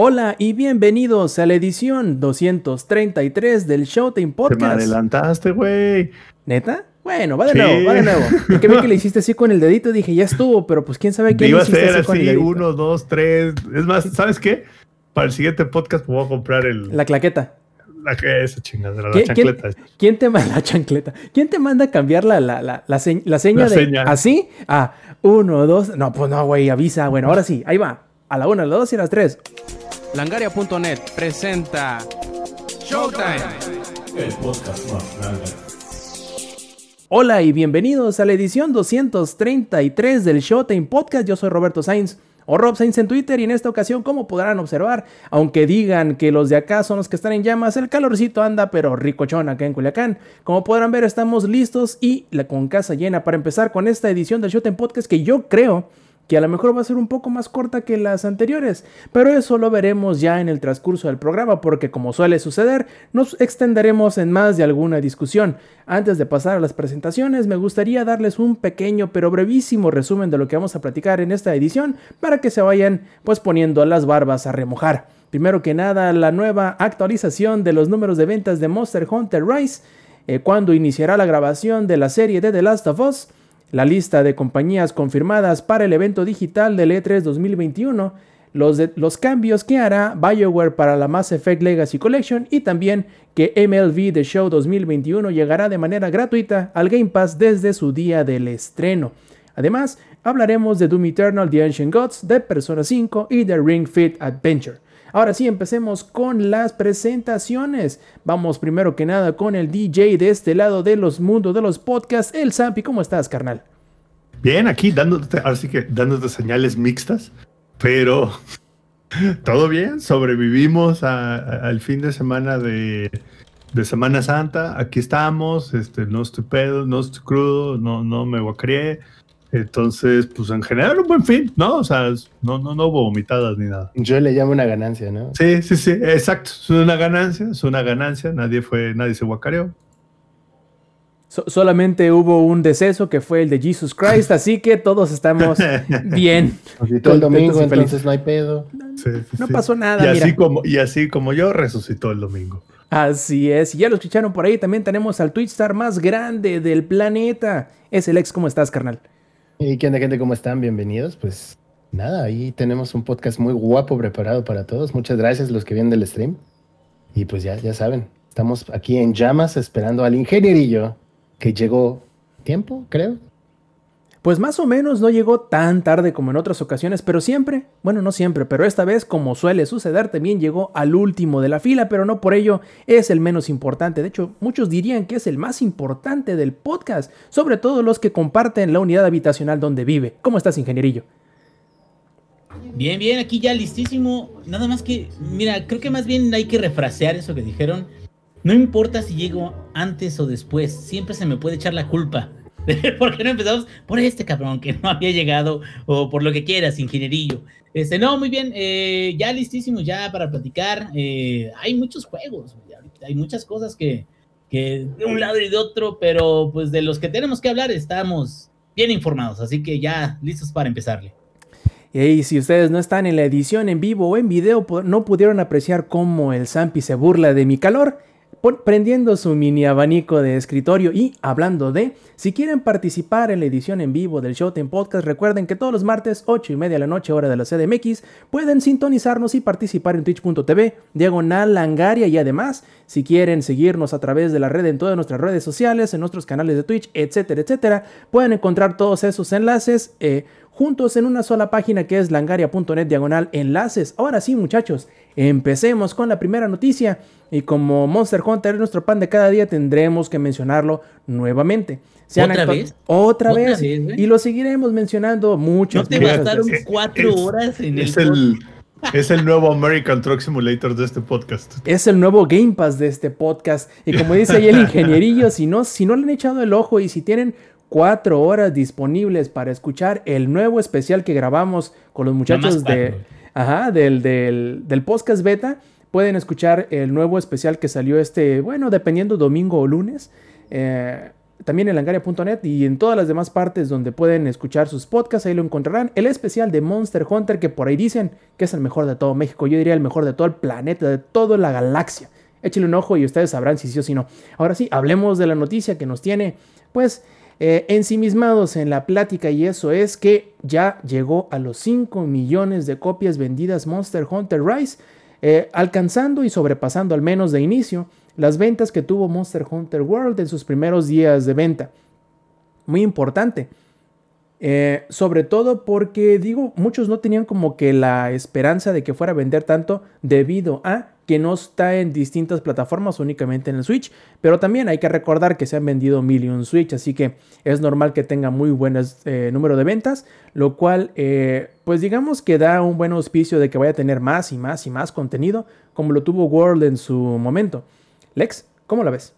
Hola y bienvenidos a la edición 233 del Showtime Podcast. Te me adelantaste, güey. ¿Neta? Bueno, va de nuevo, va de nuevo. Porque vi que le hiciste así con el dedito, dije, ya estuvo, pero pues quién sabe qué Iba a ser así, el uno, dos, tres. Es más, ¿sabes qué? Para el siguiente podcast me voy a comprar el... La claqueta. La que esa chingadera, la chancleta. ¿quién, te manda la chancleta? ¿Quién te manda a cambiar la, la, la, la, seña de seña. así a uno, dos? No, pues no, güey, avisa. Bueno, ahora sí, ahí va. A la una, a las dos y a las tres. Langaria.net presenta Showtime. El podcast más Hola y bienvenidos a la edición 233 del Showtime Podcast. Yo soy Roberto Sainz o Rob Sainz en Twitter y en esta ocasión, como podrán observar, aunque digan que los de acá son los que están en llamas, el calorcito anda pero ricochón acá en Culiacán. Como podrán ver, estamos listos y la con casa llena para empezar con esta edición del Showtime Podcast que yo creo que a lo mejor va a ser un poco más corta que las anteriores, pero eso lo veremos ya en el transcurso del programa porque como suele suceder, nos extenderemos en más de alguna discusión. Antes de pasar a las presentaciones, me gustaría darles un pequeño pero brevísimo resumen de lo que vamos a platicar en esta edición para que se vayan pues poniendo las barbas a remojar. Primero que nada, la nueva actualización de los números de ventas de Monster Hunter Rise, eh, cuando iniciará la grabación de la serie de The Last of Us, la lista de compañías confirmadas para el evento digital del E3 2021, los, cambios que hará BioWare para la Mass Effect Legacy Collection y también que MLB The Show 2021 llegará de manera gratuita al Game Pass desde su día del estreno. Además, hablaremos de Doom Eternal The Ancient Gods, de Persona 5 y de Ring Fit Adventure. Ahora sí, empecemos con las presentaciones. Vamos primero que nada con el DJ de este lado de los mundos de los podcasts, el Zampi. ¿Cómo estás, carnal? Bien, aquí dándote, ahora que dándote señales mixtas, pero todo bien. Sobrevivimos al fin de semana de, Semana Santa. Aquí estamos. Este, no estoy pedo, no estoy crudo, no, no me guacrié. Entonces, pues en general un buen fin, ¿no? O sea, no, no, no hubo vomitadas ni nada. Yo le llamo una ganancia, ¿no? Sí, sí, sí, exacto. Es una ganancia, es una ganancia. Nadie fue, nadie se guacareó. solamente hubo un deceso que fue el de Jesus Christ, así que todos estamos bien. Resucitó el domingo, entonces no hay pedo. no pasó nada. Y así, Como, y así como yo, resucitó el domingo. Así es, y ya lo escucharon por ahí, también tenemos al Twitch Star más grande del planeta. Es el ex, ¿cómo estás, carnal? ¿Y qué onda, gente? ¿Cómo están? Bienvenidos. Pues nada, ahí tenemos un podcast muy guapo preparado para todos. Muchas gracias los que vienen del stream. Y pues ya, ya saben, estamos aquí en llamas esperando al ingenierillo que llegó tiempo, creo, pues más o menos no llegó tan tarde como en otras ocasiones, pero siempre, bueno, no siempre, pero esta vez, como suele suceder, también llegó al último de la fila, pero no por ello es el menos importante. De hecho, muchos dirían que es el más importante del podcast, sobre todo los que comparten la unidad habitacional donde vive. ¿Cómo estás, ingenierillo? Bien, bien, aquí ya listísimo. Nada más que, mira, creo que más bien hay que refrasear eso que dijeron. No importa si llego antes o después, siempre se me puede echar la culpa. ¿Por qué no empezamos por este cabrón que no había llegado o por lo que quieras, ingenierillo? Este, no, muy bien, eh, ya listísimos ya para platicar. Eh, hay muchos juegos, hay muchas cosas que, que de un lado y de otro, pero pues de los que tenemos que hablar estamos bien informados, así que ya listos para empezarle. Y si ustedes no están en la edición en vivo o en video, no pudieron apreciar cómo el Zampi se burla de mi calor, prendiendo su mini abanico de escritorio y hablando de, si quieren participar en la edición en vivo del Showtime Podcast, recuerden que todos los martes 8 y media de la noche hora de la CDMX pueden sintonizarnos y participar en twitch.tv, diagonal langaria y además, si quieren seguirnos a través de la red en todas nuestras redes sociales, en nuestros canales de Twitch, etcétera, etcétera, pueden encontrar todos esos enlaces eh, juntos en una sola página que es langaria.net diagonal enlaces. Ahora sí, muchachos, empecemos con la primera noticia. Y como Monster Hunter es nuestro pan de cada día, tendremos que mencionarlo nuevamente. ¿Otra vez? Otra, vez. y lo seguiremos mencionando mucho. No te bastaron cuatro horas en es el... Es el nuevo American Truck Simulator de este podcast. Es el nuevo Game Pass de este podcast. Y como dice ahí el ingenierillo, si no, si no le han echado el ojo y si tienen cuatro horas disponibles para escuchar el nuevo especial que grabamos con los muchachos de, ajá, del, del, del podcast beta, pueden escuchar el nuevo especial que salió este, bueno, dependiendo domingo o lunes. Eh, también en langaria.net y en todas las demás partes donde pueden escuchar sus podcasts, ahí lo encontrarán. El especial de Monster Hunter, que por ahí dicen que es el mejor de todo México, yo diría el mejor de todo el planeta, de toda la galaxia. Échale un ojo y ustedes sabrán si sí o si no. Ahora sí, hablemos de la noticia que nos tiene, pues, eh, ensimismados en la plática y eso es que ya llegó a los 5 millones de copias vendidas Monster Hunter Rise, eh, alcanzando y sobrepasando al menos de inicio las ventas que tuvo Monster Hunter World en sus primeros días de venta. Muy importante. Eh, sobre todo porque, digo, muchos no tenían como que la esperanza de que fuera a vender tanto debido a que no está en distintas plataformas, únicamente en el Switch. Pero también hay que recordar que se han vendido million Switch, así que es normal que tenga muy buen eh, número de ventas, lo cual, eh, pues digamos que da un buen auspicio de que vaya a tener más y más y más contenido, como lo tuvo World en su momento. Lex, ¿cómo la ves?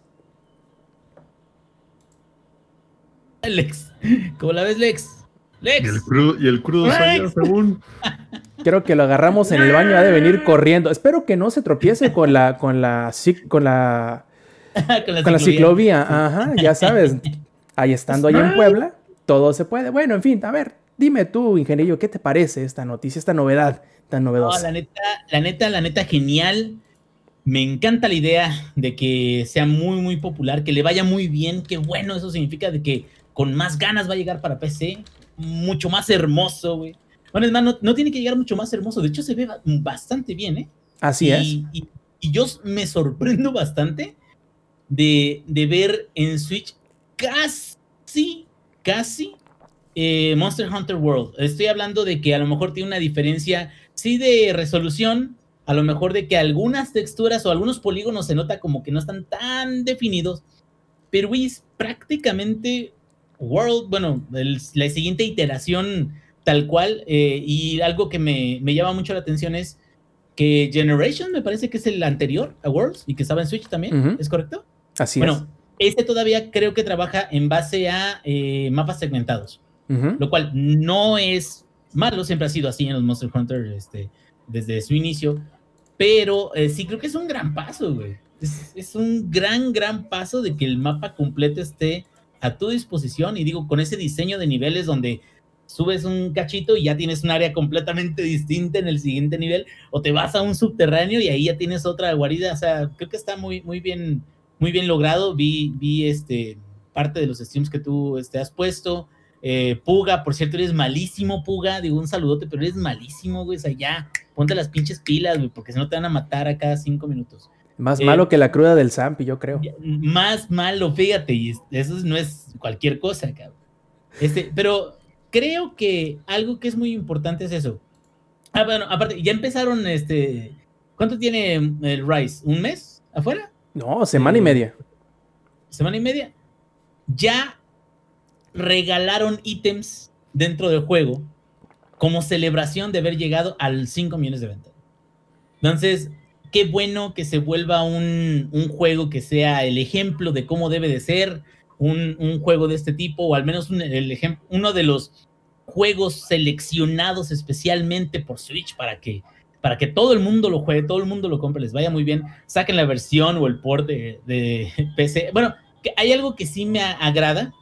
Lex, ¿cómo la ves, Lex? Lex. Y el crudo, y el crudo según. Creo que lo agarramos en el baño, ha de venir corriendo. Espero que no se tropiece con la, con la, con la, con la, ciclovía. Ajá, ya sabes. Ahí estando ahí en Puebla, todo se puede. Bueno, en fin, a ver, dime tú, ingeniero, ¿qué te parece esta noticia, esta novedad tan novedosa? la neta, la neta, la neta, genial. Me encanta la idea de que sea muy, muy popular, que le vaya muy bien. Qué bueno, eso significa de que con más ganas va a llegar para PC. Mucho más hermoso, güey. Bueno, es más, no, tiene que llegar mucho más hermoso. De hecho, se ve bastante bien, ¿eh? Así es. Y, yo me sorprendo bastante de, ver en Switch casi, casi eh, Monster Hunter World. Estoy hablando de que a lo mejor tiene una diferencia, sí, de resolución, a lo mejor de que algunas texturas o algunos polígonos se nota como que no están tan definidos, pero es prácticamente World, bueno, la siguiente iteración tal cual, eh, y algo que me, llama mucho la atención es que Generation me parece que es el anterior a Worlds y que estaba en Switch también, ¿es correcto? Así es. Bueno, este todavía creo que trabaja en base a eh, mapas segmentados, lo cual no es malo, siempre ha sido así en los Monster Hunter este, desde su inicio, pero eh, sí creo que es un gran paso, güey. Es, un gran, gran paso de que el mapa completo esté a tu disposición y digo, con ese diseño de niveles donde subes un cachito y ya tienes un área completamente distinta en el siguiente nivel, o te vas a un subterráneo y ahí ya tienes otra guarida, o sea, creo que está muy, muy bien, muy bien logrado, vi, vi este, parte de los streams que tú este, has puesto, eh, Puga, por cierto, eres malísimo, Puga. Digo un saludote, pero eres malísimo, güey. O sea, ya, ponte las pinches pilas, güey, porque si no te van a matar a cada cinco minutos. Más eh, malo que la cruda del Zampi, yo creo. Más malo, fíjate, y eso no es cualquier cosa, cabrón. Este, pero creo que algo que es muy importante es eso. Ah, bueno, aparte, ya empezaron este. ¿Cuánto tiene el Rise? ¿Un mes afuera? No, semana y eh, media. ¿Semana y media? Ya regalaron ítems dentro del juego como celebración de haber llegado al 5 millones de ventas. Entonces, qué bueno que se vuelva un, juego que sea el ejemplo de cómo debe de ser un, juego de este tipo, o al menos el uno de los juegos seleccionados especialmente por Switch para que, para que todo el mundo lo juegue, todo el mundo lo compre, les vaya muy bien, saquen la versión o el port de, de PC. Bueno, hay algo que sí me agrada,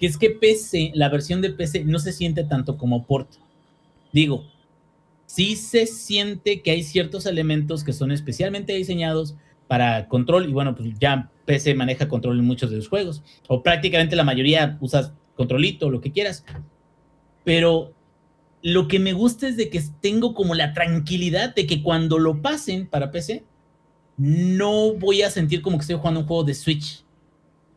que es que PC, la versión de PC no se siente tanto como port. Digo, sí se siente que hay ciertos elementos que son especialmente diseñados para control y bueno, pues ya PC maneja control en muchos de los juegos o prácticamente la mayoría usas controlito, lo que quieras. Pero lo que me gusta es de que tengo como la tranquilidad de que cuando lo pasen para PC, no voy a sentir como que estoy jugando un juego de Switch.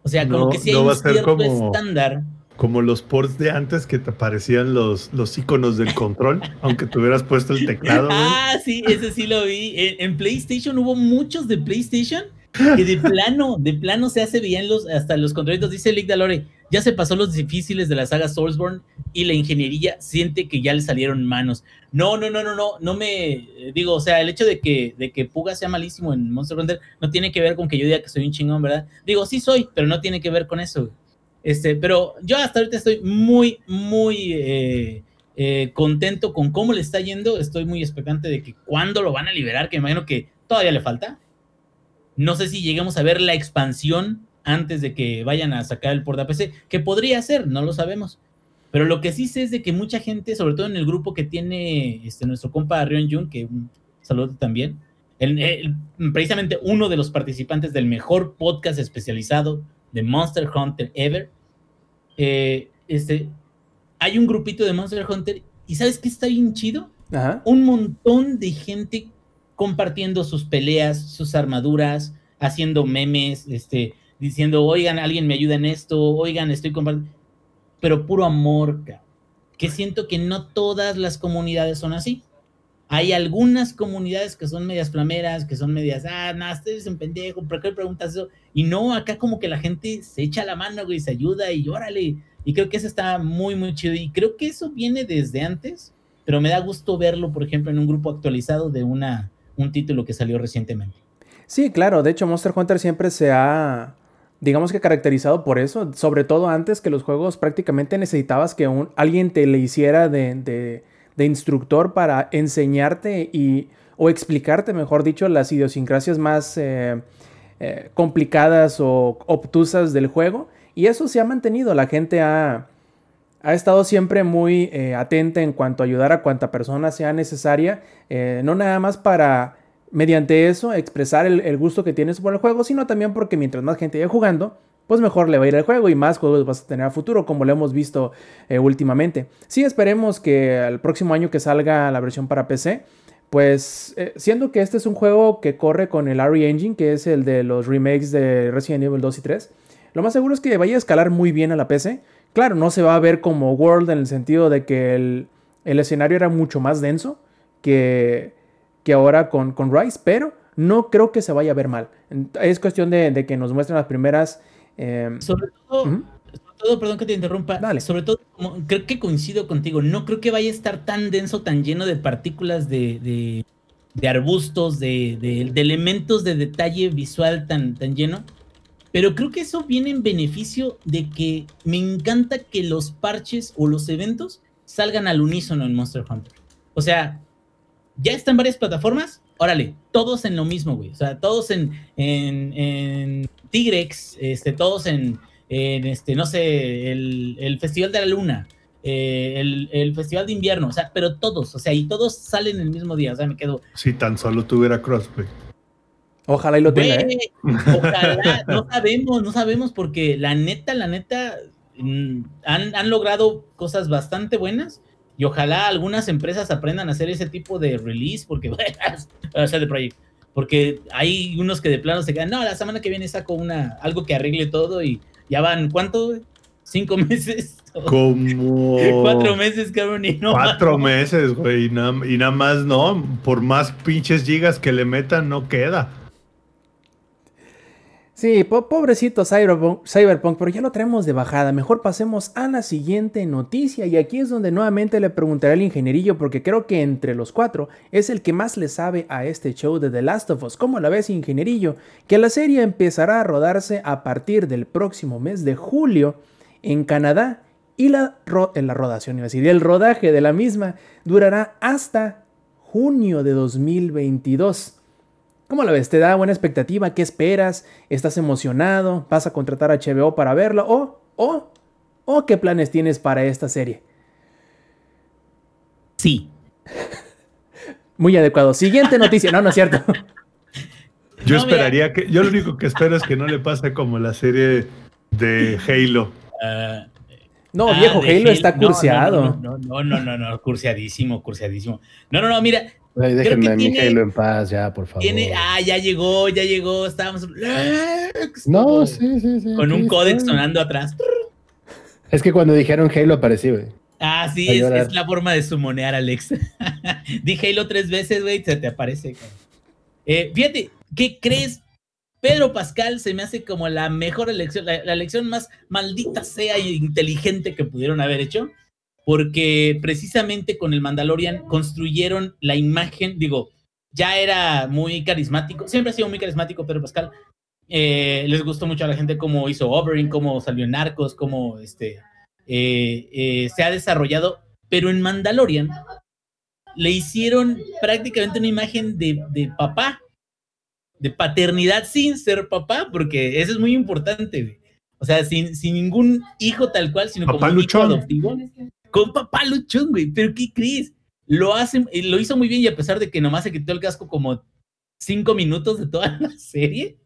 O sea, como que si hay un cierto estándar. Como los ports de antes que te aparecían los, los iconos del control, aunque tuvieras puesto el teclado. Ah, sí, ese sí lo vi. En, PlayStation hubo muchos de PlayStation que de plano, de plano se hace bien los, hasta los controlitos. Dice Lick Dalore, ya se pasó los difíciles de la saga Soulsborne y la ingeniería siente que ya le salieron manos. No, no, no, no, no, no me eh, digo, o sea, el hecho de que, de que Puga sea malísimo en Monster Hunter no tiene que ver con que yo diga que soy un chingón, ¿verdad? Digo, sí soy, pero no tiene que ver con eso. Este, pero yo hasta ahorita estoy muy, muy eh, eh, contento con cómo le está yendo. Estoy muy expectante de que cuándo lo van a liberar, que me imagino que todavía le falta. No sé si lleguemos a ver la expansión antes de que vayan a sacar el port PC, que podría ser, no lo sabemos. Pero lo que sí sé es de que mucha gente, sobre todo en el grupo que tiene este, nuestro compa Rion Jun, que un saludo también, precisamente uno de los participantes del mejor podcast especializado de Monster Hunter ever, eh, este, hay un grupito de Monster Hunter y ¿sabes qué está bien chido? Un montón de gente compartiendo sus peleas, sus armaduras, haciendo memes, este, diciendo, oigan, alguien me ayuda en esto, oigan, estoy compartiendo, pero puro amor, que siento que no todas las comunidades son así. Hay algunas comunidades que son medias flameras, que son medias, ah, no, ustedes un pendejo, ¿por qué preguntas eso? Y no, acá como que la gente se echa la mano, y se ayuda y órale. Y creo que eso está muy, muy chido. Y creo que eso viene desde antes, pero me da gusto verlo, por ejemplo, en un grupo actualizado de una, un título que salió recientemente. Sí, claro. De hecho, Monster Hunter siempre se ha, digamos que caracterizado por eso. Sobre todo antes que los juegos prácticamente necesitabas que un, alguien te le hiciera de, de, instructor para enseñarte y, o explicarte, mejor dicho, las idiosincrasias más eh, eh, complicadas o obtusas del juego. Y eso se ha mantenido. La gente ha, ha estado siempre muy eh, atenta en cuanto a ayudar a cuanta persona sea necesaria. No nada más para, mediante eso, expresar el, gusto que tienes por el juego, sino también porque mientras más gente vaya jugando, pues mejor le va a ir el juego y más juegos vas a tener a futuro, como lo hemos visto eh, últimamente. Sí, esperemos que el próximo año que salga la versión para PC, pues siendo que este es un juego que corre con el RE Engine, que es el de los remakes de Resident Evil 2 y 3, lo más seguro es que vaya a escalar muy bien a la PC. Claro, no se va a ver como World en el sentido de que el, escenario era mucho más denso que, que ahora con, con Rise, pero no creo que se vaya a ver mal. Es cuestión de, que nos muestren las primeras... Em, sobre, todo, perdón que te interrumpa, Dale. sobre todo, creo que coincido contigo, no creo que vaya a estar tan denso, tan lleno de partículas de, de, arbustos, de, de, elementos de detalle visual tan, tan lleno, pero creo que eso viene en beneficio de que me encanta que los parches o los eventos salgan al unísono en Monster Hunter. O sea, ya están varias plataformas, órale, todos en lo mismo, güey. O sea, todos en, en, Tigrex, este, todos en, este, no sé, el, Festival de la Luna, eh, el, el, Festival de Invierno, o sea, pero todos, o sea, y todos salen el mismo día, o sea, me quedo. Si tan solo tuviera crossplay. Ojalá y lo tenga. ¿eh? Ojalá, no sabemos, no sabemos, porque la neta, la neta, mm, han, logrado cosas bastante buenas y ojalá algunas empresas aprendan a hacer ese tipo de release, porque, o sea, de proyecto, porque hay unos que de plano se quedan, no, la semana que viene saco una, algo que arregle todo y ya van, ¿cuánto? ¿Cinco meses? Como cuatro meses, cabrón, y no. Cuatro meses, güey, y nada más no, por más pinches gigas que le metan, no queda. Sí, pobrecito Cyberpunk, pero ya lo traemos de bajada. Mejor pasemos a la siguiente noticia. Y aquí es donde nuevamente le preguntaré al ingenierillo, porque creo que entre los cuatro es el que más le sabe a este show de The Last of Us. ¿Cómo la ves, ingenierillo? Que la serie empezará a rodarse a partir del próximo mes de julio en Canadá. Y la, en la rodación, iba a decir, el rodaje de la misma durará hasta junio de 2022. ¿Cómo la ves? ¿Te da buena expectativa? ¿Qué esperas? ¿Estás emocionado? ¿Vas a contratar a HBO para verla? ¿O, o, o qué planes tienes para esta serie? Sí. Muy adecuado. Siguiente noticia. No, no es cierto. Yo esperaría que. Yo lo único que espero es que no le pase como la serie de Halo. No, viejo, ah, Halo, está curseado. No no, no, no, no, curseadísimo, curseadísimo. No, no, no, mira, déjenme a mi Halo en paz, ya, por favor. ah, ya llegó, ya llegó, estábamos. No, sí, sí, sí. Con un códex sonando atrás. Es que cuando dijeron Halo aparecí, güey. Ah, sí, es, la forma de sumonear, Alex. Di Halo tres veces, güey, se te aparece. Eh, fíjate, ¿qué crees? Pedro Pascal se me hace como la mejor elección, la, la elección más maldita sea e inteligente que pudieron haber hecho porque precisamente con el Mandalorian construyeron la imagen, digo, ya era muy carismático, siempre ha sido muy carismático Pedro Pascal. Eh, les gustó mucho a la gente cómo hizo Oberyn, cómo salió en Narcos, cómo este, eh, eh, se ha desarrollado, pero en Mandalorian le hicieron prácticamente una imagen de, de papá. de paternidad sin ser papá, porque eso es muy importante, güey. O sea, sin, sin ningún hijo tal cual, sino Papá como un hijo adoptivo. Con papá luchón, güey. Pero ¿qué crees? Lo hace, lo hizo muy bien y a pesar de que nomás se quitó el casco como cinco minutos de toda la serie,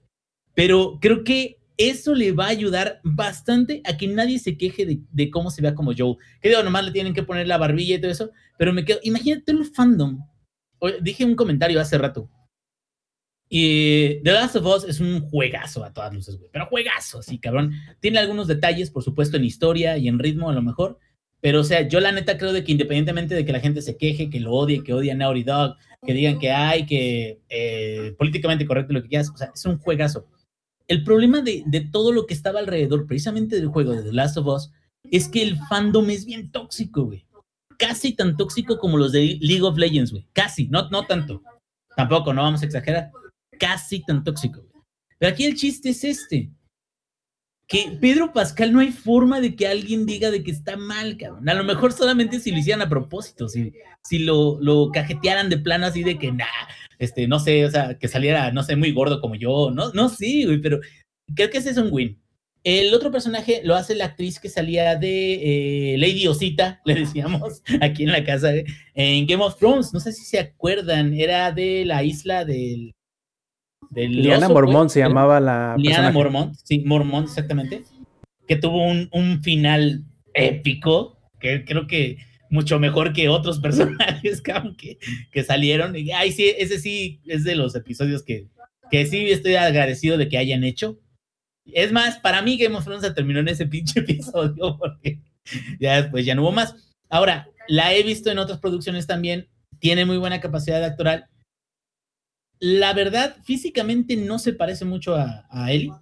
pero creo que eso le va a ayudar bastante a que nadie se queje de, de cómo se vea como Joe. Que digo, nomás le tienen que poner la barbilla y todo eso, pero me quedo, imagínate el fandom. O- Dije un comentario hace rato. Y The Last of Us es un juegazo a todas luces, güey. Pero juegazo, sí, cabrón. Tiene algunos detalles, por supuesto, en historia y en ritmo a lo mejor. Pero, o sea, yo la neta creo de que independientemente de que la gente se queje, que lo odie, que odie a Naughty Dog, que digan que hay, que eh, políticamente correcto lo que quieras, o sea, es un juegazo. El problema de, de todo lo que estaba alrededor, precisamente del juego de The Last of Us, es que el fandom es bien tóxico, güey. Casi tan tóxico como los de League of Legends, güey. Casi, no, no tanto. Tampoco, no vamos a exagerar. Casi tan tóxico, güey. Pero aquí el chiste es este. Que Pedro Pascal no hay forma de que alguien diga de que está mal, cabrón. A lo mejor solamente si lo hicieran a propósito, si, si lo, lo cajetearan de plano así de que, nah, este, no sé, o sea, que saliera, no sé, muy gordo como yo, no, no sé, güey, pero creo que ese es un win. El otro personaje lo hace la actriz que salía de eh, Lady Osita, le decíamos, aquí en la casa, eh, en Game of Thrones. No sé si se acuerdan, era de la isla del. Del Liana oso, Mormont pues, se llamaba la. Liana personaje. Mormont, sí, Mormont, exactamente. Que tuvo un, un final épico, que creo que mucho mejor que otros personajes que, que salieron. Y, ay, sí, ese sí es de los episodios que, que sí estoy agradecido de que hayan hecho. Es más, para mí Game of Thrones se terminó en ese pinche episodio porque ya después ya no hubo más. Ahora, la he visto en otras producciones también, tiene muy buena capacidad actoral. La verdad, físicamente no se parece mucho a, a Ellie,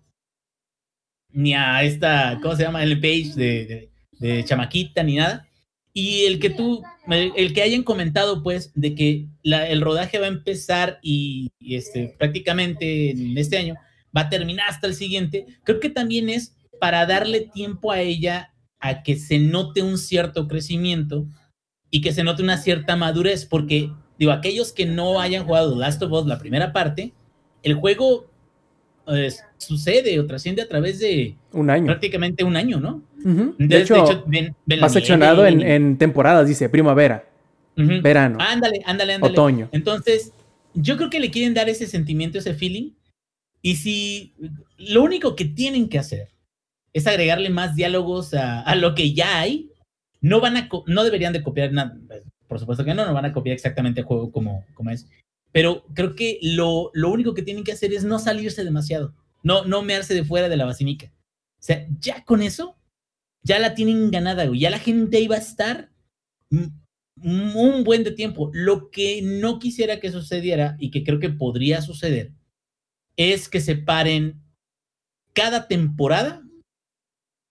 ni a esta, ¿cómo se llama? Ellen Page de, de, Chamaquita, ni nada. Y el que tú, el, que hayan comentado, pues, de que el rodaje va a empezar y, y este, prácticamente en este año va a terminar hasta el siguiente, creo que también es para darle tiempo a ella a que se note un cierto crecimiento y que se note una cierta madurez, porque, digo, aquellos que no hayan jugado The Last of Us, la primera parte, el juego eh, sucede o trasciende a través de Un año. prácticamente un año, ¿no? Ujú. De, Entonces, hecho, ven- ven va seccionado en, temporadas, dice primavera, verano, Ándale, ándale, ándale. otoño. Entonces, yo creo que le quieren dar ese sentimiento, ese feeling. Y si lo único que tienen que hacer es agregarle más diálogos a, a lo que ya hay, no van a no deberían de copiar nada. Por supuesto que no, no van a copiar exactamente el juego como, como es. Pero creo que lo, lo único que tienen que hacer es no salirse demasiado, no, no mearse de fuera de la basinica. O sea, ya con eso, ya la tienen ganada, güey. Ya la gente va a estar un buen de tiempo. Lo que no quisiera que sucediera y que creo que podría suceder es que se paren cada temporada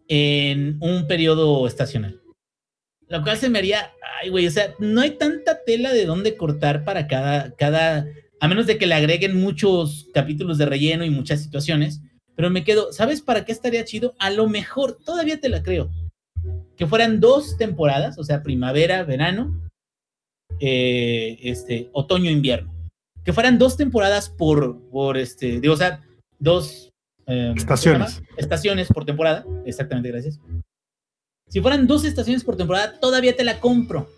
en un periodo estacional. Lo cual se me haría, ay, güey, o sea, no hay tanta tela de dónde cortar para cada, cada, a menos de que le agreguen muchos capítulos de relleno y muchas situaciones, pero me quedo, ¿sabes para qué estaría chido? A lo mejor, todavía te la creo, que fueran dos temporadas, o sea, primavera, verano, eh, este, otoño, invierno. Que fueran dos temporadas por, por este, digo, o sea, dos eh, ¿cómo se Estaciones. Estaciones por temporada, exactamente, gracias. Si fueran dos estaciones por temporada, todavía te la compro.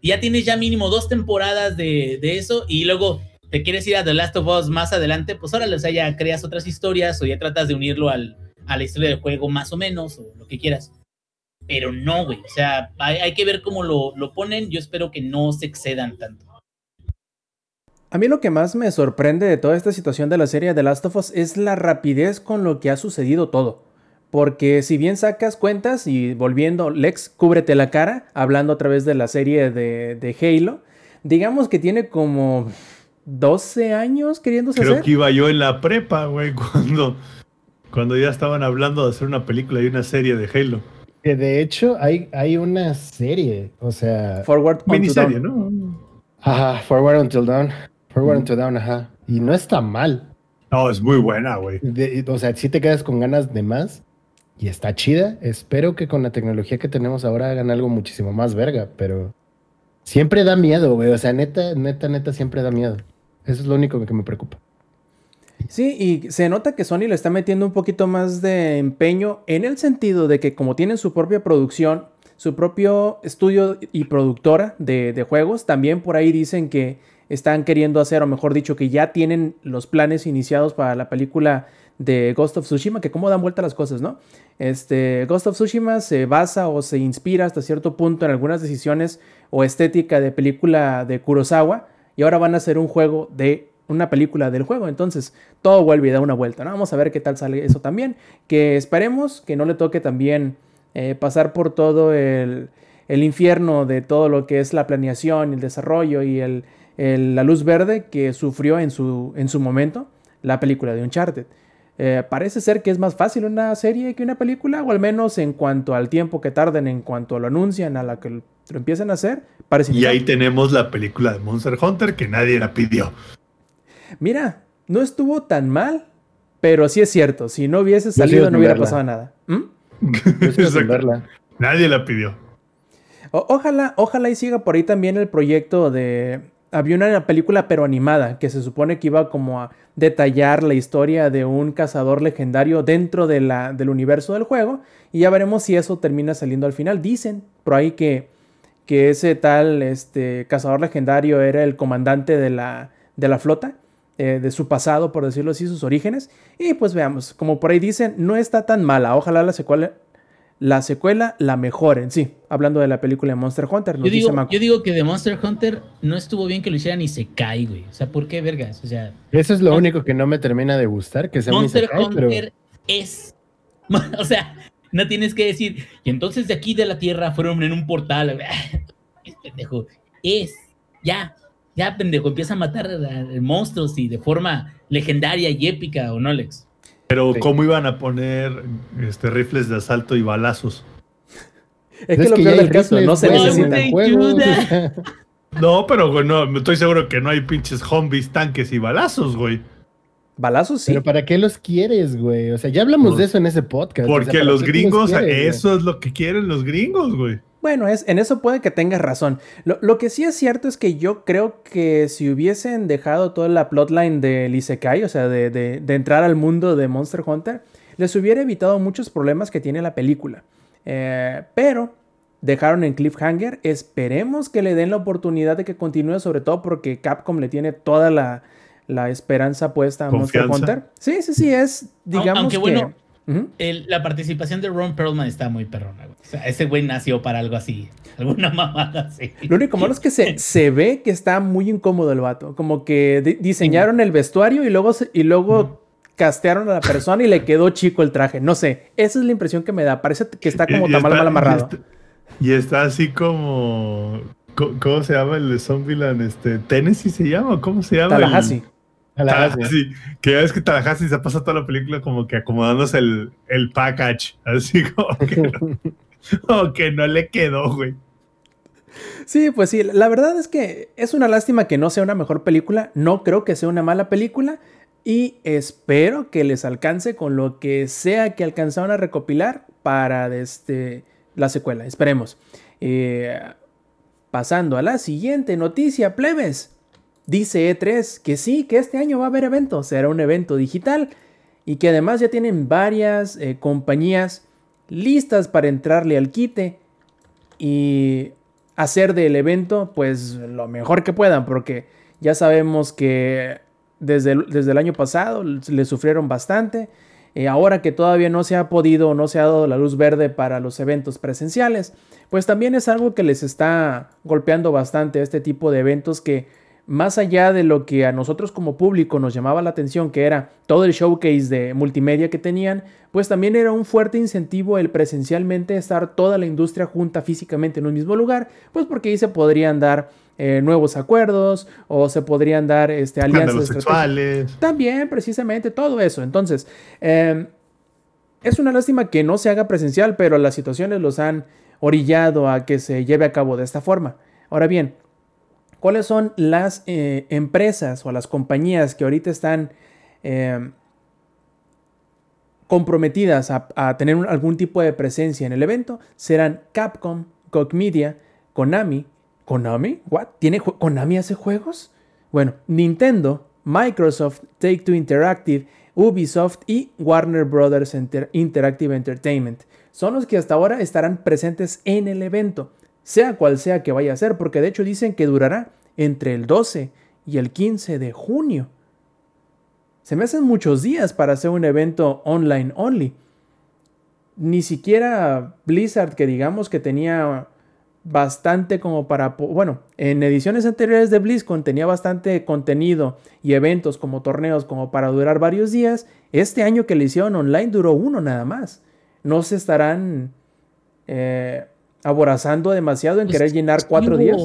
Y ya tienes ya mínimo dos temporadas de, eso y luego te quieres ir a The Last of Us más adelante, pues órale, o sea, ya creas otras historias o ya tratas de unirlo al, a la historia del juego más o menos o lo que quieras. Pero no, güey, o sea, hay, hay que ver cómo lo, lo ponen. Yo espero que no se excedan tanto. A mí lo que más me sorprende de toda esta situación de la serie de Last of Us es la rapidez con lo que ha sucedido todo. Porque si bien sacas cuentas y volviendo, Lex, cúbrete la cara, hablando a través de la serie de, de Halo, digamos que tiene como 12 años queriéndose Creo hacer. que iba yo en la prepa, güey, cuando, cuando ya estaban hablando de hacer una película y una serie de Halo. Que de hecho hay, hay una serie, o sea, Forward Miniserie. ¿no? ajá, Forward Until Dawn, Forward Until Dawn, ajá, y no está mal. No, es muy buena, güey. O sea, si te quedas con ganas de más y está chida. Espero que con la tecnología que tenemos ahora hagan algo muchísimo más verga, pero siempre da miedo, güey. O sea, neta, neta, neta, siempre da miedo. Eso es lo único que me preocupa. Sí, y se nota que Sony le está metiendo un poquito más de empeño en el sentido de que como tienen su propia producción, su propio estudio y productora de, de juegos, también por ahí dicen que están queriendo hacer, o mejor dicho, que ya tienen los planes iniciados para la película de Ghost of Tsushima, que cómo dan vuelta las cosas, ¿no? Este, Ghost of Tsushima se basa o se inspira hasta cierto punto en algunas decisiones o estética de película de Kurosawa, y ahora van a hacer un juego de una película del juego. Entonces, todo vuelve y da una vuelta, ¿no? Vamos a ver qué tal sale eso también. Que esperemos que no le toque también eh, pasar por todo el, el, infierno de todo lo que es la planeación, el desarrollo y el, el, la luz verde que sufrió en su, en su momento la película de Uncharted. Eh, parece ser que es más fácil una serie que una película, o al menos en cuanto al tiempo que tarden, en cuanto lo anuncian, a la que lo empiezan a hacer. Parece y ahí tenemos la película de Monster Hunter que nadie la pidió. Mira, no estuvo tan mal, pero sí es cierto, si no hubiese salido no hubiera pasado nada. ¿Mm? Nadie la pidió. O ojalá, ojalá y siga por ahí también el proyecto de... Había una película pero animada que se supone que iba como a detallar la historia de un cazador legendario dentro de la, del universo del juego y ya veremos si eso termina saliendo al final. Dicen por ahí que, que ese tal este, cazador legendario era el comandante de la, de la flota eh, de su pasado, por decirlo así, sus orígenes. Y pues veamos, como por ahí dicen, no está tan mala. Ojalá la secuela, la secuela la mejoren. Sí, hablando de la película de Monster Hunter. Yo digo, yo, digo, que de Monster Hunter no estuvo bien que lo hicieran y se cae, güey. O sea, ¿por qué vergas? O sea, eso es lo único que no me termina de gustar, que sea Monster Hunter es, o sea, no tienes que decir, y entonces de aquí de la Tierra fueron en un portal. Es pendejo. Es, ya, ya, pendejo, empieza a matar monstruos y de forma legendaria y épica, ¿o no, Alex? Pero, ¿cómo iban a poner este, rifles de asalto y balazos? Es que, lo peor del caso, no se necesitan juegos. no, pero no, estoy seguro que no hay pinches zombies, tanques y balazos, güey. Balazos sí. Pero ¿para qué los quieres, güey? O sea, ya hablamos de eso en ese podcast. Porque los gringos, eso es lo que quieren los gringos, güey. Bueno, es, en eso puede que tengas razón. Lo, que sí es cierto es que yo creo que si hubiesen dejado toda la plotline de Isekai, o sea, de, entrar al mundo de Monster Hunter, les hubiera evitado muchos problemas que tiene la película. Eh, pero dejaron en cliffhanger. Esperemos que le den la oportunidad de que continúe, sobre todo porque Capcom le tiene toda la, esperanza puesta a Monster Hunter. Sí, sí, sí, es, digamos Aunque, bueno, la participación de Ron Perlman está muy perrona, O sea, ese güey nació para algo así. Alguna mamada así. Lo único malo es que se, se ve que está muy incómodo el vato. Como que diseñaron el vestuario y luego, y luego castearon a la persona y le quedó chico el traje. No sé. Esa es la impresión que me da. Parece que está como tan mal, amarrado. Y está, así como. ¿Cómo se llama el de Zombieland? Este, ¿Tennessee se llama? ¿Cómo se llama? Tallahassee. Sí, que ya ves que Tallahassee se pasa toda la película como que acomodándose el, el package, así como que, no, le quedó, güey. Sí, pues sí, la verdad es que es una lástima que no sea una mejor película, no creo que sea una mala película y espero que les alcance con lo que sea que alcanzaron a recopilar para este, la secuela, esperemos. Eh, pasando a la siguiente noticia, plebes. Dice E3 que sí, que este año va a haber evento, será un evento digital y que además ya tienen varias eh, compañías listas para entrarle al quite y hacer del evento pues lo mejor que puedan porque ya sabemos que desde el, desde el año pasado le sufrieron bastante. y ahora que todavía no se ha podido no se ha dado la luz verde para los eventos presenciales, pues también es algo que les está golpeando bastante este tipo de eventos que más allá de lo que a nosotros como público nos llamaba la atención, que era todo el showcase de multimedia que tenían, pues también era un fuerte incentivo el presencialmente estar toda la industria junta físicamente en un mismo lugar, pues porque ahí se podrían dar eh, nuevos acuerdos o se podrían dar este, alianzas sexuales. También, precisamente, todo eso. Entonces, em, es una lástima que no se haga presencial, pero las situaciones los han orillado a que se lleve a cabo de esta forma. Ahora bien, cuáles son las eh, empresas o las compañías que ahorita están eh, comprometidas a, tener algún tipo de presencia en el evento, serán Capcom, Koch Media, Konami. ¿Konami? ¿What? ¿Tiene ¿Konami hace juegos? Bueno, Nintendo, Microsoft, Take Two Interactive, Ubisoft y Warner Brothers Interactive Entertainment. Son los que hasta ahora estarán presentes en el evento, sea cual sea que vaya a ser, porque de hecho dicen que durará entre el 12 y el 15 de junio. Se me hacen muchos días para hacer un evento online only. Ni siquiera Blizzard, que digamos que tenía bastante como para, bueno, en ediciones anteriores de BlizzCon tenía bastante contenido y eventos como torneos como para durar varios días. Este año que le hicieron online duró uno nada más. No se estarán eh, aborazando demasiado en pues querer llenar cuatro días.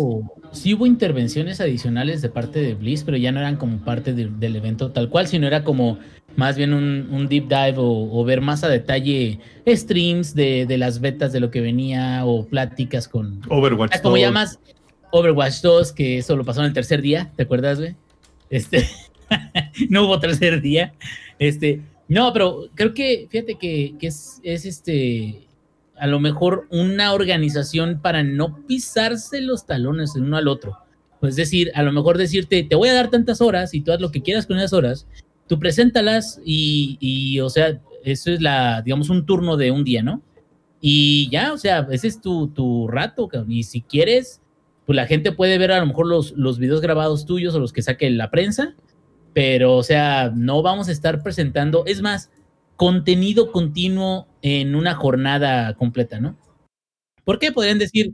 Sí hubo intervenciones adicionales de parte de Blizz, pero ya no eran como parte del evento tal cual, sino era como más bien un, deep dive o, ver más a detalle streams de, las betas de lo que venía o pláticas con... Overwatch 2. Como llamas Overwatch 2, que eso lo pasó en el tercer día, ¿te acuerdas, güey? Este, no hubo tercer día. Este, no, pero creo que, fíjate que, es, es este a lo mejor una organización para no pisarse los talones el uno al otro. Pues es decir, a lo mejor decirte, te voy a dar tantas horas y tú haz lo que quieras con esas horas, tú preséntalas y, y, o sea, eso es la, digamos, un turno de un día, ¿no? Y ya, o sea, ese es tu, tu rato, y si quieres, pues la gente puede ver a lo mejor los, los videos grabados tuyos o los que saque la prensa, pero, o sea, no vamos a estar presentando, es más, contenido continuo en una jornada completa, ¿no? ¿Por qué? Podrían decir,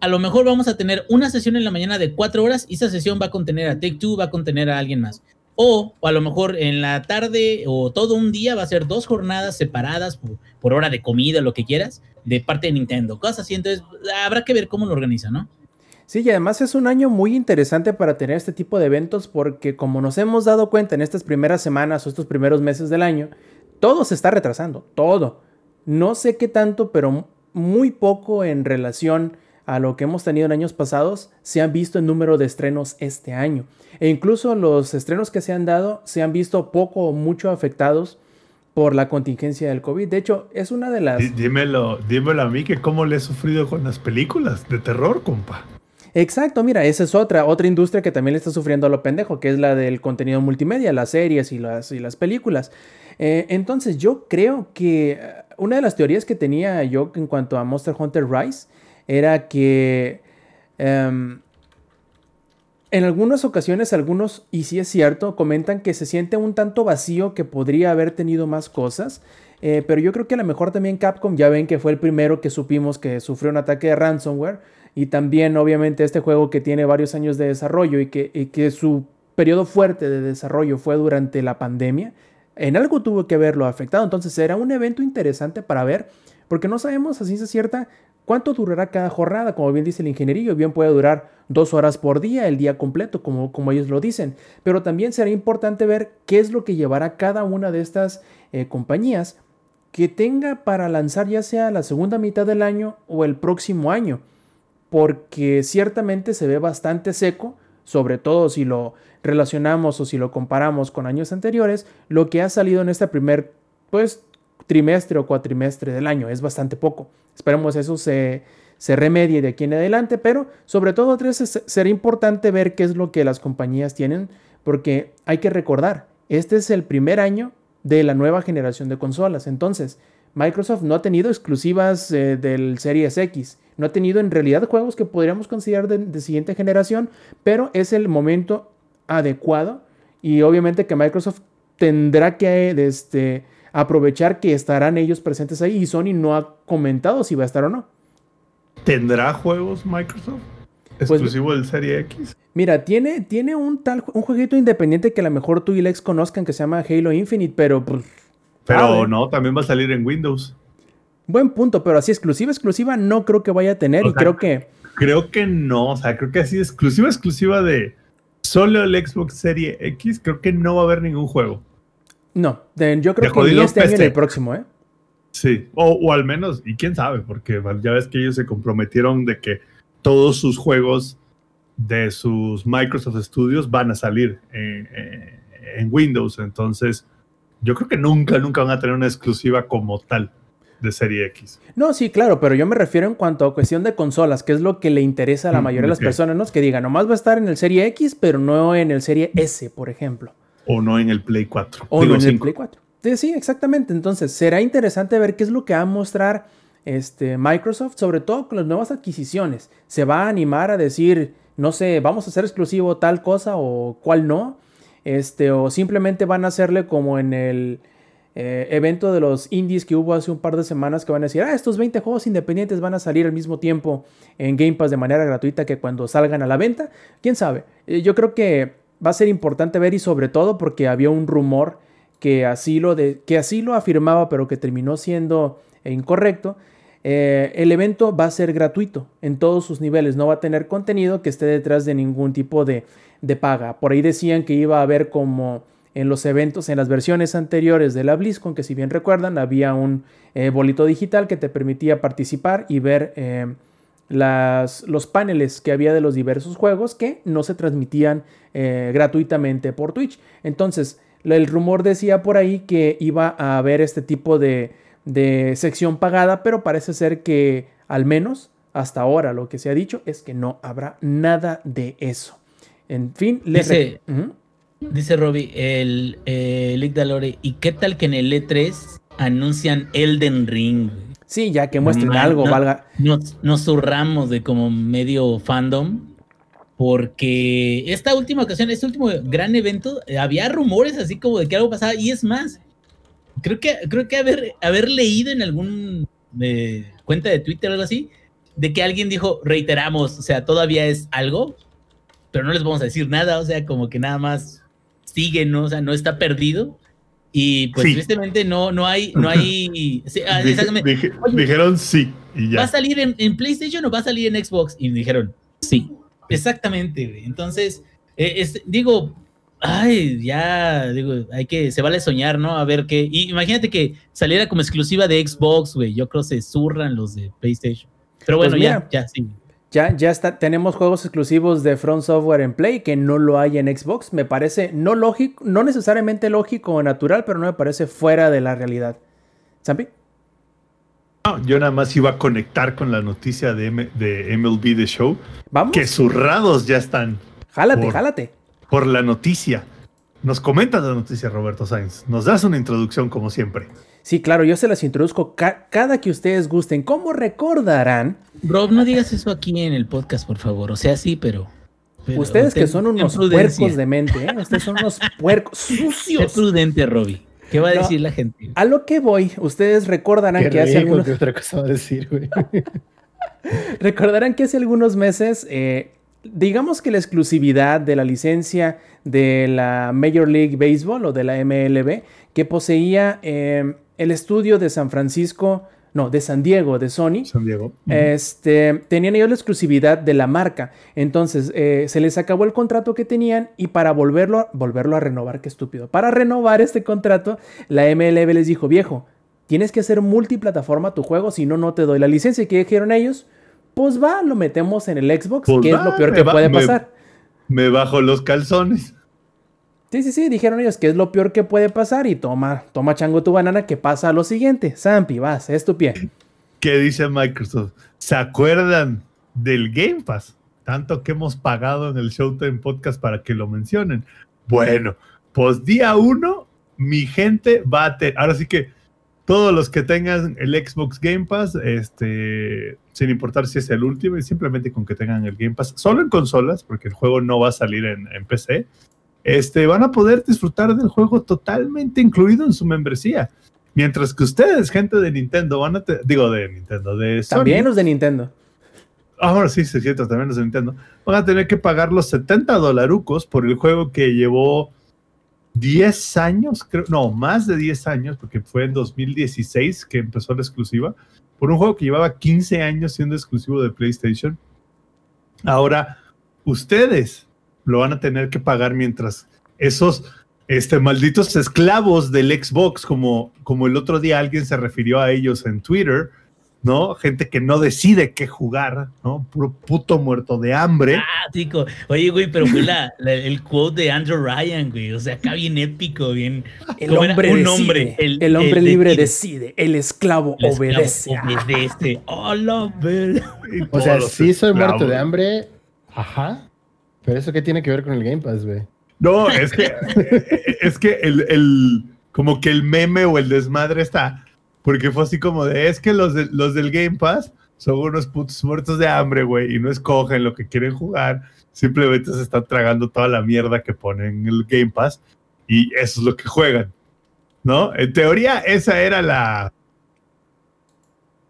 a lo mejor vamos a tener una sesión en la mañana de cuatro horas y esa sesión va a contener a Take Two, va a contener a alguien más. O, a lo mejor en la tarde o todo un día va a ser dos jornadas separadas por, hora de comida, lo que quieras, de parte de Nintendo, cosas así. Entonces, habrá que ver cómo lo organiza, ¿no? Sí, y además es un año muy interesante para tener este tipo de eventos porque como nos hemos dado cuenta en estas primeras semanas o estos primeros meses del año, todo se está retrasando, todo. No sé qué tanto, pero muy poco en relación a lo que hemos tenido en años pasados se han visto en número de estrenos este año. E incluso los estrenos que se han dado se han visto poco o mucho afectados por la contingencia del COVID. De hecho, es una de las... Dímelo, dímelo a mí que cómo le he sufrido con las películas de terror, compa. Exacto, mira, esa es otra, otra industria que también le está sufriendo a lo pendejo, que es la del contenido multimedia, las series y las, y las películas. Eh, entonces yo creo que una de las teorías que tenía yo en cuanto a Monster Hunter Rise era que em, en algunas ocasiones algunos, y sí es cierto, comentan que se siente un tanto vacío que podría haber tenido más cosas. Eh, pero yo creo que a lo mejor también Capcom, ya ven que fue el primero que supimos que sufrió un ataque de ransomware. Y también obviamente este juego que tiene varios años de desarrollo y que, y que su periodo fuerte de desarrollo fue durante la pandemia en algo tuvo que verlo afectado. Entonces era un evento interesante para ver, porque no sabemos a ciencia cierta cuánto durará cada jornada. Como bien dice el ingenierillo, bien puede durar dos horas por día, el día completo, como, como ellos lo dicen. Pero también será importante ver qué es lo que llevará cada una de estas eh, compañías que tenga para lanzar ya sea la segunda mitad del año o el próximo año. Porque ciertamente se ve bastante seco, sobre todo si lo relacionamos o si lo comparamos con años anteriores, lo que ha salido en este primer pues, trimestre o cuatrimestre del año. Es bastante poco. Esperemos eso se, se remedie de aquí en adelante, pero sobre todo tres, será importante ver qué es lo que las compañías tienen, porque hay que recordar, este es el primer año de la nueva generación de consolas. Entonces, Microsoft no ha tenido exclusivas eh, del Series X, no ha tenido en realidad juegos que podríamos considerar de, siguiente generación, pero es el momento adecuado y obviamente que Microsoft tendrá que este, aprovechar que estarán ellos presentes ahí y Sony no ha comentado si va a estar o no. ¿Tendrá juegos Microsoft? Pues, ¿Exclusivo del Serie X? Mira, tiene, tiene un tal un jueguito independiente que a lo mejor tú y Lex conozcan que se llama Halo Infinite, pero pues, Pero no, también va a salir en Windows. Buen punto, pero así exclusiva, exclusiva no creo que vaya a tener y creo que... Creo que no, o sea, creo que así exclusiva, exclusiva de solo el Xbox Serie X, creo que no va a haber ningún juego. No, yo creo que ni este año ni el próximo, ¿eh? Sí, o, al menos, y quién sabe, porque ya ves que ellos se comprometieron de que todos sus juegos de sus Microsoft Studios van a salir en, en Windows, entonces yo creo que nunca, nunca van a tener una exclusiva como tal. De serie X. No, sí, claro, pero yo me refiero en cuanto a cuestión de consolas, que es lo que le interesa a la Mm, mayoría de las personas, ¿no? Que digan, nomás va a estar en el Serie X, pero no en el Serie S, por ejemplo. O no en el Play 4. O Digo, no en el 5. Play 4. Sí, sí, exactamente. Entonces, será interesante ver qué es lo que va a mostrar este, Microsoft, sobre todo con las nuevas adquisiciones. ¿Se va a animar a decir, no sé, vamos a hacer exclusivo tal cosa o cuál no? Este, o simplemente van a hacerle como en el eh, evento de los indies que hubo hace un par de semanas que van a decir, ah, estos 20 juegos independientes van a salir al mismo tiempo en Game Pass de manera gratuita que cuando salgan a la venta. ¿Quién sabe? Eh, yo creo que va a ser importante ver y sobre todo porque había un rumor que así lo, que así lo afirmaba pero que terminó siendo incorrecto. Eh, el evento va a ser gratuito en todos sus niveles, no va a tener contenido que esté detrás de ningún tipo de, de paga. Por ahí decían que iba a haber como en los eventos, en las versiones anteriores de la BlizzCon, que si bien recuerdan, había un eh, bolito digital que te permitía participar y ver eh, las, los paneles que había de los diversos juegos que no se transmitían eh, gratuitamente por Twitch. Entonces, el rumor decía por ahí que iba a haber este tipo de, de sección pagada, pero parece ser que al menos hasta ahora lo que se ha dicho es que no habrá nada de eso. En fin, les Dice-. Dice Robbie, el eh, Lick Dalore, ¿y qué tal que en el E3 anuncian Elden Ring? Sí, ya que muestren Man, algo, no. valga. Nos, nos zurramos de como medio fandom, porque esta última ocasión, este último gran evento, eh, había rumores así como de que algo pasaba, y es más, creo que, creo que haber, haber leído en algún eh, cuenta de Twitter o algo así, de que alguien dijo, reiteramos, o sea, todavía es algo, pero no les vamos a decir nada, o sea, como que nada más sigue, ¿no? O sea, no está perdido. Y pues Sí. tristemente no, no hay, no hay. sí, ah, Dije- Oye, dijeron sí y ¿Va a ya. salir en, en PlayStation o va a salir en Xbox? Y me dijeron, sí. Exactamente, güey. Entonces, eh, es- digo, ay, ya, digo, hay que, se vale soñar, ¿no? A ver qué. Y imagínate que saliera como exclusiva de Xbox, güey. Yo creo se zurran los de PlayStation. Pero Pues bueno, ya, mira. ya, sí. Ya, ya está, tenemos juegos exclusivos de Front Software en Play que no lo hay en Xbox. Me parece no lógico, no necesariamente lógico o natural, pero no me parece fuera de la realidad. ¿Zampi? No, yo nada más iba a conectar con la noticia de, M- de MLB The Show, Vamos. que zurrados ya están Jálate, por- jálate. por la noticia. Nos comentas la noticia, Roberto Sainz. Nos das una introducción como siempre. Sí, claro, yo se las introduzco ca- cada que ustedes gusten. Como recordarán, Rob, no digas eso aquí en el podcast, por favor. O sea, sí, pero. pero ustedes que son unos puercos de mente, ¿eh? ustedes son unos puercos sucios. prudente, Robbie. ¿Qué va a No. decir la gente? A lo que voy, ustedes recordarán Qué que hace algunos... ¿qué otra cosa va a decir, güey? Recordarán que hace algunos meses, eh, digamos que la exclusividad de la licencia de la Major League Baseball o de la MLB, que poseía eh, el estudio de San Francisco, no, de San Diego, de Sony, San Diego. este, tenían ellos la exclusividad de la marca. Entonces, eh, se les acabó el contrato que tenían y para volverlo, a- volverlo a renovar, qué estúpido, para renovar este contrato, la MLB les dijo, viejo, tienes que hacer multiplataforma tu juego, si no, no te doy la licencia. ¿Y qué dijeron ellos? Pues va, lo metemos en el Xbox, Pues que es lo peor que va- puede me- pasar. Me bajo los calzones. Sí, sí, sí, dijeron ellos que es lo peor que puede pasar y toma, toma chango tu banana que pasa a lo siguiente. Zampi, vas, es tu pie. ¿Qué dice Microsoft? ¿Se acuerdan del Game Pass? Tanto que hemos pagado en el Showtime Podcast para que lo mencionen. Bueno, pues día uno, mi gente va a tener. Ahora sí que todos los que tengan el Xbox Game Pass, este, sin importar si es el último, y simplemente con que tengan el Game Pass, solo en consolas, porque el juego no va a salir en PC, este, van a poder disfrutar del juego totalmente incluido en su membresía. Mientras que ustedes, gente de Nintendo, van a digo de Nintendo, de Sony, También los de Nintendo. ahora sí, se siente también los de Nintendo, van a tener que pagar los 70 dolarucos por el juego que llevó 10 años, creo, no, más de 10 años, porque fue en 2016 que empezó la exclusiva, por un juego que llevaba 15 años siendo exclusivo de PlayStation. Ahora, ustedes lo van a tener que pagar mientras esos este, malditos esclavos del Xbox, como, como el otro día alguien se refirió a ellos en Twitter, ¿no? Gente que no decide qué jugar, ¿no? Puro puto muerto de hambre. Ah, chico. Oye, güey, pero fue la, la- el quote de Andrew Ryan, güey. O sea, acá bien épico, bien. El hombre un decide, hombre. El, hombre el libre decide. decide. El esclavo El esclavo obedece. Ah. Obedece. Oh, O sea, sí soy muerto de hambre. Ajá. Pero eso qué tiene que ver con el Game Pass, güey. No, es que, es que el, el- como que el meme o el desmadre está, porque fue así como de, es que los, de- los del Game Pass son unos putos muertos de hambre, güey, y no escogen lo que quieren jugar, simplemente se están tragando toda la mierda que ponen en el Game Pass, y eso es lo que juegan, ¿no? En teoría, esa era la...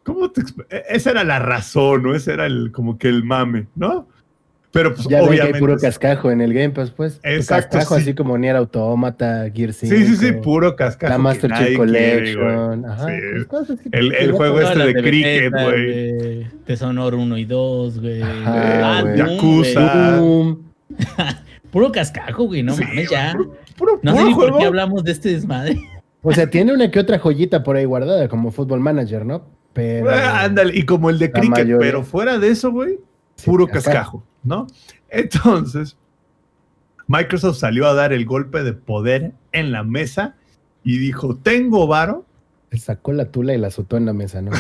¿Cómo te e- Esa era la razón, ¿no? Ese era el, como que el mame, ¿no? Pero pues Ya ven que hay obviamente... puro cascajo en el Game Pass, pues. Exacto, Cascajo sí. así como Nier Automata, Gear 5. Sí, sí, sí, puro cascajo. La Master Chief Collection. Ajá. Sí, pues, cosas que- el- el juego este de cricket, güey. Deshonor 1 y 2, güey. Ah, Yakuza. Puro cascajo, güey. No Sí, mames, ya. Puro, puro, No sé puro ni por juego. qué hablamos de este desmadre. O sea, tiene una que otra joyita por ahí guardada, como Football Manager, ¿no? Pero. Ah, ándale, y como el de cricket, mayoría. pero fuera de eso, güey, Sí, puro cascajo. cascajo, ¿no? Entonces, Microsoft salió a dar el golpe de poder en la mesa y dijo, tengo varo, Sacó la tula y la azotó en la mesa, ¿no?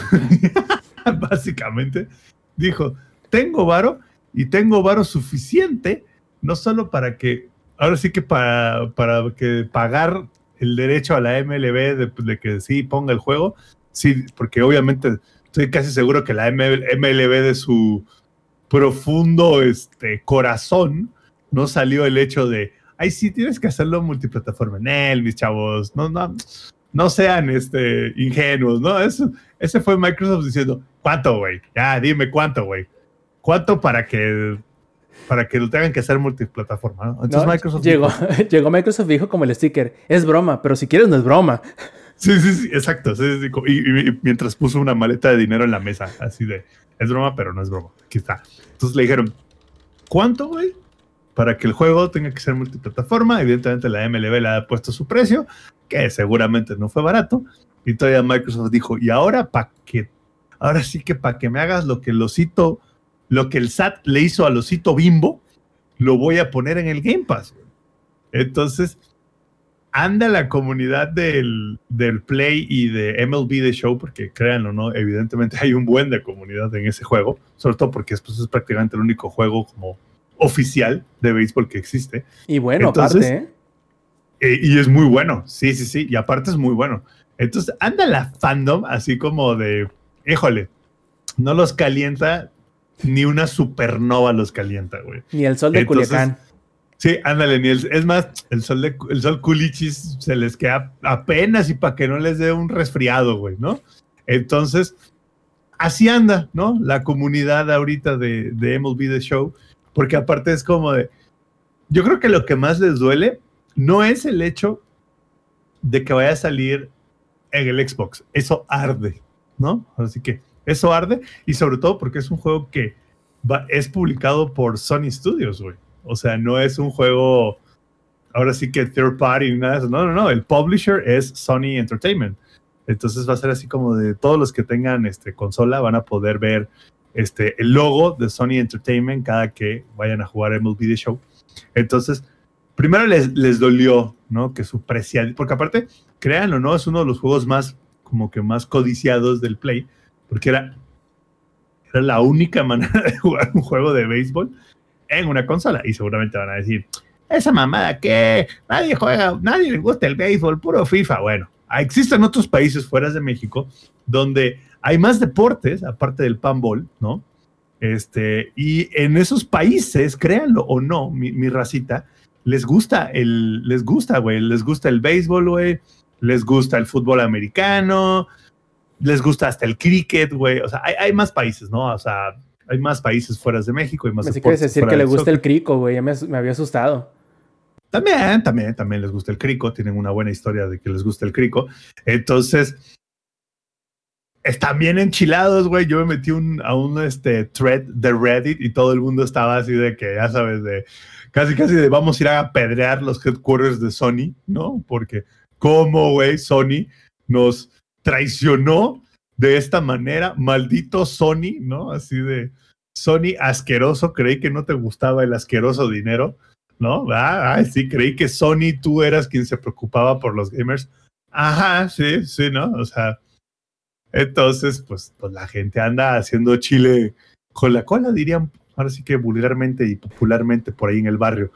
básicamente, dijo, tengo varo y tengo varo suficiente, no solo para que, ahora sí que para, para que pagar el derecho a la MLB de, de que sí ponga el juego, sí, porque obviamente estoy casi seguro que la ML MLB de su profundo este, corazón no salió el hecho de, ay, sí, tienes que hacerlo multiplataforma en él, mis chavos, no, no, no sean este, ingenuos, ¿no? Eso, ese fue Microsoft diciendo, ¿cuánto, güey? Ya, dime cuánto, güey. ¿Cuánto para que para que lo tengan que hacer multiplataforma? ¿no? Entonces No, Microsoft llegó, dijo, llegó Microsoft y dijo como el sticker, es broma, pero si quieres no es broma. sí, sí, sí, exacto. sí, sí, y, y- y mientras puso una maleta de dinero en la mesa, así de, es broma, pero no es broma. Aquí está. Entonces le dijeron, ¿cuánto, güey? Para que el juego tenga que ser multiplataforma. Evidentemente la MLB le ha puesto su precio, que seguramente no fue barato. Y todavía Microsoft dijo, y ahora para que, ahora sí que para que me hagas lo que el osito, lo que el SAT le hizo al osito bimbo, lo voy a poner en el Game Pass. güey". Entonces, anda la comunidad del, del Play y de MLB The Show, porque créanlo no, evidentemente hay un buen de comunidad en ese juego, sobre todo porque pues, es prácticamente el único juego como oficial de béisbol que existe. Y bueno, Entonces- aparte, ¿eh? Eh, y es muy bueno, sí, sí, sí, y aparte es muy bueno. Entonces anda la fandom así como de, híjole, no los calienta, ni una supernova los calienta, güey. ni el sol de Entonces, Culiacán. Sí, ándale, ni el- es más, el sol de el sol culichis se les queda apenas y para que no les dé un resfriado, güey, ¿no? Entonces, así anda, ¿no? La comunidad ahorita de, de MLB The Show, porque aparte es como de, yo creo que lo que más les duele no es el hecho de que vaya a salir en el Xbox, eso arde, ¿no? Así que eso arde y sobre todo porque es un juego que va- es publicado por Sony Studios, güey. O sea, no es un juego, ahora sí que third party, nada de eso. No, no, no. El publisher es Sony Entertainment. Entonces va a ser así como de todos los que tengan este, consola van a poder ver este, el logo de Sony Entertainment cada que vayan a jugar MLB The Show. Entonces, primero les, les dolió, ¿no? Que su preciado, porque aparte, créanlo, ¿no? Es uno de los juegos más, como que más codiciados del Play, porque era, era la única manera de jugar un juego de béisbol en una consola. Y seguramente van a decir, esa mamada que nadie juega, nadie le gusta el béisbol, puro FIFA. Bueno, existen otros países fuera de México donde hay más deportes, aparte del panball, ¿no? Este, y en esos países, créanlo o no, mi, mi racita, les gusta el, les gusta, güey, les gusta el béisbol, güey, les gusta el fútbol americano, les gusta hasta el cricket, güey, o sea, hay, hay más países, ¿no? O sea, hay más países fuera de México y más Me si quieres decir que le gusta el crico, güey. Ya me, me había asustado. También, también, también les gusta el crico, tienen una buena historia de que les gusta el crico. Entonces, están bien enchilados, güey. Yo me metí un, a un este, thread de Reddit y todo el mundo estaba así de que, ya sabes, de casi, casi de vamos a ir a apedrear los headquarters de Sony, ¿no? Porque, ¿cómo, güey? Sony nos traicionó de esta manera, maldito Sony, ¿no? Así de Sony asqueroso, creí que no te gustaba el asqueroso dinero, ¿no? Ah, sí, creí que Sony tú eras quien se preocupaba por los gamers. Ajá, sí, sí, ¿no? O sea, entonces, pues, pues la gente anda haciendo chile con la cola, dirían, ahora sí que vulgarmente y popularmente por ahí en el barrio.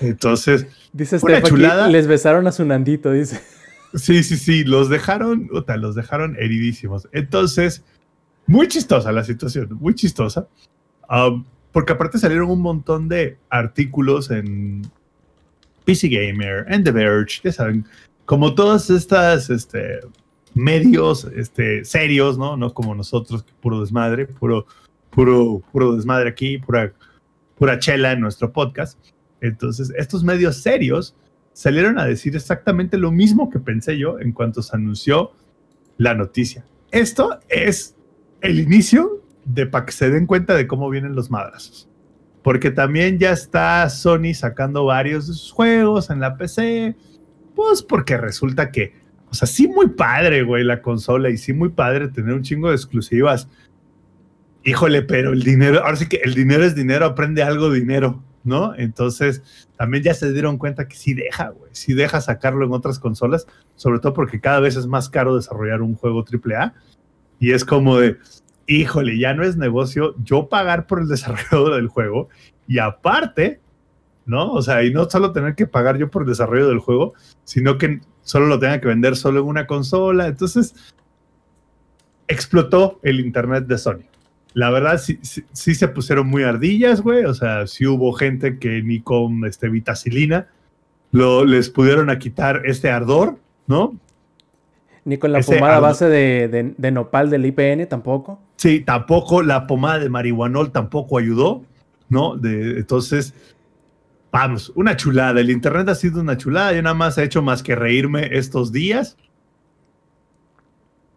Entonces, dice una chulada. les besaron a su Nandito, dice. Sí, sí, sí, los dejaron, los dejaron heridísimos. Entonces, muy chistosa la situación, muy chistosa. Um, porque aparte salieron un montón de artículos en PC Gamer, en The Verge, ya saben, como todas estas este, medios este, serios, ¿no? No como nosotros, que puro desmadre, puro, puro, puro desmadre aquí, pura, pura chela en nuestro podcast. Entonces, estos medios serios salieron a decir exactamente lo mismo que pensé yo en cuanto se anunció la noticia. Esto es el inicio de para que se den cuenta de cómo vienen los madrazos. Porque también ya está Sony sacando varios de sus juegos en la PC. Pues porque resulta que, o sea, sí muy padre, güey, la consola y sí muy padre tener un chingo de exclusivas. Híjole, pero el dinero, ahora sí que el dinero es dinero, aprende algo dinero. ¿No? Entonces, también ya se dieron cuenta que sí deja, güey, deja sacarlo en otras consolas, sobre todo porque cada vez es más caro desarrollar un juego AAA. Y es como de, híjole, ya no es negocio yo pagar por el desarrollo del juego y aparte, ¿no? O sea, y no solo tener que pagar yo por el desarrollo del juego, sino que solo lo tenga que vender solo en una consola. Entonces, explotó el Internet de Sony la verdad sí, sí, se pusieron muy ardillas, güey. O sea, sí hubo gente que ni con este, vitacilina lo, les pudieron a quitar este ardor, ¿no? Ni con la pomada base de, de, nopal del IPN tampoco. Sí, tampoco la pomada de marihuanol tampoco ayudó, ¿no? De, entonces, vamos, una chulada. El internet ha sido una chulada. Yo nada más he hecho más que reírme estos días.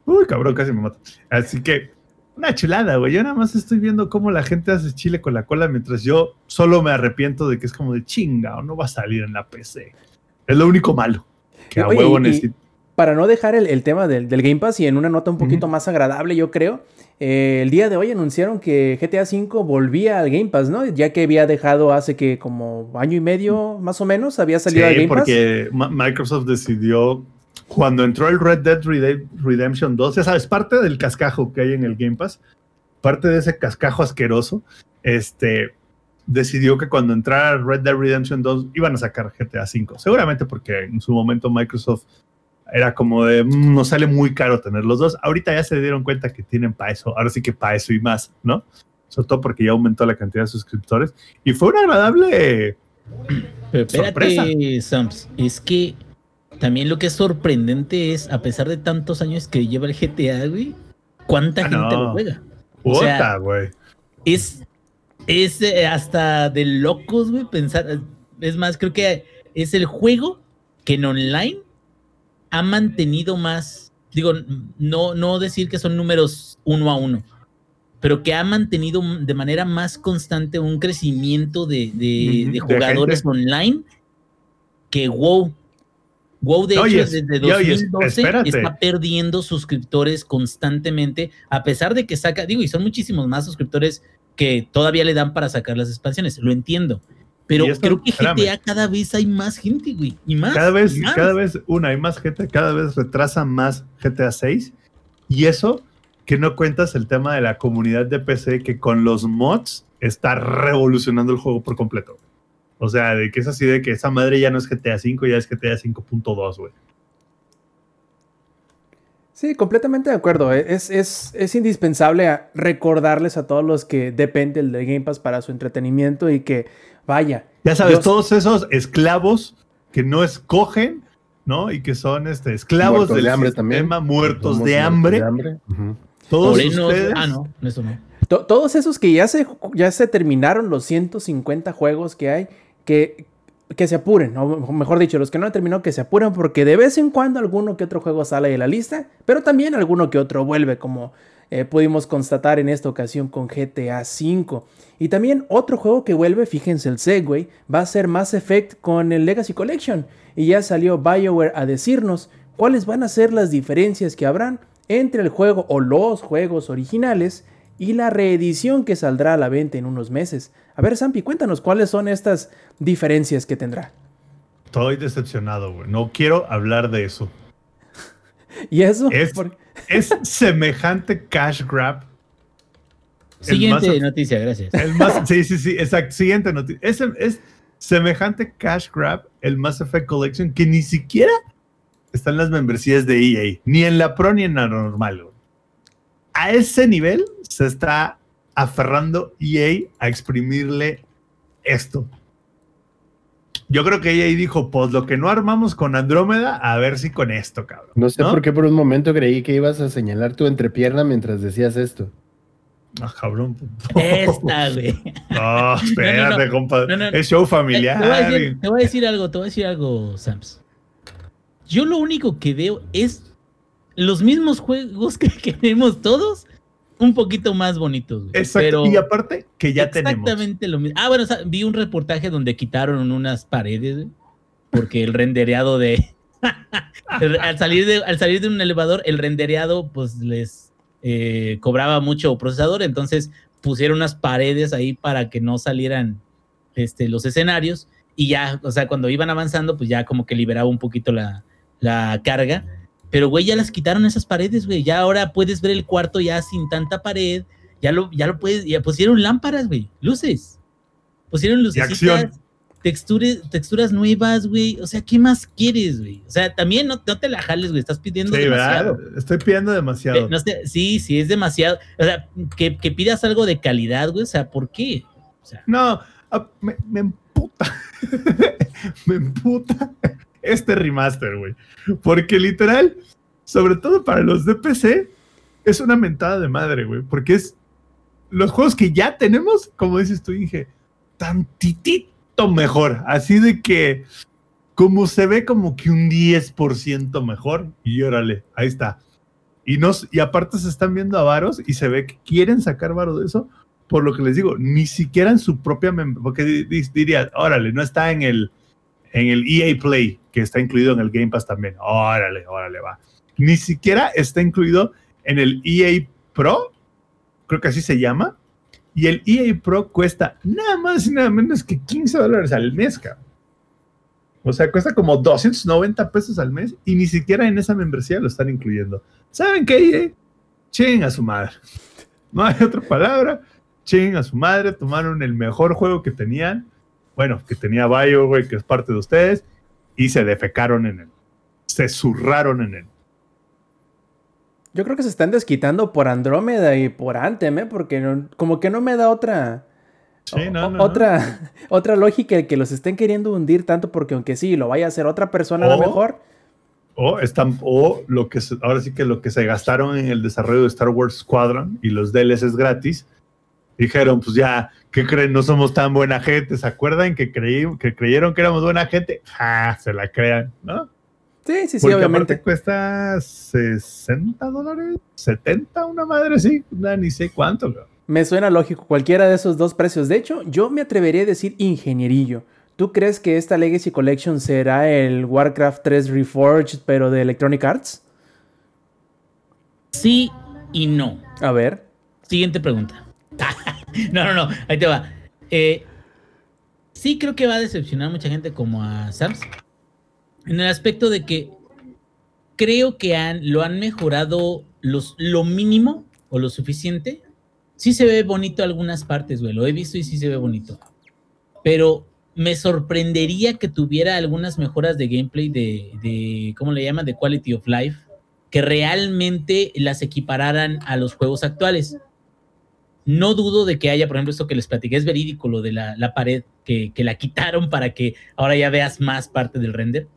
Uy, cabrón, casi me mato. Así que una chulada, güey. Yo nada más estoy viendo cómo la gente hace chile con la cola mientras yo solo me arrepiento de que es como de chinga o no va a salir en la PC. Es lo único malo. Que a huevo necesito. Para no dejar el, tema del, Game Pass y en una nota un poquito más agradable, yo creo, eh, el día de hoy anunciaron que GTA V volvía al Game Pass, ¿no? Ya que había dejado hace que como año y medio, más o menos, había salido al Game Pass. porque Microsoft decidió cuando entró el Red Dead Redemption 2, ya sabes, parte del cascajo que hay en el Game Pass, parte de ese cascajo asqueroso, este, decidió que cuando entrara Red Dead Redemption 2 iban a sacar GTA 5. Seguramente porque en su momento Microsoft era como de, mm, nos sale muy caro tener los dos. Ahorita ya se dieron cuenta que tienen para eso, ahora sí que para eso y más, ¿no? Sobre todo porque ya aumentó la cantidad de suscriptores. Y fue una agradable sorpresa. Sams, es que también lo que es sorprendente es, a pesar de tantos años que lleva el GTA, güey, ¿cuánta ah, gente lo juega? O sea, güey. Es, es eh, hasta de locos, güey, pensar. Es más, creo que es el juego que en online ha mantenido más. Digo, no, no decir que son números uno a uno, pero que ha mantenido de manera más constante un crecimiento de, de, jugadores online que WoW. WoW, de hecho, desde 2012 está perdiendo suscriptores constantemente, a pesar de que saca, digo, y son muchísimos más suscriptores que todavía le dan para sacar las expansiones, lo entiendo. Pero creo que GTA cada vez hay más gente, güey, y más. Cada vez, cada vez, una, hay más gente, cada vez retrasa más GTA 6, y eso que no cuentas el tema de la comunidad de PC que con los mods está revolucionando el juego por completo. O sea, de que es así de que esa madre ya no es GTA 5, ya es GTA 5.2, güey. Sí, completamente de acuerdo. Es, es, indispensable recordarles a todos los que dependen del Game Pass para su entretenimiento y que, vaya. Ya sabes, todos esos esclavos que no escogen, ¿no? Y que son este, esclavos del de hambre sistema, muertos de hambre. Todos ustedes. Ah, no, eso no. todos esos que ya se, ya se terminaron los 150 juegos que hay que, que se apuren, o mejor dicho, los que no han terminado que se apuren porque de vez en cuando alguno que otro juego sale de la lista, pero también alguno que otro vuelve, como eh, pudimos constatar en esta ocasión con GTA V. Y también otro juego que vuelve, fíjense el segue, va a ser Mass Effect con el Legacy Collection. Y ya salió BioWare a decirnos cuáles van a ser las diferencias que habrán entre el juego o los juegos originales y la reedición que saldrá a la venta en unos meses. A ver, Sampi, cuéntanos cuáles son estas diferencias que tendrá. Estoy decepcionado, güey. No quiero hablar de eso. ¿Y eso? Es, es semejante cash grab. Siguiente noticia, gracias. El más, sí, sí, sí, exacto. Siguiente noticia. Es, es semejante cash grab el Mass Effect Collection que ni siquiera están las membresías de EA, ni en la Pro ni en la normal. A ese nivel se está aferrando EA a exprimirle esto. Yo creo que EA dijo, pues lo que no armamos con Andrómeda, a ver si con esto, cabrón. No sé por qué por un momento creí que ibas a señalar tu entrepierna mientras decías esto. Ah, cabrón. Esta, güey. No, espérate, compadre. es show familiar. Te voy, a decir, te voy, a decir, algo, te voy a decir algo, Sams. Yo lo único que veo es los mismos juegos que queremos todos, un poquito más bonitos. Exacto. y aparte, que ya tenemos. Exactamente lo mismo. Ah, bueno, vi un reportaje donde quitaron unas paredes, porque el rendereado de. al, salir de, al salir de un elevador, el rendereado, pues les eh, cobraba mucho procesador, entonces pusieron unas paredes ahí para que no salieran este, los escenarios y ya, o sea, cuando iban avanzando, pues ya como que liberaba un poquito la, la carga. Pero, güey, ya las quitaron esas paredes, güey. Ya ahora puedes ver el cuarto ya sin tanta pared. Ya lo, ya lo puedes, ya pusieron lámparas, güey, luces. Pusieron luces texturas, texturas nuevas, güey. O sea, ¿qué más quieres, güey? O sea, también no, te la jales, güey. Estás pidiendo demasiado. Estoy pidiendo demasiado. No sí, sí, es demasiado. O sea, que, pidas algo de calidad, güey. O sea, ¿por qué? no, ah, me, me emputa. me emputa este remaster, güey. Porque literal, sobre todo para los de PC, es una mentada de madre, güey. Porque es los juegos que ya tenemos, como dices tú, dije, tantitito mejor. Así de que, como se ve como que un 10% mejor, y órale, ahí está. Y, nos, y aparte se están viendo a varos y se ve que quieren sacar varo de eso, por lo que les digo, ni siquiera en su propia, porque diría, órale, no está en el, en el EA Play, que está incluido en el Game Pass también, órale, órale, va. Ni siquiera está incluido en el EA Pro, creo que así se llama, y el EA Pro cuesta nada más y nada menos que 15 dólares al mes, cabrón. O sea, cuesta como 290 pesos al mes y ni siquiera en esa membresía lo están incluyendo. ¿Saben qué, EA? Ching a su madre. No hay otra palabra. Ching a su madre. Tomaron el mejor juego que tenían. Bueno, que tenía BioWare, que es parte de ustedes. Y se defecaron en él. Se zurraron en él. Yo creo que se están desquitando por Andrómeda y por Anthem, ¿eh? porque como que no me da otra. otra, otra lógica el que los estén queriendo hundir tanto porque aunque sí, lo vaya a hacer otra persona a lo mejor. O están, o lo que ahora sí que lo que se gastaron en el desarrollo de Star Wars Squadron y los DLCs gratis, dijeron, pues ya, ¿qué creen? No somos tan buena gente. ¿Se acuerdan que, creí, que creyeron que éramos buena gente? Ah, se la crean, ¿no? Sí, sí, sí, obviamente. cuesta 60 dólares, 70, una madre, sí, ni sé cuánto. Me suena lógico cualquiera de esos dos precios. De hecho, yo me atrevería a decir ingenierillo. ¿Tú crees que esta Legacy Collection será el Warcraft 3 Reforged, pero de Electronic Arts? Sí y no. A ver. Siguiente pregunta. no, no, no, ahí te va. Eh, sí creo que va a decepcionar a mucha gente como a Sams. En el aspecto de que creo que han, lo han mejorado los, lo mínimo o lo suficiente. Sí se ve bonito algunas partes, güey. Lo he visto y sí se ve bonito. Pero me sorprendería que tuviera algunas mejoras de gameplay de, de, ¿cómo le llaman? De quality of life, que realmente las equipararan a los juegos actuales. No dudo de que haya, por ejemplo, esto que les platiqué, es verídico, lo de la, la pared, que, que, la quitaron para que ahora ya veas más parte del render.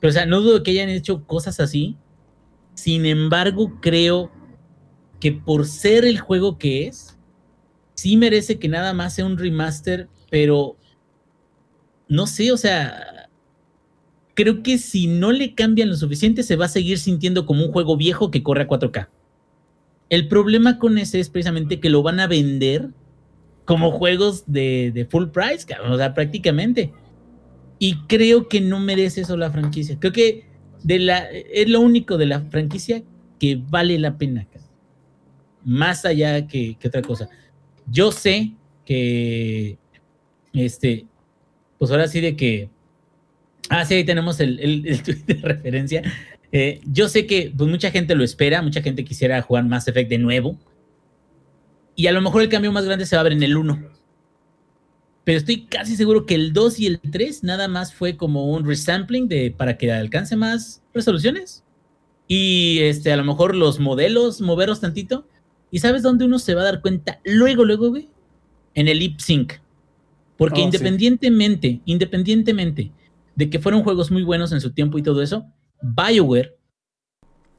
Pero, o sea, no dudo que hayan hecho cosas así. Sin embargo, creo que por ser el juego que es, sí merece que nada más sea un remaster, pero no sé, o sea, creo que si no le cambian lo suficiente, se va a seguir sintiendo como un juego viejo que corre a 4K. El problema con ese es precisamente que lo van a vender como juegos de, de full price, o sea, prácticamente. Y creo que no merece eso la franquicia. Creo que de la, es lo único de la franquicia que vale la pena. Más allá que, que otra cosa. Yo sé que, este, pues ahora sí de que, ah, sí, ahí tenemos el, el, el tweet de referencia. Eh, yo sé que pues, mucha gente lo espera, mucha gente quisiera jugar Mass Effect de nuevo. Y a lo mejor el cambio más grande se va a ver en el 1. Pero estoy casi seguro que el 2 y el 3 nada más fue como un resampling de, para que alcance más resoluciones. Y este, a lo mejor los modelos, moveros tantito. ¿Y sabes dónde uno se va a dar cuenta? Luego, luego, güey. En el lip sync. Porque Oh, sí. independientemente, independientemente de que fueron juegos muy buenos en su tiempo y todo eso, BioWare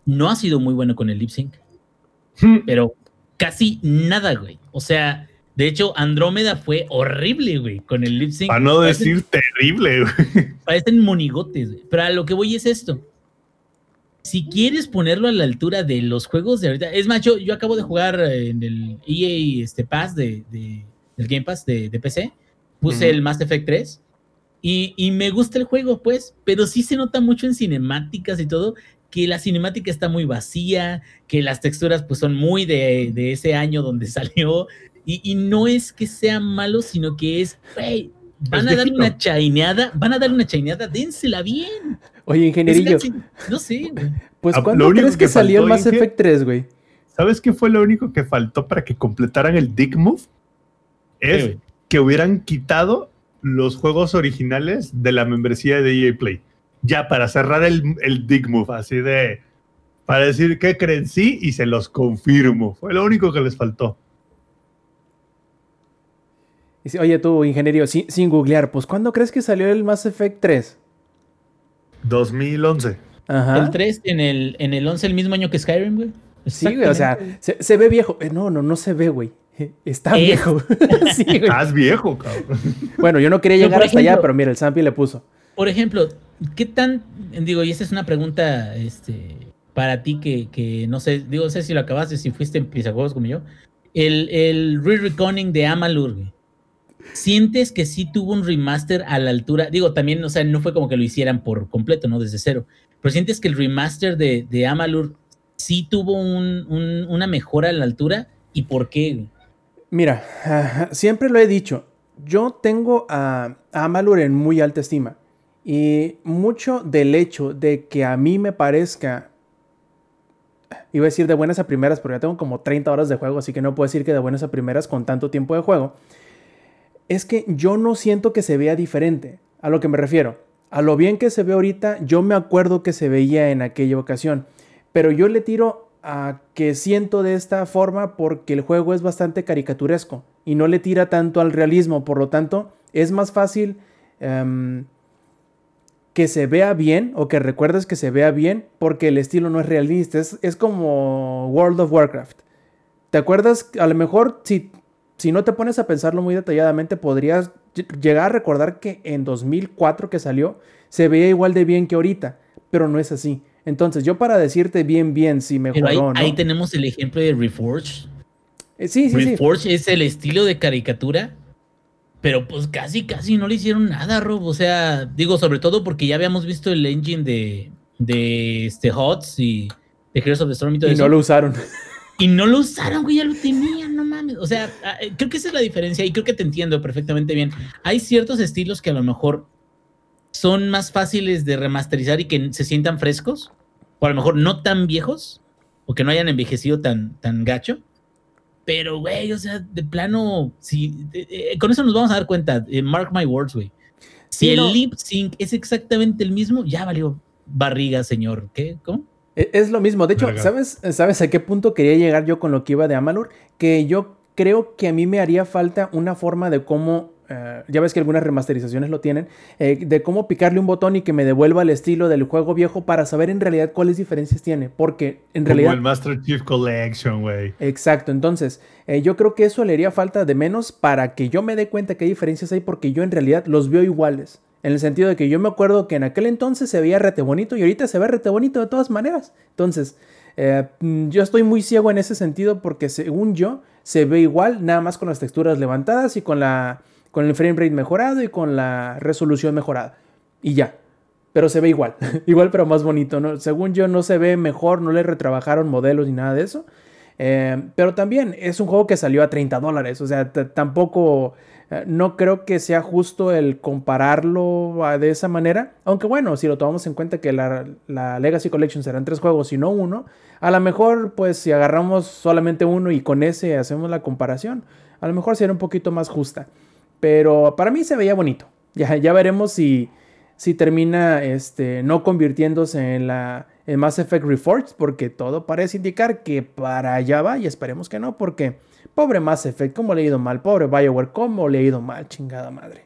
no ha sido muy bueno con el lip sync. Pero casi nada, güey. O sea, de hecho, Andrómeda fue horrible, güey, con el lip sync. Para no Parecen- decir terrible, güey. parecen monigotes, güey. Pero a lo que voy es esto. Si quieres ponerlo a la altura de los juegos de ahorita, es más, yo, yo acabo de jugar en el EA este Pass de, de- del Game Pass de, de PC, puse el Mass Effect 3 y, y me gusta el juego, pues, pero sí se nota mucho en cinemáticas y todo, que la cinemática está muy vacía, que las texturas pues son muy de, de ese año donde salió, y, y no es que sea malo, sino que es, güey, van Es a dar una chaineada, van a dar una chaineada, dénsela bien. Oye, Es ingenierillo, casi- no sé, güey. pues Ah, lo ¿cuándo único crees que, que salió Mass Effect 3, güey? ¿Sabes qué fue lo único que faltó para que completaran el Dick Move? Es que hubieran quitado los juegos originales de la membresía de EA Play. Ya para cerrar el, el Dick Move, así de. Para decir que creen sí y se los confirmo. Fue lo único que les faltó. Dice, Oye, tú, ingenierillo, sin, sin googlear, pues ¿cuándo crees que salió el Mass Effect 3? 2011. Ajá. El 3 en el, en el 11, el mismo año que Skyrim, güey. Sí, güey, o sea, se, se ve viejo. Eh, no, no, no se ve, güey. Está Es- viejo. sí. Estás viejo, cabrón. Bueno, yo no quería llegar hasta allá, pero mira, el Zampi le puso. Por ejemplo, ¿qué tan, digo, y esta es una pregunta este, para ti que, que no sé, digo, no sé si lo acabaste, si fuiste en juegos como yo, el, el re-reconning de Amalur. ¿Sientes que sí tuvo un remaster a la altura? Digo, también, o sea, no fue como que lo hicieran por completo, ¿no? Desde cero. Pero ¿sientes que el remaster de, de Amalur sí tuvo un- un- una mejora a la altura? ¿Y por qué? Mira, siempre lo he dicho. Yo tengo a, a Amalur en muy alta estima. Y mucho del hecho de que a mí me parezca. Iba a decir de buenas a primeras, pero ya tengo como 30 horas de juego, así que no puedo decir que de buenas a primeras con tanto tiempo de juego. Es que yo no siento que se vea diferente. A lo que me refiero. A lo bien que se ve ahorita, yo me acuerdo que se veía en aquella ocasión. Pero yo le tiro a que siento de esta forma porque el juego es bastante caricaturesco y no le tira tanto al realismo. Por lo tanto, es más fácil em, que se vea bien o que recuerdes que se vea bien porque el estilo no es realista. Es, es como World of Warcraft. ¿Te acuerdas? A lo mejor si, si no te pones a pensarlo muy detalladamente, podrías ll- llegar a recordar que en 2004 que salió se veía igual de bien que ahorita, pero no es así. Entonces, yo para decirte bien, bien si Pero mejoró ahí, o no. ahí tenemos el ejemplo de Reforge. Eh, Sí, sí, sí. Reforge es el estilo de caricatura, pero pues casi, casi no le hicieron nada, Rob. O sea, digo, sobre todo porque ya habíamos visto el engine de, de este HOTS y de Heroes of the Storm y todo Y eso. no lo usaron. Y no lo usaron, güey, ya lo tenían, no mames. O sea, eh, creo que esa es la diferencia y creo que te entiendo perfectamente bien. Hay ciertos estilos que a lo mejor son más fáciles de remasterizar y que se sientan frescos, o a lo mejor no tan viejos, o que no hayan envejecido tan, tan gacho. Pero, güey, o sea, de plano, si, eh, eh, con eso nos vamos a dar cuenta. eh, mark my words, güey. Si Sí, el no. lip sync es exactamente el mismo, ya valió barriga, señor. ¿Qué? ¿Cómo? E- Es lo mismo. De hecho, Verga. ¿sabes, ¿sabes a qué punto quería llegar yo con lo que iba de Amalur? Que yo creo que a mí me haría falta una forma de cómo, eh, ya ves que algunas remasterizaciones lo tienen, eh, de cómo picarle un botón y que me devuelva el estilo del juego viejo para saber en realidad cuáles diferencias tiene. Porque en Como realidad... el Master Chief Collection, güey. Exacto, entonces eh, yo creo que eso le haría falta de menos para que yo me dé cuenta hay diferencias ahí porque yo en realidad los veo iguales. En el sentido de que yo me acuerdo que en aquel entonces se veía rete bonito y ahorita se ve rete bonito de todas maneras. Entonces, eh, mm, yo estoy muy ciego en ese sentido porque según yo se ve igual, nada más con las texturas levantadas y con, la, con el frame rate mejorado y con la resolución mejorada. Y ya. pero se ve igual, igual pero más bonito. Según yo no se ve mejor, no le retrabajaron modelos ni nada de eso. Eh, pero también es un juego que salió a 30 dólares, o sea, tampoco, eh, no creo que sea justo el compararlo de esa manera, aunque bueno, si lo tomamos en cuenta que la, la Legacy Collection serán tres juegos y no uno, a lo mejor pues si agarramos solamente uno y con ese hacemos la comparación, a lo mejor sería un poquito más justa, pero para mí se veía bonito, ya, ya veremos si si termina este, no convirtiéndose en la en Mass Effect Reforged, porque todo parece indicar que para allá va y esperemos que no, porque pobre Mass Effect, ¿cómo le ha ido mal? Pobre BioWare, ¿cómo le ha ido mal? Chingada madre.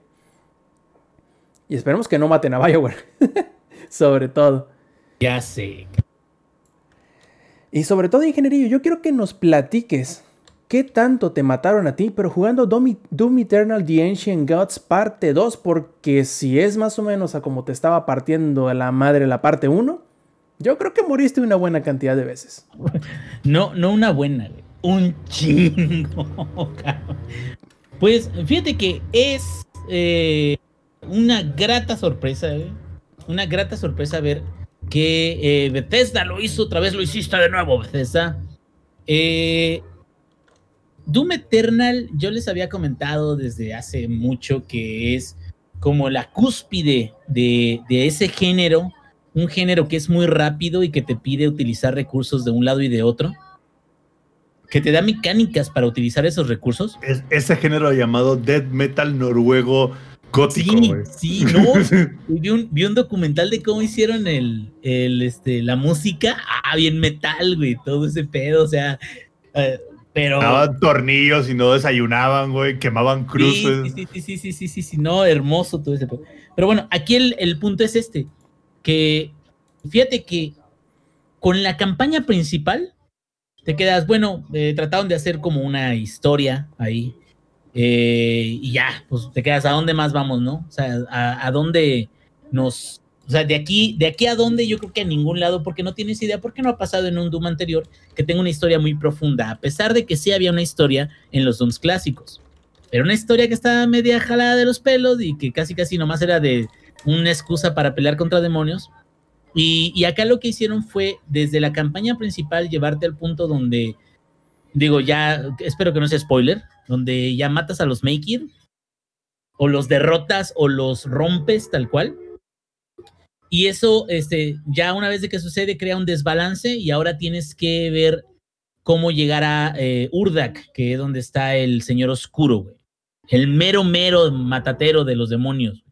Y esperemos que no maten a BioWare, sobre todo. Ya sé. Y sobre todo, ingenierillo, yo quiero que nos platiques qué tanto te mataron a ti, pero jugando Doom, Eternal The Ancient Gods parte 2, porque si es más o menos a como te estaba partiendo la madre la parte 1, yo creo que moriste una buena cantidad de veces. No, no una buena, un chingo. Pues fíjate que es eh, una grata sorpresa, una grata sorpresa ver que eh, Bethesda lo hizo otra vez, lo hiciste de nuevo, Bethesda. Eh, Doom Eternal, yo les había comentado desde hace mucho que es como la cúspide de, ese género, un género que es muy rápido y que te pide utilizar recursos de un lado y de otro, que te da mecánicas para utilizar esos recursos. Es, ese género llamado death metal noruego gótico. Sí, sí, no. vi, un, documental de cómo hicieron el, el, este, la música. Ah, bien metal, güey, todo ese pedo, o sea. Eh, pero. Daban tornillos y no desayunaban, güey, quemaban cruces. Sí, sí, sí, sí, sí, sí, sí, no, hermoso todo ese. Pero bueno, aquí el, punto es este: que fíjate que con la campaña principal te quedas, bueno, eh, trataron de hacer como una historia ahí. Eh, y ya, pues te quedas a dónde más vamos, ¿no? O sea, a dónde nos o sea, de aquí, de aquí a dónde yo creo que a ningún lado, porque no tienes idea, porque no ha pasado en un Doom anterior que tenga una historia muy profunda, a pesar de que sí había una historia en los Dooms clásicos. Pero una historia que estaba media jalada de los pelos y que casi casi nomás era de una excusa para pelear contra demonios. Y, y acá lo que hicieron fue, desde la campaña principal, llevarte al punto donde, digo, ya, espero que no sea spoiler, donde ya matas a los Maker, o los derrotas, o los rompes tal cual y eso, este, ya una vez de que sucede, crea un desbalance y ahora tienes que ver cómo llegar a eh, Urdak, que es donde está el señor oscuro, güey. El mero, mero matatero de los demonios.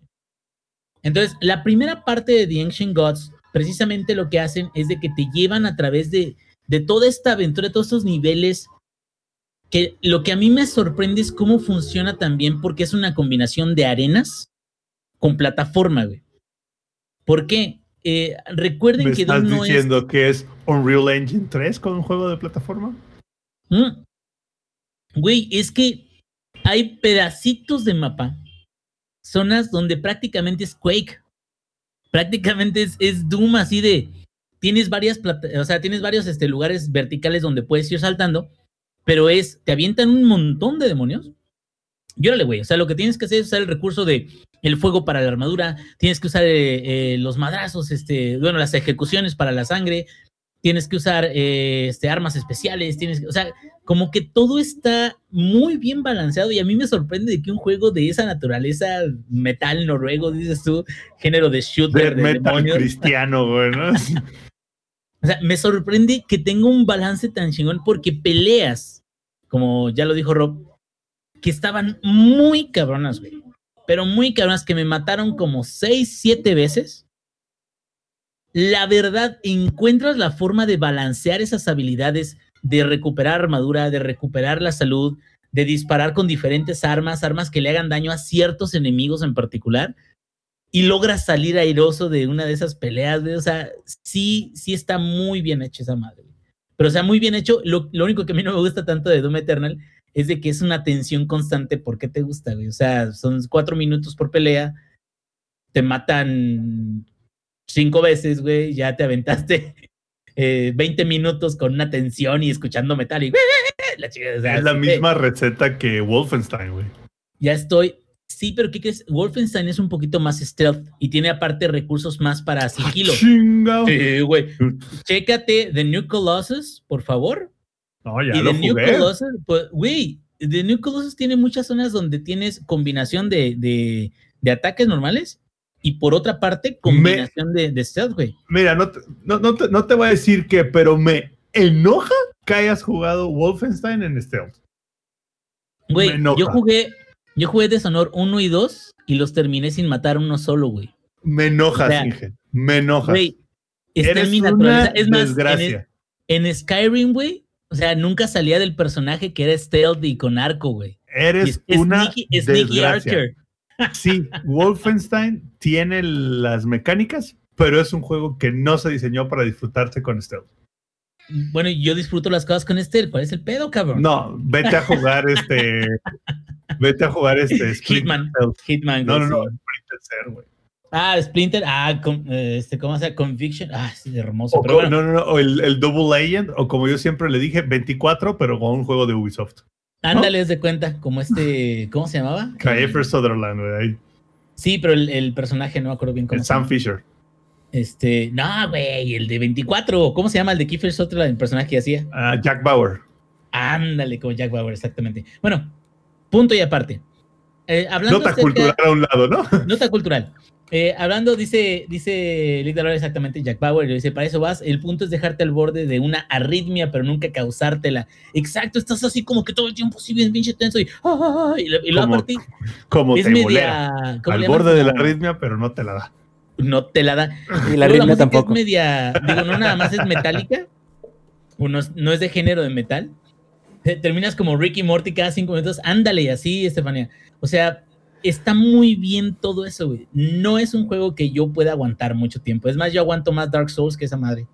Entonces, la primera parte de The Ancient Gods, precisamente lo que hacen es de que te llevan a través de, de toda esta aventura, de todos estos niveles, que lo que a mí me sorprende es cómo funciona también, porque es una combinación de arenas con plataforma, güey. ¿Por qué? Eh, recuerden ¿Me que estás diciendo que es Unreal Engine 3 con un juego de plataforma? Mm. Güey, es que hay pedacitos de mapa, zonas donde prácticamente es Quake. Prácticamente es, es Doom así de. Tienes varias, o sea, tienes varios este, lugares verticales donde puedes ir saltando, pero es, te avientan un montón de demonios. Llórale, güey. O sea, lo que tienes que hacer es usar el recurso de el fuego para la armadura, tienes que usar eh, eh, los madrazos, este, bueno, las ejecuciones para la sangre, tienes que usar eh, este, armas especiales, tienes que, o sea, como que todo está muy bien balanceado y a mí me sorprende de que un juego de esa naturaleza, metal noruego, dices tú, género de shooter, de, metal cristiano, güey, o sea, me sorprende que tenga un balance tan chingón porque peleas, como ya lo dijo Rob, que estaban muy cabronas, güey pero muy cabronas que me mataron como seis, siete veces. La verdad, encuentras la forma de balancear esas habilidades, de recuperar armadura, de recuperar la salud, de disparar con diferentes armas, armas que le hagan daño a ciertos enemigos en particular, y logras salir airoso de una de esas peleas, O sea, sí, sí está muy bien hecho esa madre. Pero, o sea, muy bien hecho. Lo, lo único que a mí no me gusta tanto de Doom Eternal es de que es una tensión constante. ¿Por qué te gusta, güey? O sea, son cuatro minutos por pelea, te matan cinco veces, güey, ya te aventaste eh, 20 minutos con una tensión y escuchando metal y... La es la misma receta que Wolfenstein, güey. Ya estoy Sí, pero ¿qué crees? Wolfenstein es un poquito más stealth y tiene aparte recursos más para sigilo. Chingao. Sí, güey. Chécate The New Colossus, por favor. No, ya y lo The New. Colossus, pues, güey, The New Colossus tiene muchas zonas donde tienes combinación de, de, de ataques normales y por otra parte combinación de, de stealth, güey. Mira, no te, no, no te, no te voy a decir que, pero me enoja que hayas jugado Wolfenstein en Stealth. Güey, yo jugué, yo jugué Deshonor 1 y 2 y los terminé sin matar uno solo, güey. Me enojas, O sea, Inge. Me enojas. Güey, está Eres en mi una. Es más, en, desgracia. en Skyrim, güey, o sea, nunca salía del personaje que era stealth y con arco, güey. Eres es- una Sneaky, Sneaky. Archer. Sí, Wolfenstein tiene las mecánicas, pero es un juego que no se diseñó para disfrutarse con Stealth. Bueno, yo disfruto las cosas con este. ¿Cuál es el pedo, cabrón? No, vete a jugar este. vete a jugar este. Splinter Hitman. Hitman. No, no, no. Splinter Cell, güey. Ah, Splinter. Ah, con- eh, este, ¿cómo se llama? Conviction. Ah, sí, hermoso. O, Pero bueno, no, no, no, el, el Double Agent, o como yo siempre le dije, 24, pero con un juego de Ubisoft. ándale, haz de cuenta. Como este. ¿Cómo se llamaba? Kiefer Sutherland, güey. Sí, pero el, el personaje no me acuerdo bien cómo El se llama. Sam Fisher. Este. No, güey, el de 24. ¿Cómo se llama el de Kiefer Sutherland, el personaje que hacía? Ah, Jack Bauer. Ándale, como Jack Bauer, exactamente. Bueno, punto y aparte. Eh, hablando Nota acerca- cultural a un lado, ¿no? Nota cultural. Eh, hablando, dice, dice Lick exactamente, Jack Bauer, le dice, para eso vas, el punto es dejarte al borde de una arritmia, pero nunca causártela. Exacto, estás así como que todo el tiempo así bien pinche tenso y, ah, ah, y, lo- y luego Como aparte Como es te media... ¿cómo Al borde de la Como- arritmia, pero no te la da. No te la da. Y la música tampoco. Es media, digo, no nada más es metálica, o no, es- no es de género de metal. Te- Terminas como Ricky Morty cada cinco minutos, ándale, y así, Estefania. O sea, está muy bien todo eso, güey. No es un juego que yo pueda aguantar mucho tiempo. Es más, yo aguanto más Dark Souls que esa madre.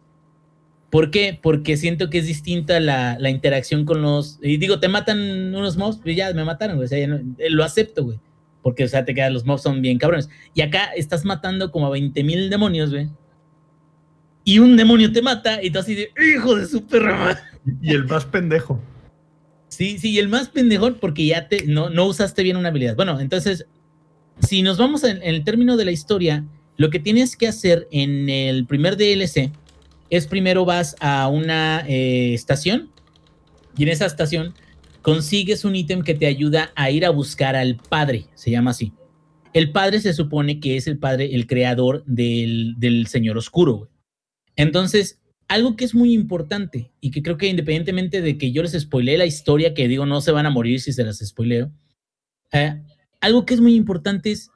¿Por qué? Porque siento que es distinta la, la interacción con los... Y digo, te matan unos mobs, pues ya me mataron, güey. O sea, no- eh, lo acepto, güey. Porque, o sea, te quedan, los mobs son bien cabrones. Y acá estás matando como a 20 mil demonios, güey. Y un demonio te mata y tú así de, hijo de su perra madre". Y el más pendejo. Sí, sí, y el más pendejón porque ya te, no, no usaste bien una habilidad. Bueno, entonces, si nos vamos en, el término de la historia, lo que tienes que hacer en el primer DLC es primero vas a una eh, estación y en esa estación consigues un ítem que te ayuda a ir a buscar al padre, se llama así. El padre se supone que es el padre, el creador del, del Señor Oscuro. Entonces, algo que es muy importante y que creo que independientemente de que yo les spoileé la historia, que digo no se van a morir si se las spoileo, eh, algo que es muy importante es,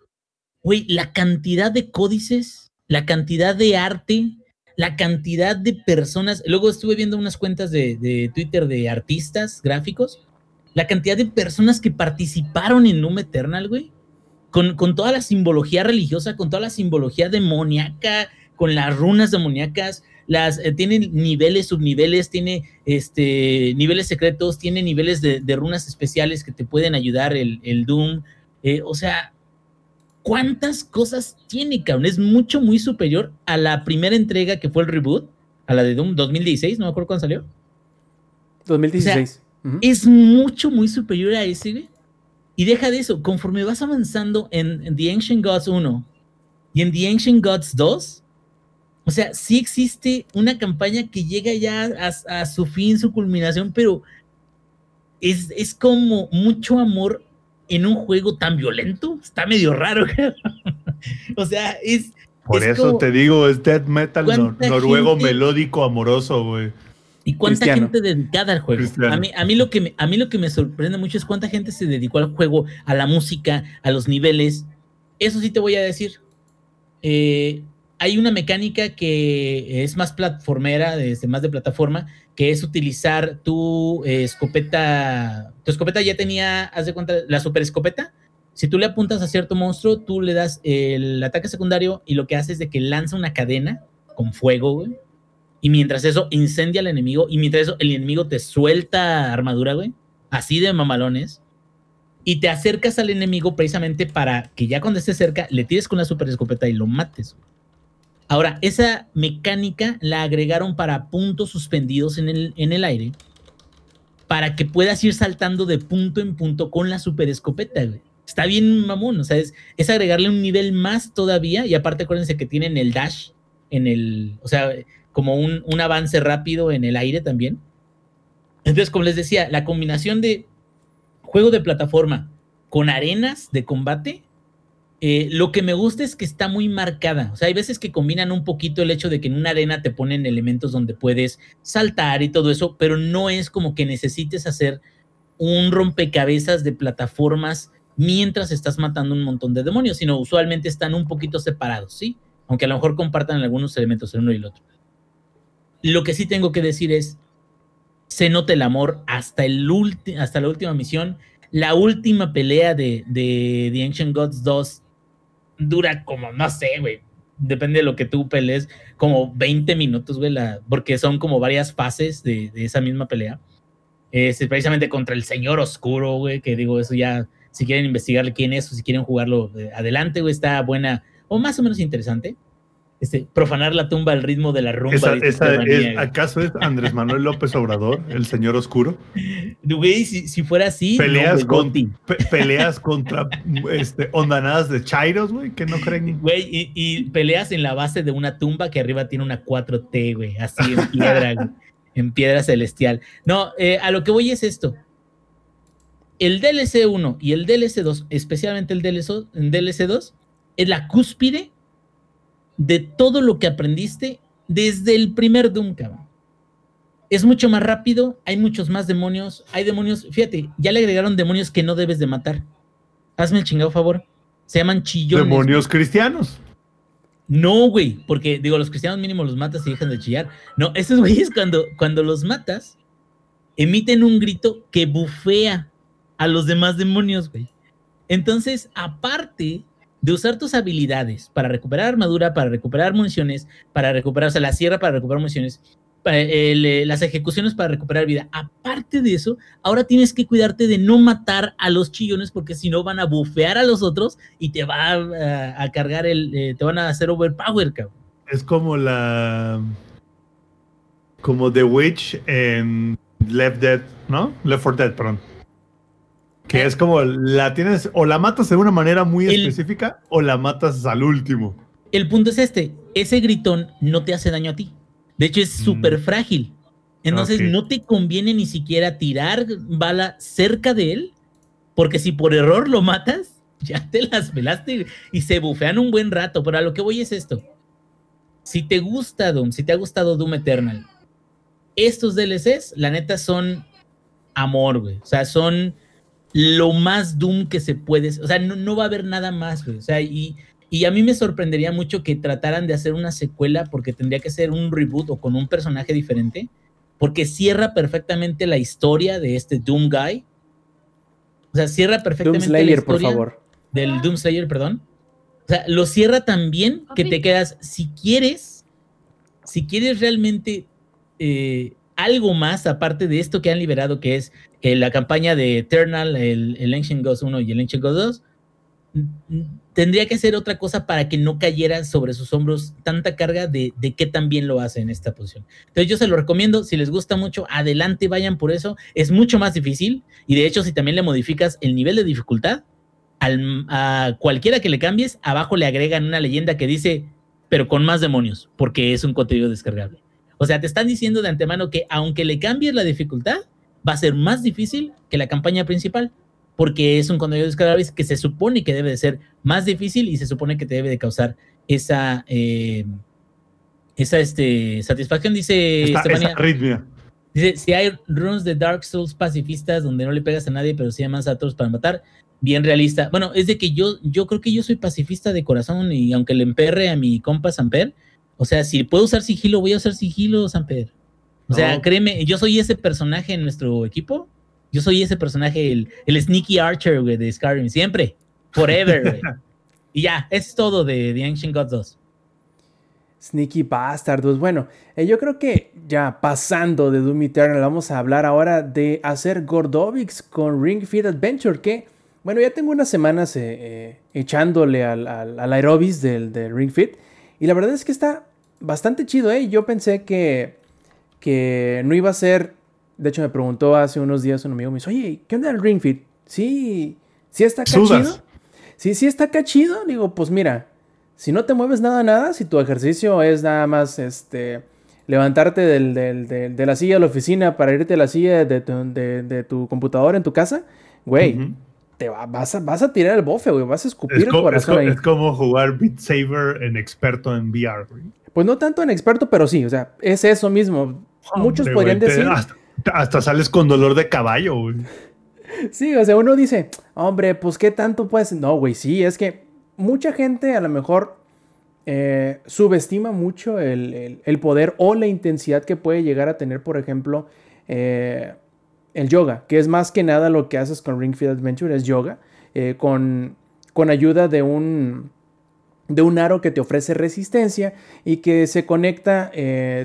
güey, la cantidad de códices, la cantidad de arte, la cantidad de personas. Luego estuve viendo unas cuentas de, de Twitter de artistas gráficos, la cantidad de personas que participaron en Doom Eternal, güey, con, con toda la simbología religiosa, con toda la simbología demoníaca, con las runas demoníacas, las eh, tiene niveles, subniveles, tiene este niveles secretos, tiene niveles de, de runas especiales que te pueden ayudar el, el Doom. Eh, o sea, ¿cuántas cosas tiene, cabrón? Es mucho, muy superior a la primera entrega que fue el reboot, a la de Doom 2016, no me acuerdo cuándo salió. 2016. Ujú. Es mucho, muy superior a ese, güey. Y deja de eso, conforme vas avanzando en, en The Ancient Gods 1 y en The Ancient Gods 2, o sea, sí existe una campaña que llega ya a, a su fin, su culminación, pero es, es como mucho amor en un juego tan violento. Está medio raro. O sea, es. Por es eso como- te digo, es death metal nor- ¿Cuánta noruego gente- melódico amoroso, güey. ¿Y cuánta Cristiano. gente dedicada al juego? A mí, a, mí lo que me, a mí lo que me sorprende mucho es cuánta gente se dedicó al juego, a la música, a los niveles. Eso sí te voy a decir. Eh, hay una mecánica que es más platformera, desde más de plataforma, que es utilizar tu eh, escopeta. Tu escopeta ya tenía, haz de cuenta, la super escopeta. Si tú le apuntas a cierto monstruo, tú le das el ataque secundario y lo que hace es de que lanza una cadena con fuego, güey. Y mientras eso incendia al enemigo, y mientras eso el enemigo te suelta armadura, güey, así de mamalones, y te acercas al enemigo precisamente para que ya cuando esté cerca le tires con la super escopeta y lo mates. güey. Ahora, esa mecánica la agregaron para puntos suspendidos en el, en el aire, para que puedas ir saltando de punto en punto con la super escopeta. Está bien mamón, o sea, es, es agregarle un nivel más todavía y aparte acuérdense que tienen el dash en el, o sea, como un, un avance rápido en el aire también. Entonces, como les decía, la combinación de juego de plataforma con arenas de combate, eh, lo que me gusta es que está muy marcada. O sea, hay veces que combinan un poquito el hecho de que en una arena te ponen elementos donde puedes saltar y todo eso, pero no es como que necesites hacer un rompecabezas de plataformas mientras estás matando un montón de demonios, sino usualmente están un poquito separados, ¿sí? Aunque a lo mejor compartan algunos elementos el uno y el otro. Lo que sí tengo que decir es, se nota el amor hasta, el hasta la última misión. La última pelea de, de The Ancient Gods 2 dura como, no sé, güey, depende de lo que tú pelees, como 20 minutos, güey, porque son como varias fases de, esa misma pelea. Es precisamente contra el Señor Oscuro, güey, que digo, eso ya, si quieren investigarle quién es o si quieren jugarlo eh, adelante, güey, está buena o más o menos interesante. Este, profanar la tumba al ritmo de la rumba. ¿Acaso es Andrés Manuel López Obrador, el señor oscuro? Güey, si, fuera así. Peleas, con, peleas contra este, ondanadas de Chairos, güey, que no creen. Güey, y, peleas en la base de una tumba que arriba tiene una 4T, güey, así en piedra, en piedra celestial. No, eh, a lo que voy es esto. El DLC 1 y el DLC 2, especialmente el DLC, el DLC 2, es la cúspide de todo lo que aprendiste desde el primer Doom, cabrón. Es mucho más rápido, hay muchos más demonios, hay demonios, fíjate, ya le agregaron demonios que no debes de matar. Hazme el chingado favor. Se llaman chillones. Demonios cristianos. No, güey, porque digo, los cristianos mínimo los matas y dejan de chillar. No, esos güeyes cuando, cuando los matas, emiten un grito que bufea a los demás demonios, güey. Entonces, aparte de usar tus habilidades para recuperar armadura, para recuperar municiones, para recuperar, o sea, la sierra para recuperar municiones, eh, las ejecuciones para recuperar vida. Aparte de eso, ahora tienes que cuidarte de no matar a los chillones porque si no van a bufear a los otros y te va a, cargar el, eh, te van a hacer overpower, cabrón. Es como la, como The Witch en Left Dead, ¿no? Left 4 Dead, perdón. Que es como la tienes, o la matas de una manera muy específica, o la matas al último. El punto es este: ese gritón no te hace daño a ti. De hecho, es mm. súper frágil. Entonces, no te conviene ni siquiera tirar bala cerca de él, porque si por error lo matas, ya te las pelaste y se bufean un buen rato. Pero a lo que voy es esto: si te gusta Doom, si te ha gustado Doom Eternal, estos DLCs, la neta, son amor, güey. O sea, son lo más Doom que se puede. O sea, no, va a haber nada más, güey. O sea, y, y a mí me sorprendería mucho que trataran de hacer una secuela porque tendría que ser un reboot o con un personaje diferente. Porque cierra perfectamente la historia de este Doom Guy. O sea, cierra perfectamente la historia por favor. del Doom Slayer, perdón. O sea, lo cierra tan bien que te quedas, si quieres, si quieres realmente eh, algo más aparte de esto que han liberado, que es la campaña de Eternal, el, el Ancient Ghost 1 y el Ancient Ghost 2, tendría que hacer otra cosa para que no cayera sobre sus hombros tanta carga de, de qué tan bien lo hace en esta posición. Entonces yo se lo recomiendo, si les gusta mucho, adelante, vayan por eso. Es mucho más difícil y de hecho si también le modificas el nivel de dificultad, al, a cualquiera que le cambies, abajo le agregan una leyenda que dice, pero con más demonios, porque es un contenido descargable. O sea, te están diciendo de antemano que aunque le cambies la dificultad, va a ser más difícil que la campaña principal, porque es un contenido descargable que se supone que debe de ser más difícil y se supone que te debe de causar esa, eh, esa este, satisfacción, dice esa, Dice, si hay runs de Dark Souls pacifistas donde no le pegas a nadie, pero sí llamas a todos para matar, bien realista. Bueno, es de que yo, yo creo que yo soy pacifista de corazón y aunque le emperre a mi compa Samper, o sea, si puedo usar sigilo, voy a usar sigilo, Samper. O sea, créeme, yo soy ese personaje en nuestro equipo. Yo soy ese personaje, el, el Sneaky Archer, güey, de Skyrim. Siempre. Forever, güey. y ya, es todo de The Ancient Gods 2. Sneaky Bastardos. Bueno, eh, yo creo que ya pasando de Doom Eternal, vamos a hablar ahora de hacer Gordovics con Ring Fit Adventure. Que, bueno, ya tengo unas semanas eh, eh, echándole al, al, aerobis del, del, Ring Fit. Y la verdad es que está bastante chido, ¿eh? Yo pensé que que no iba a ser. De hecho, me preguntó hace unos días un amigo, me dice, oye, ¿qué onda el Ring Fit? Sí, sí está acá chido. sí, sí está acá chido. Digo, pues mira, si no te mueves nada, nada, si tu ejercicio es nada más este levantarte del, del, del, de la silla de la oficina para irte a la silla de tu, de, tu computadora en tu casa, güey, te va, vas, a, vas a tirar el bofe, güey, vas a escupir es el corazón. Es, es, como jugar Beat Saber en experto en VR, güey. Pues no tanto en experto, pero sí, o sea, es eso mismo. Muchos podrían decir. Hasta, hasta, sales con dolor de caballo, güey. Sí, o sea, uno dice, hombre, pues qué tanto puedes. No, güey, sí, es que mucha gente a lo mejor eh, subestima mucho el, el, poder o la intensidad que puede llegar a tener, por ejemplo, eh, el yoga, que es más que nada lo que haces con Ring Fit Adventure, es yoga, eh, con, con ayuda de un, de un aro que te ofrece resistencia y que se conecta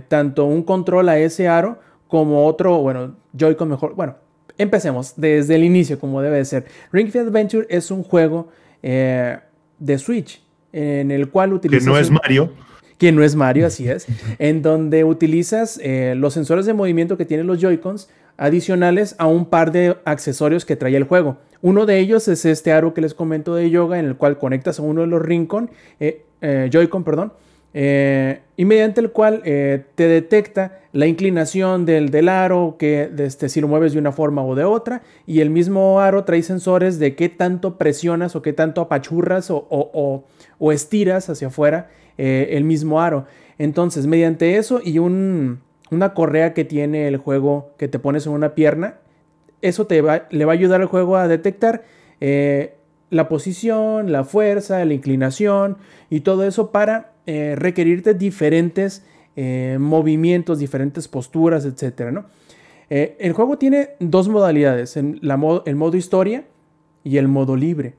tanto un control a ese aro como otro, bueno, Joy-Con mejor, bueno, empecemos desde el inicio como debe de ser. Ring Fit Adventure es un juego de Switch en el cual utilizas... Que no es Mario. Que no es Mario, así es. en donde utilizas eh, los sensores de movimiento que tienen los Joy-Cons adicionales a un par de accesorios que trae el juego. Uno de ellos es este aro que les comento de yoga en el cual conectas a uno de los Rincon, eh, eh, Joy-Con, perdón, y mediante el cual te detecta la inclinación del, del aro, que este, si lo mueves de una forma o de otra, y el mismo aro trae sensores de qué tanto presionas o qué tanto apachurras o, o o estiras hacia afuera eh, el mismo aro. Entonces, mediante eso y un, una correa que tiene el juego que te pones en una pierna, eso te va, le va a ayudar al juego a detectar eh, la posición, la fuerza, la inclinación y todo eso para eh, requerirte diferentes movimientos, diferentes posturas, etc. ¿no? el juego tiene dos modalidades, el modo historia y el modo libre.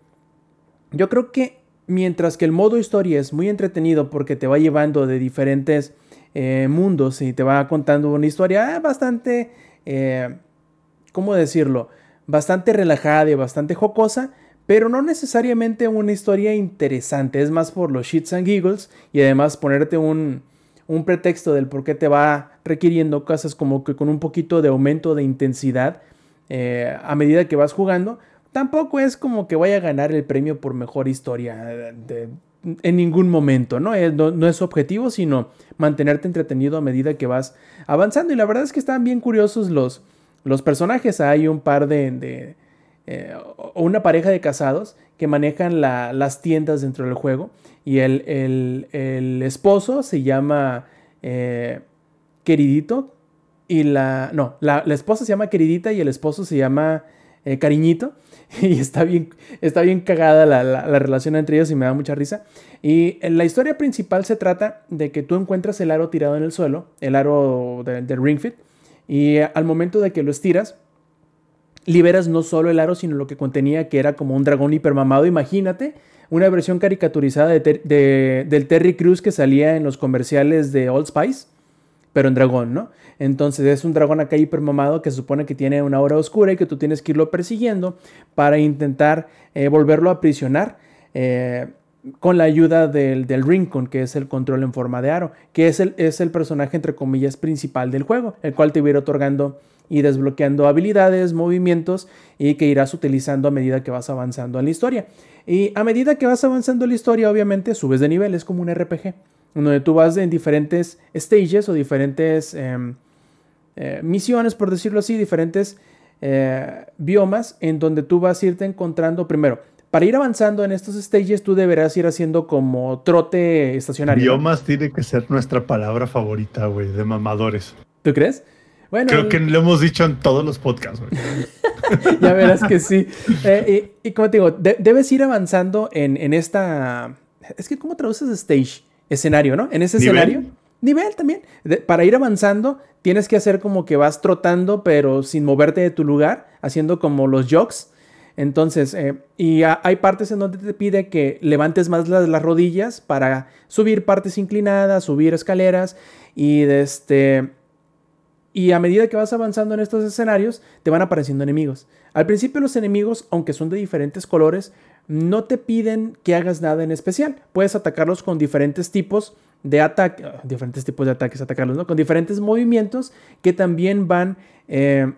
Yo creo que Mientras que el modo historia es muy entretenido porque te va llevando de diferentes eh, mundos y te va contando una historia bastante, eh, ¿cómo decirlo? Bastante relajada y bastante jocosa, pero no necesariamente una historia interesante. Es más por los shits and giggles y además ponerte un, un pretexto del por qué te va requiriendo cosas como que con un poquito de aumento de intensidad eh, a medida que vas jugando tampoco es como que vaya a ganar el premio por mejor historia en ningún momento, ¿no? Es, ¿no? es objetivo, sino mantenerte entretenido a medida que vas avanzando. Y la verdad es que están bien curiosos los, los personajes. Hay un par de... de eh, o una pareja de casados que manejan las tiendas dentro del juego. Y el, el, esposo se llama eh, Queridito. Y la... No, la, la, esposa se llama Queridita y el esposo se llama eh, Cariñito. y está bien, está bien cagada la, relación entre ellos y me da mucha risa. Y la historia principal se trata de que tú encuentras el aro tirado en el suelo, el aro del de Ring Fit, y al momento de que lo estiras, liberas no solo el aro, sino lo que contenía, que era como un dragón hipermamado. Imagínate una versión caricaturizada de del Terry Cruz que salía en los comerciales de Old Spice, pero en dragón, ¿no? Entonces es un dragón acá hipermamado que se supone que tiene una hora oscura y que tú tienes que irlo persiguiendo para intentar eh, volverlo a aprisionar. Eh, con la ayuda del, del Rincon, que es el control en forma de aro, que es el, es el personaje, entre comillas, principal del juego, el cual te va a ir otorgando y desbloqueando habilidades, movimientos y que irás utilizando a medida que vas avanzando en la historia. Y a medida que vas avanzando en la historia, obviamente subes de nivel, es como un RPG, donde tú vas en diferentes stages o diferentes em, eh, misiones, por decirlo así, diferentes eh, biomas en donde tú vas a irte encontrando primero. Para ir avanzando en estos stages, tú deberás ir haciendo como trote estacionario. Biomas tiene que ser nuestra palabra favorita, güey, de mamadores. ¿Tú crees? Bueno, Creo que lo hemos dicho en todos los podcasts, güey. ya verás que sí. Eh, y, como te digo, debes ir avanzando en, en, esta. Es que, ¿cómo traduces stage? Escenario, ¿no? En ese escenario. Nivel también. para ir avanzando, tienes que hacer como que vas trotando, pero sin moverte de tu lugar, haciendo como los jogs. Entonces, eh, y hay partes en donde te pide que levantes más las, las, rodillas para subir partes inclinadas, subir escaleras y de este. Y a medida que vas avanzando en estos escenarios, te van apareciendo enemigos. Al principio los enemigos, aunque son de diferentes colores, no te piden que hagas nada en especial. Puedes atacarlos con diferentes tipos de ataque, diferentes tipos de ataques, atacarlos, ¿no? Con diferentes movimientos que también van eh,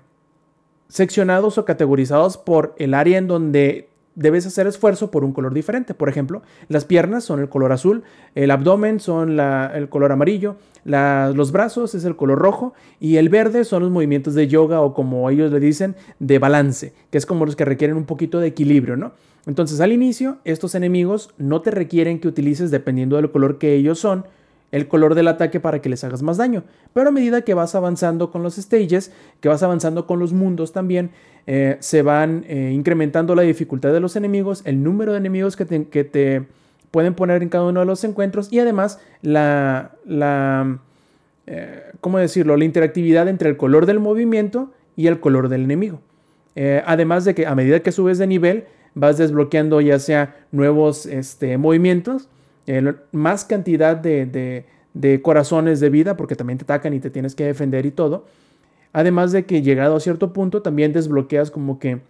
seccionados o categorizados por el área en donde debes hacer esfuerzo por un color diferente. Por ejemplo, las piernas son el color azul, el abdomen son el color amarillo, los brazos es el color rojo y el verde son los movimientos de yoga o como ellos le dicen, de balance, que es como los que requieren un poquito de equilibrio, ¿no? Entonces al inicio, estos enemigos no te requieren que utilices, dependiendo del color que ellos son, el color del ataque para que les hagas más daño. Pero a medida que vas avanzando con los stages, que vas avanzando con los mundos también, eh, se van eh, incrementando la dificultad de los enemigos, el número de enemigos que te, pueden poner en cada uno de los encuentros y además la, la eh, ¿cómo decirlo? La interactividad entre el color del movimiento y el color del enemigo. además de que a medida que subes de nivel, vas desbloqueando ya sea nuevos este, movimientos, más cantidad de, corazones de vida, porque también te atacan y te tienes que defender y todo. Además de que llegado a cierto punto también desbloqueas como que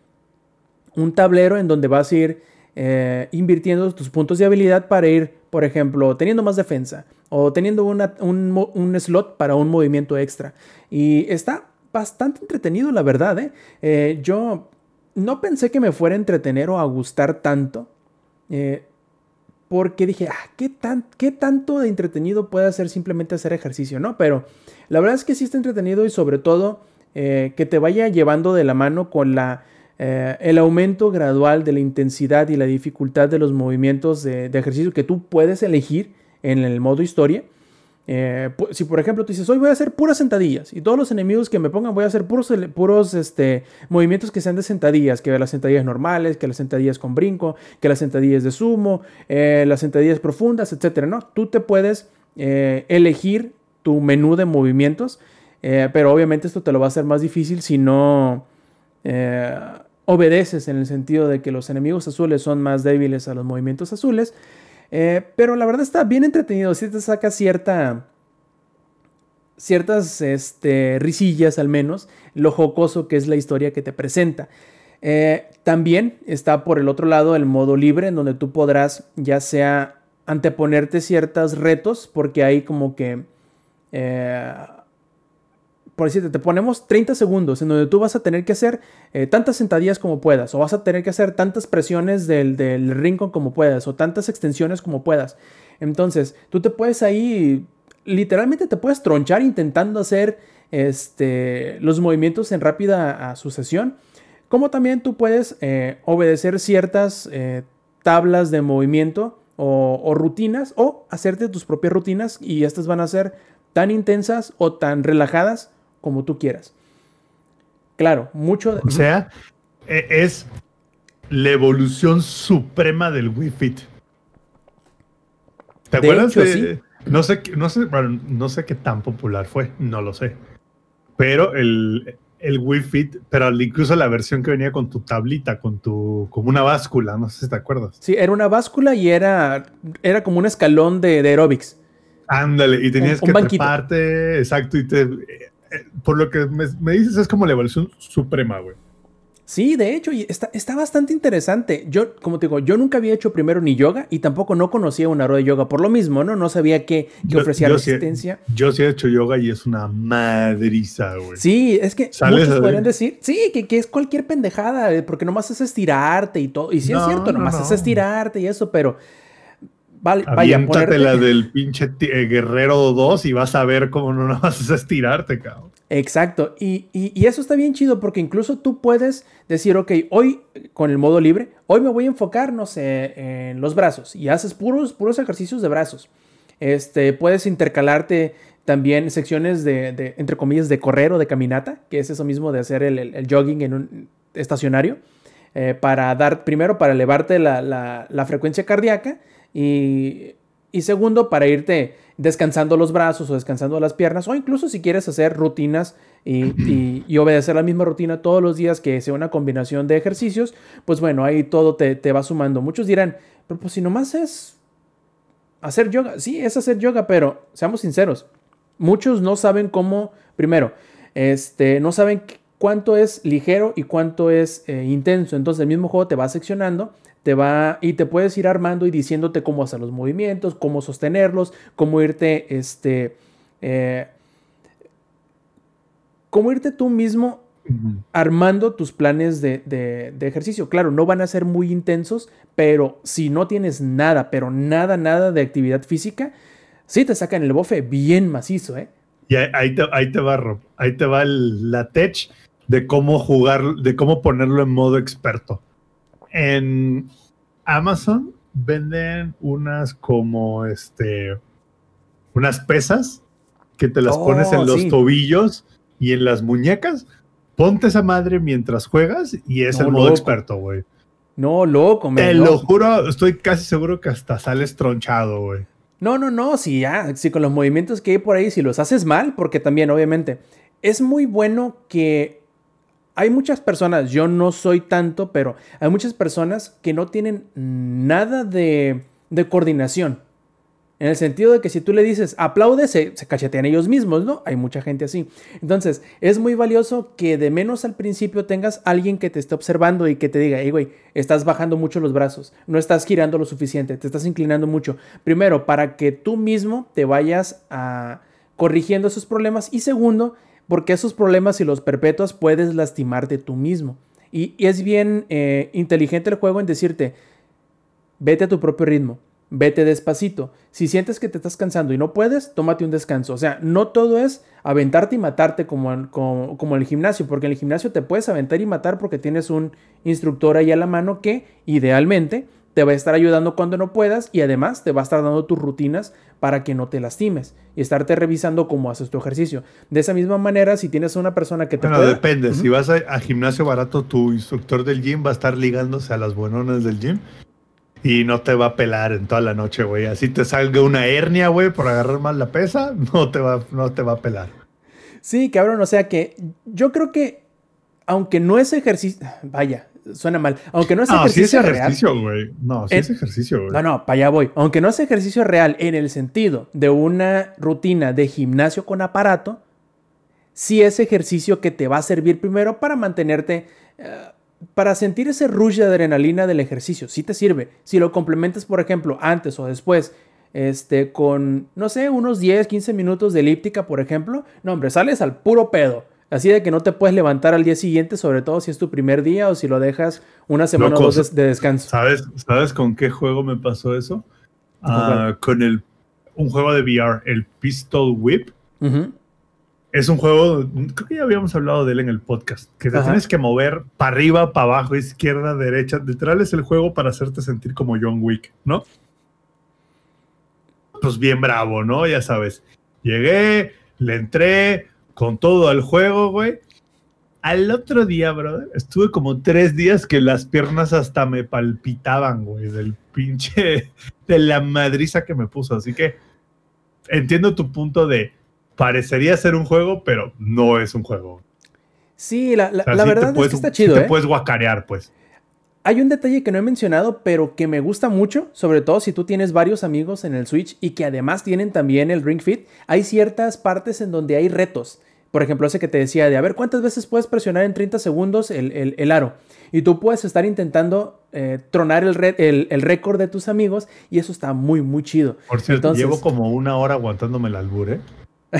un tablero en donde vas a ir eh, invirtiendo tus puntos de habilidad para ir, por ejemplo, teniendo más defensa o teniendo un, slot para un movimiento extra. Y está bastante entretenido, la verdad. ¿eh? Eh, yo no pensé que me fuera a entretener o a gustar tanto porque dije, ah, ¿qué, tan, ¿qué tanto de entretenido puede hacer simplemente hacer ejercicio? No, pero la verdad es que sí está entretenido y sobre todo eh, que te vaya llevando de la mano con la, eh, el aumento gradual de la intensidad y la dificultad de los movimientos de ejercicio que tú puedes elegir en el modo historia. Eh, si por ejemplo tú dices, hoy voy a hacer puras sentadillas y todos los enemigos que me pongan voy a hacer puros, puros este, movimientos que sean de sentadillas, que las sentadillas normales, que las sentadillas con brinco, que las sentadillas de sumo, eh, las sentadillas profundas, etcétera, ¿no? Tú te puedes eh, elegir tu menú de movimientos, pero obviamente esto te lo va a hacer más difícil si no obedeces en el sentido de que los enemigos azules son más débiles a los movimientos azules. Eh, pero la verdad está bien entretenido. Si te saca cierta. Ciertas este, risillas al menos. Lo jocoso que es la historia que te presenta. Eh, también está por el otro lado el modo libre, en donde tú podrás ya sea anteponerte ciertos retos, porque hay como que eh, por decirte, te ponemos 30 segundos en donde tú vas a tener que hacer eh, tantas sentadillas como puedas, o vas a tener que hacer tantas presiones del, del rincón como puedas, o tantas extensiones como puedas. Entonces, tú te puedes ahí, literalmente te puedes tronchar intentando hacer este, los movimientos en rápida sucesión, como también tú puedes eh, obedecer ciertas eh, tablas de movimiento o, o rutinas, o hacerte tus propias rutinas y estas van a ser tan intensas o tan relajadas como tú quieras. Claro, mucho. O sea, e, es la evolución suprema del Wii Fit. ¿Te acuerdas? No sé, no sé, no sé qué tan popular fue, no lo sé. Pero el, el Wii Fit, pero incluso la versión que venía con tu tablita, con tu, como una báscula, no sé si te acuerdas. Sí, era una báscula y era, era como un escalón de, de aerobics. Ándale, y tenías que treparte, exacto, y te, por lo que me, dices, es como la evolución suprema, güey. Sí, de hecho, y está, está bastante interesante. Yo, como te digo, yo nunca había hecho primero ni yoga y tampoco no conocía una rueda de yoga por lo mismo, ¿no? No sabía que, ofrecía resistencia. yo sí he hecho yoga y es una madriza, güey. Sí, es que muchos podrían decir, sí, que, que, es cualquier pendejada, eh, porque nomás es estirarte y todo. Y sí es cierto, nomás es estirarte y eso, pero Vale, vaya, la del pinche eh, Guerrero 2 y vas a ver cómo no vas a estirarte, cabrón. Exacto. Y, eso está bien chido porque incluso tú puedes decir, ok, hoy con el modo libre, hoy me voy a enfocar, no sé, en los brazos y haces puros, puros ejercicios de brazos. Este, puedes intercalarte también secciones de, entre comillas, de correr o de caminata, que es eso mismo de hacer el, jogging en un estacionario, eh, para dar, primero, para elevarte la, la frecuencia cardíaca y, segundo, para irte descansando los brazos o descansando las piernas, o incluso si quieres hacer rutinas y, obedecer la misma rutina todos los días, que sea una combinación de ejercicios, pues bueno, ahí todo te, va sumando. Muchos dirán, pero pues si nomás es hacer yoga, sí, es hacer yoga, pero seamos sinceros, muchos no saben cómo, primero, este, no saben cuánto es ligero y cuánto es eh, intenso. Entonces el mismo juego te va seccionando te va y te puedes ir armando y diciéndote cómo hacer los movimientos, cómo sostenerlos, cómo irte, este, eh, cómo irte tú mismo armando tus planes de, de, ejercicio. Claro, no van a ser muy intensos, pero si no tienes nada, pero nada, nada de actividad física, sí te sacan el bofe bien macizo, ¿eh? Y ahí te, ahí te va, Ahí te va la tech de cómo jugar, de cómo ponerlo en modo experto. En Amazon venden unas como este, unas pesas que te las pones en oh, los tobillos y en las muñecas. Ponte esa madre mientras juegas y es el modo experto, güey. No, loco, me Te lo juro, estoy casi seguro que hasta sales tronchado, güey. No, no, no, si ya, si con los movimientos que hay por ahí, si los haces mal, porque también, obviamente, es muy bueno que hay muchas personas, yo no soy tanto, pero hay muchas personas que no tienen nada de, de coordinación. En el sentido de que si tú le dices aplaude, se, cachetean ellos mismos, ¿no? Hay mucha gente así. Entonces, es muy valioso que de menos al principio tengas alguien que te esté observando y que te diga, hey, güey, estás bajando mucho los brazos, no estás girando lo suficiente, te estás inclinando mucho. Primero, para que tú mismo te vayas a corrigiendo esos problemas. Y segundo, porque esos problemas, si los perpetuas, puedes lastimarte tú mismo. Y, es bien eh, inteligente el juego en decirte, vete a tu propio ritmo vete despacito. Si sientes que te estás cansando y no puedes, tómate un descanso. O sea, no todo es aventarte y matarte como en, como, el gimnasio, porque en el gimnasio te puedes aventar y matar porque tienes un instructor ahí a la mano que idealmente te va a estar ayudando cuando no puedas y además te va a estar dando tus rutinas para que no te lastimes y estarte revisando cómo haces tu ejercicio. De esa misma manera, si tienes una persona que te... Bueno, depende. Si vas a, a, gimnasio barato, tu instructor del gym va a estar ligándose a las buenonas del gym y no te va a pelar en toda la noche, güey. Así te salga una hernia, güey, por agarrar más la pesa, no te va, no te va a pelar. Sí, cabrón, o sea que yo creo que, aunque no es ejercicio, vaya, suena mal, aunque no es ejercicio, sí es ejercicio güey. No, sí es ejercicio, güey. No, no, para allá voy. Aunque no es ejercicio real en el sentido de una rutina de gimnasio con aparato, sí es ejercicio que te va a servir primero para mantenerte... Eh, para sentir ese rush de adrenalina del ejercicio, sí te sirve. Si lo complementas, por ejemplo, antes o después, este, con, no sé, unos 10, 15 minutos de elíptica, por ejemplo, no, hombre, sales al puro pedo. Así de que no te puedes levantar al día siguiente, sobre todo si es tu primer día o si lo dejas una semana o dos de, descanso. ¿Sabes, ¿Sabes con qué juego me pasó eso? Ah, con el, un juego de VR, el Pistol Whip es un juego, creo que ya habíamos hablado de él en el podcast, que te tienes que mover para arriba, para abajo, izquierda, derecha. Literal es el juego para hacerte sentir como John Wick, ¿no? Pues bien bravo, ¿no? Ya sabes. Llegué, le entré con todo al juego, güey. Al otro día, brother, estuve como tres días que las piernas hasta me palpitaban, güey, del pinche, de la madriza que me puso. Así que entiendo tu punto de parecería ser un juego, pero no es un juego. Sí, la, verdad es que está chido. te ¿eh? puedes guacarear, pues. Hay un detalle que no he mencionado, pero que me gusta mucho, sobre todo si tú tienes varios amigos en el Switch y que además tienen también el Ring Fit. Hay ciertas partes en donde hay retos. Por ejemplo, ese que te decía de a ver cuántas veces puedes presionar en 30 segundos el, aro. Y tú puedes estar intentando eh, tronar el, el, récord de tus amigos y eso está muy, muy chido. Por cierto, llevo como una hora aguantándome el albur, ¿eh?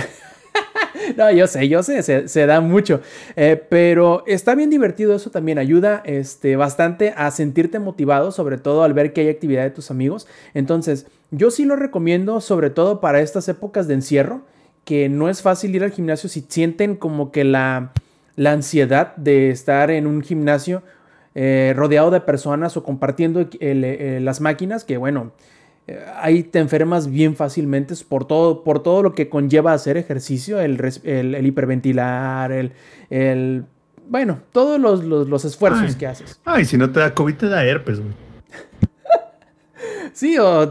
no, yo sé, yo sé, se, da mucho. Eh, pero está bien divertido, eso también ayuda este, bastante a sentirte motivado, sobre todo al ver que hay actividad de tus amigos. Entonces, yo sí lo recomiendo, sobre todo para estas épocas de encierro, que no es fácil ir al gimnasio si sienten como que la, la ansiedad de estar en un gimnasio eh, rodeado de personas o compartiendo eh, las máquinas, que bueno, ahí te enfermas bien fácilmente por todo, por todo lo que conlleva hacer ejercicio, el, hiperventilar, el, bueno, todos los, esfuerzos que haces. Ay, si no te da COVID, te da herpes, güey. sí, o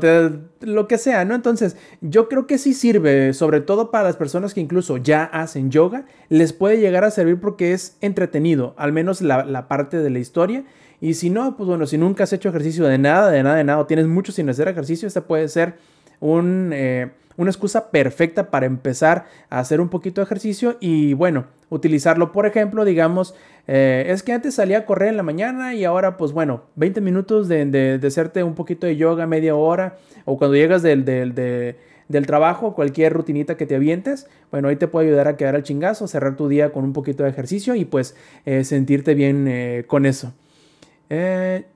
lo que sea, ¿no? Entonces, yo creo que sí sirve, sobre todo para las personas que incluso ya hacen yoga, les puede llegar a servir porque es entretenido, al menos la, la parte de la historia y si no, pues bueno, si nunca has hecho ejercicio de nada, de nada, de nada, o tienes mucho sin hacer ejercicio, esta puede ser eh, una excusa perfecta para empezar a hacer un poquito de ejercicio y bueno, utilizarlo, por ejemplo, digamos, eh, es que antes salía a correr en la mañana y ahora pues bueno, 20 minutos de, de, hacerte un poquito de yoga, media hora, o cuando llegas del, del, trabajo, cualquier rutinita que te avientes, bueno, ahí te puede ayudar a quedar al chingazo, cerrar tu día con un poquito de ejercicio y pues eh, sentirte bien con eso. Eh,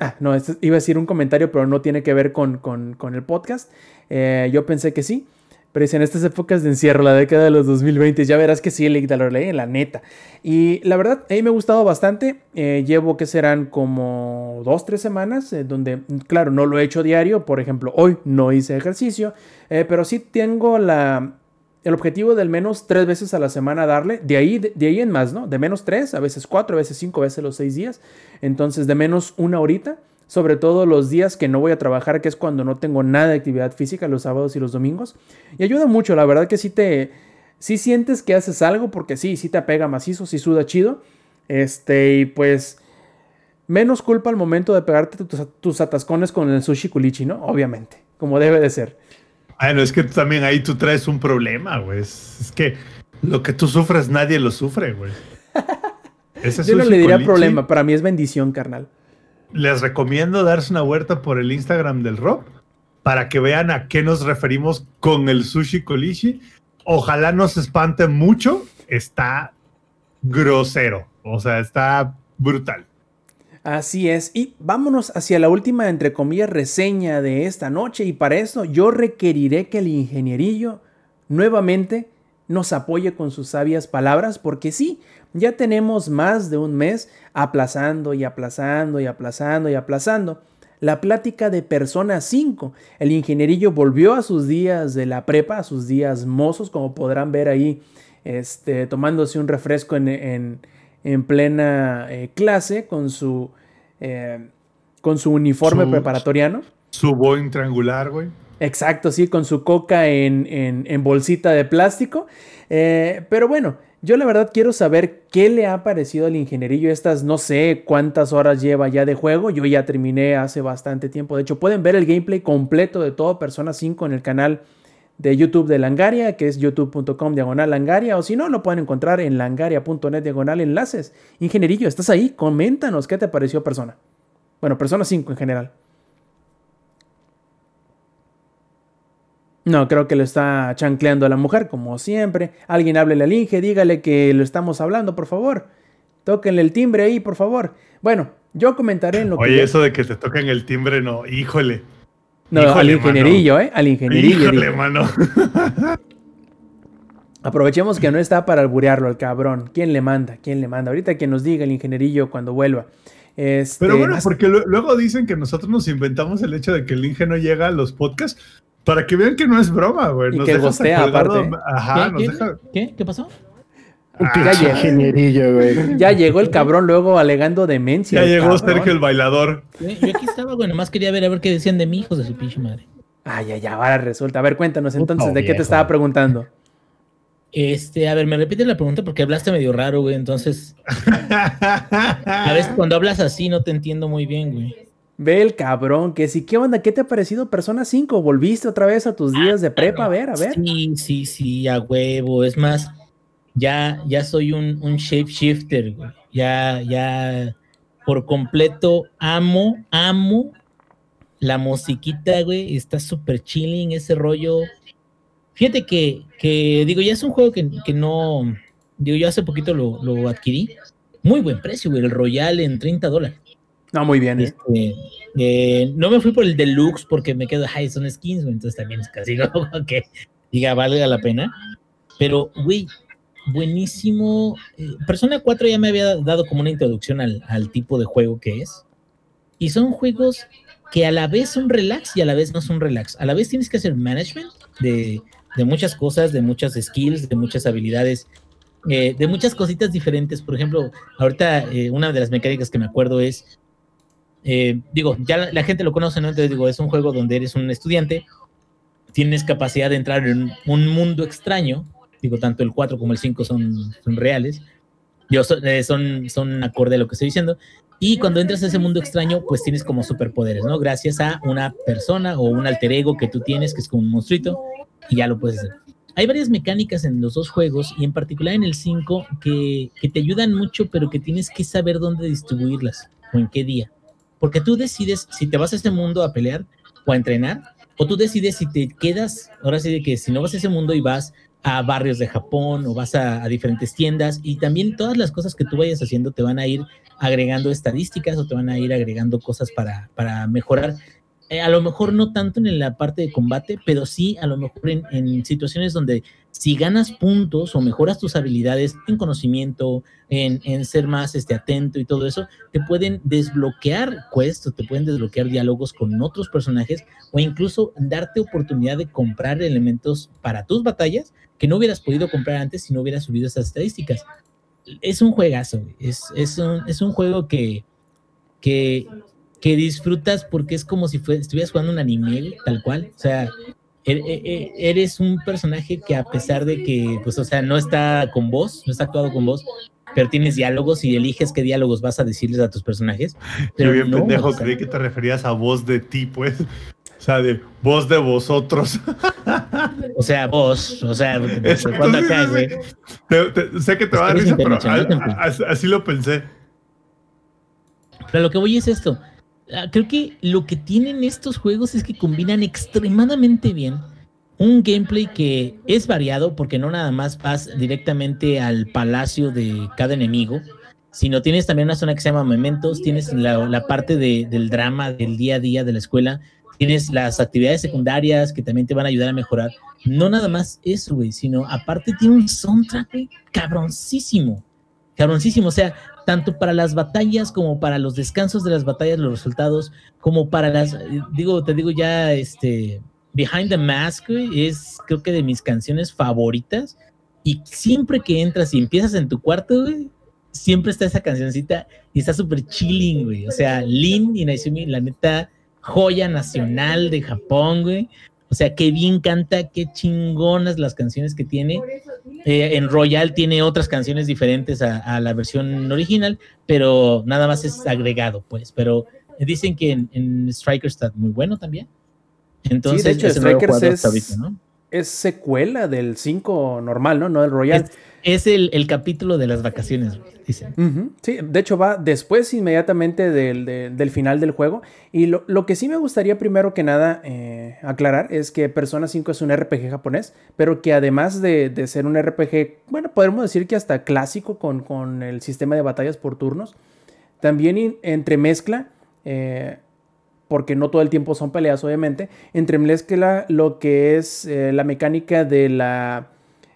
ah, no, este, iba a decir un comentario, pero no tiene que ver con, con el podcast. yo pensé que sí. Pero en estas épocas de encierro, la década de los 2020, ya verás que sí, lo leí, la neta. Y la verdad, a mí me ha gustado bastante. Eh, llevo que serán como dos, tres semanas, eh, donde, claro, no lo he hecho diario. Por ejemplo, hoy no hice ejercicio, eh, pero sí tengo la, el objetivo de al menos tres veces a la semana darle. De ahí, de, ahí en más, ¿no? De menos tres, a veces cuatro, a veces cinco, a veces los seis días. Entonces, de menos una horita sobre todo los días que no voy a trabajar, que es cuando no tengo nada de actividad física, los sábados y los domingos. Y ayuda mucho, la verdad que sí te, sí sientes que haces algo, porque sí, sí te apega macizo, sí suda chido. Este, y pues menos culpa al momento de pegarte tus, atascones con el sushi culichi, ¿no? Obviamente, como debe de ser. Bueno, es que también ahí tú traes un problema, güey. Es que lo que tú sufres nadie lo sufre, güey. Yo no le diría problema, para mí es bendición, carnal les recomiendo darse una vuelta por el Instagram del Rob para que vean a qué nos referimos con el sushi colishi. Ojalá no se espante mucho, está grosero, o sea, está brutal. Así es, y vámonos hacia la última, entre comillas, reseña de esta noche, y para eso yo requeriré que el ingenierillo nuevamente nos apoye con sus sabias palabras, porque sí, ya tenemos más de un mes aplazando y aplazando y aplazando y aplazando. La plática de Persona 5. El ingenierillo volvió a sus días de la prepa, a sus días mozos, como podrán ver ahí, este, tomándose un refresco en, plena eh, clase con su, eh, con su uniforme preparatoriano. Su Boeing triangular, güey. Exacto, sí, con su coca en, bolsita de plástico. Eh, pero bueno, yo la verdad quiero saber qué le ha parecido al ingenierillo estas, no sé cuántas horas lleva ya de juego. Yo ya terminé hace bastante tiempo. De hecho, pueden ver el gameplay completo de todo Persona 5 en el canal de YouTube de Langaria, que es youtube.com diagonal Langaria, o si no, lo pueden encontrar en langaria.net diagonal enlaces. Ingenierillo, ¿estás ahí? Coméntanos qué te pareció Persona. Bueno, Persona 5 en general. No, creo que lo está chancleando a la mujer, como siempre. Alguien háblele al Inge, dígale que lo estamos hablando, por favor. Tóquenle el timbre ahí, por favor. Bueno, yo comentaré en lo que. Oye, eso de que te toquen el timbre, no, híjole. No, al ingenierillo, ¿eh? Al ingenierillo. Híjole, mano. Aprovechemos que no está para alburearlo al cabrón. ¿Quién le manda? ¿Quién le manda? Ahorita que nos diga el ingenierillo cuando vuelva. Este, Pero bueno, porque luego dicen que nosotros nos inventamos el hecho de que el Inge no llega a los podcasts para que vean que no es broma, güey. Y que gostea aparte. Ajá, ¿Qué, ¿Qué? ¿Qué? pasó? Ah, ya, ya llegó el cabrón luego alegando demencia. Ya llegó Sergio el bailador. Yo aquí estaba, güey, nomás quería ver a ver qué decían de mi hijos de su pinche madre. Ay, ay, ya, ahora resulta. A ver, cuéntanos entonces, ¿de qué te estaba preguntando? Este, a ver, me repites la pregunta porque hablaste medio raro, güey, entonces. a veces cuando hablas así no te entiendo muy bien, güey. Ve el cabrón, que sí, ¿qué onda? ¿Qué te ha parecido Persona 5? ¿Volviste otra vez a tus días de prepa? A ver, a ver. Sí, sí, sí, a huevo. Es más, ya, ya soy un, un shapeshifter, güey. Ya, ya, por completo amo, amo la musiquita, güey. Está súper chilling ese rollo. Fíjate que, que, digo, ya es un juego que, que no, digo, yo hace poquito lo, lo adquirí. Muy buen precio, güey, el Royal en 30 dólares. No, muy bien. ¿eh? Este, eh, no me fui por el deluxe porque me quedo, ay, son skins, entonces también es casi como que diga, valga la pena. Pero, güey, buenísimo. Eh, Persona 4 ya me había dado como una introducción al, al, tipo de juego que es. Y son juegos que a la vez son relax y a la vez no son relax. A la vez tienes que hacer management de, de muchas cosas, de muchas skills, de muchas habilidades, de muchas cositas diferentes. Por ejemplo, ahorita una de las mecánicas que me acuerdo es eh, digo, ya la, gente lo conoce, ¿no? Entonces digo, es un juego donde eres un estudiante, tienes capacidad de entrar en un mundo extraño, digo, tanto el 4 como el 5 son, son reales, eh, son, son, acorde a lo que estoy diciendo, y cuando entras a ese mundo extraño, pues tienes como superpoderes, ¿no? Gracias a una persona o un alter ego que tú tienes, que es como un monstruito, y ya lo puedes hacer. Hay varias mecánicas en los dos juegos y en particular en el 5 que, que te ayudan mucho, pero que tienes que saber dónde distribuirlas o en qué día porque tú decides si te vas a este mundo a pelear o a entrenar, O tú decides si te quedas, ahora sí de que si no vas a ese mundo y vas a barrios de Japón o vas a, diferentes tiendas y también todas las cosas que tú vayas haciendo te van a ir agregando estadísticas o te van a ir agregando cosas para, para mejorar. Eh, a lo mejor no tanto en la parte de combate, pero sí a lo mejor en, en, situaciones donde si ganas puntos o mejoras tus habilidades en conocimiento, en, ser más este, atento y todo eso, te pueden desbloquear quests, te pueden desbloquear diálogos con otros personajes o incluso darte oportunidad de comprar elementos para tus batallas que no hubieras podido comprar antes si no hubieras subido esas estadísticas. Es un juegazo, es, es, un, es un juego que, que, que, disfrutas porque es como si fue, estuvieras jugando un anime, tal cual. O sea, eres un personaje que a pesar de que, pues, o sea, no está con voz, no está actuado con voz, pero tienes diálogos y eliges qué diálogos vas a decirles a tus personajes. Pero Yo bien no, pendejo, o sea, creí que te referías a voz de ti, pues. O sea, de voz de vosotros. O sea, vos, o sea, cuando acá, güey. sé que te va a dar risa, pero a- a- así lo pensé. Pero lo que voy es esto. Ah, Creo que lo que tienen estos juegos es que combinan extremadamente bien un gameplay que es variado porque no nada más vas directamente al palacio de cada enemigo, sino tienes también una zona que se llama Mementos, tienes la, parte de- del drama del día a día de la escuela, tienes las actividades secundarias que también te van a ayudar a mejorar. No nada más eso, güey, sino aparte tiene un soundtrack, cabroncísimo. Cabroncísimo, o sea, tanto para las batallas como para los descansos de las batallas, los resultados, como para las, digo, te digo ya, este, Behind the Mask, es creo que de mis canciones favoritas. Y siempre que entras y empiezas en tu cuarto, güey, siempre está esa cancioncita y está súper chilling, güey. O sea, Lin y Naizumi, la neta, joya nacional de Japón, güey. O sea, qué bien canta, qué chingonas las canciones que tiene. Eh, en Royal tiene otras canciones diferentes a, a, la versión original, pero nada más es agregado, pues. Pero dicen que en, en Striker está muy bueno también. Entonces, sí, de hecho, Strikers es, ahorita, ¿no? Es secuela del 5 normal, ¿no? No del Royal. Es, es el, el, capítulo de las vacaciones, dicen. Uh -huh. Sí, de hecho va después inmediatamente del, de, del final del juego. Y lo, lo, que sí me gustaría primero que nada eh, aclarar es que Persona 5 es un RPG japonés, pero que además de, de, ser un RPG, bueno, podemos decir que hasta clásico con, con el sistema de batallas por turnos, también entremezcla... Eh, porque no todo el tiempo son peleas, obviamente, entremezcla lo que es eh, la mecánica de la,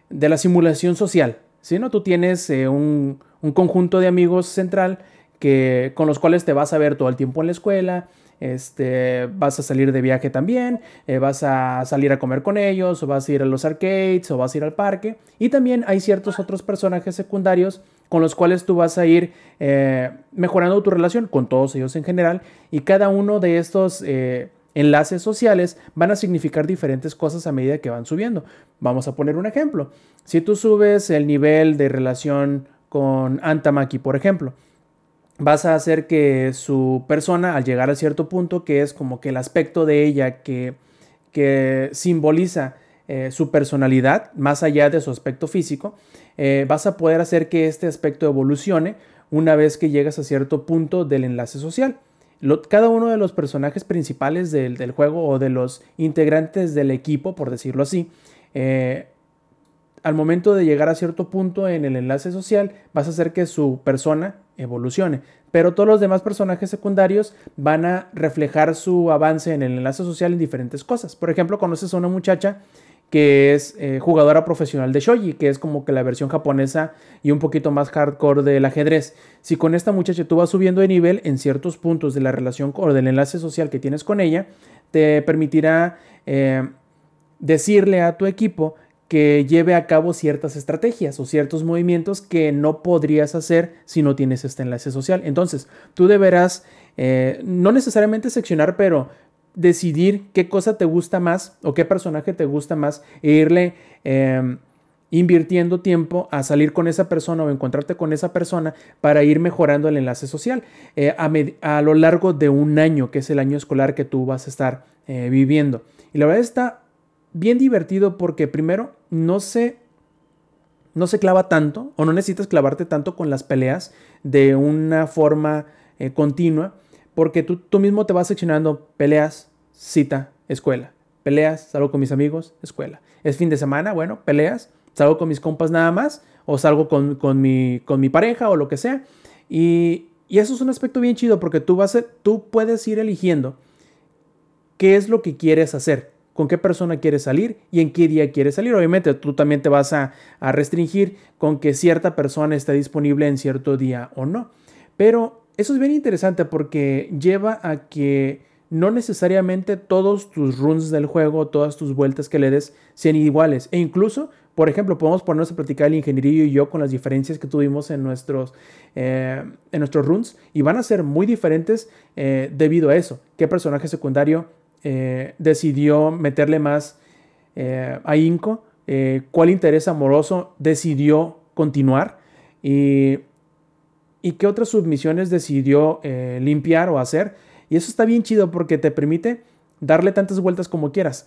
de la simulación social. ¿sí? ¿no? Tú tienes eh, un, un, conjunto de amigos central que, con los cuales te vas a ver todo el tiempo en la escuela, este, vas a salir de viaje también, eh, vas a salir a comer con ellos, o vas a ir a los arcades, o vas a ir al parque. Y también hay ciertos otros personajes secundarios con los cuales tú vas a ir eh, mejorando tu relación con todos ellos en general. Y cada uno de estos eh, enlaces sociales van a significar diferentes cosas a medida que van subiendo. Vamos a poner un ejemplo. Si tú subes el nivel de relación con Antamaki, por ejemplo, vas a hacer que su persona, al llegar a cierto punto, que es como que el aspecto de ella que, que simboliza eh, su personalidad, más allá de su aspecto físico, eh, vas a poder hacer que este aspecto evolucione una vez que llegas a cierto punto del enlace social. Cada uno de los personajes principales del, del, juego o de los integrantes del equipo, por decirlo así, eh, al momento de llegar a cierto punto en el enlace social, vas a hacer que su persona evolucione. Pero todos los demás personajes secundarios van a reflejar su avance en el enlace social en diferentes cosas. Por ejemplo, conoces a una muchacha que es eh, jugadora profesional de shogi, que es como que la versión japonesa y un poquito más hardcore del ajedrez. Si con esta muchacha tú vas subiendo de nivel en ciertos puntos de la relación o del enlace social que tienes con ella, te permitirá eh, decirle a tu equipo que lleve a cabo ciertas estrategias o ciertos movimientos que no podrías hacer si no tienes este enlace social. Entonces, tú deberás, eh, no necesariamente seccionar, pero decidir qué cosa te gusta más o qué personaje te gusta más e irle eh, invirtiendo tiempo a salir con esa persona o encontrarte con esa persona para ir mejorando el enlace social eh, a, lo largo de un año, que es el año escolar que tú vas a estar eh, viviendo. Y la verdad está bien divertido porque primero no se, no se clava tanto o no necesitas clavarte tanto con las peleas de una forma continua porque tú, tú mismo te vas seccionando peleas, cita, escuela. peleas, salgo con mis amigos, escuela. Es fin de semana, bueno, peleas, salgo con mis compas nada más, o salgo con, mi, con mi pareja o lo que sea. Y, eso es un aspecto bien chido porque tú, vas a, tú puedes ir eligiendo qué es lo que quieres hacer, con qué persona quieres salir y en qué día quieres salir. Obviamente tú también te vas a, a restringir con que cierta persona esté disponible en cierto día o no. Pero eso es bien interesante porque lleva a que no necesariamente todos tus runs del juego, todas tus vueltas que le des sean iguales. E incluso, por ejemplo, podemos ponernos a platicar el ingenierillo y yo con las diferencias que tuvimos en nuestros, eh, en nuestros runs y van a ser muy diferentes eh, debido a eso. ¿Qué personaje secundario eh, decidió meterle más a Inco? ¿Cuál interés amoroso decidió continuar? Y, y qué otras submisiones decidió limpiar o hacer y eso está bien chido porque te permite darle tantas vueltas como quieras.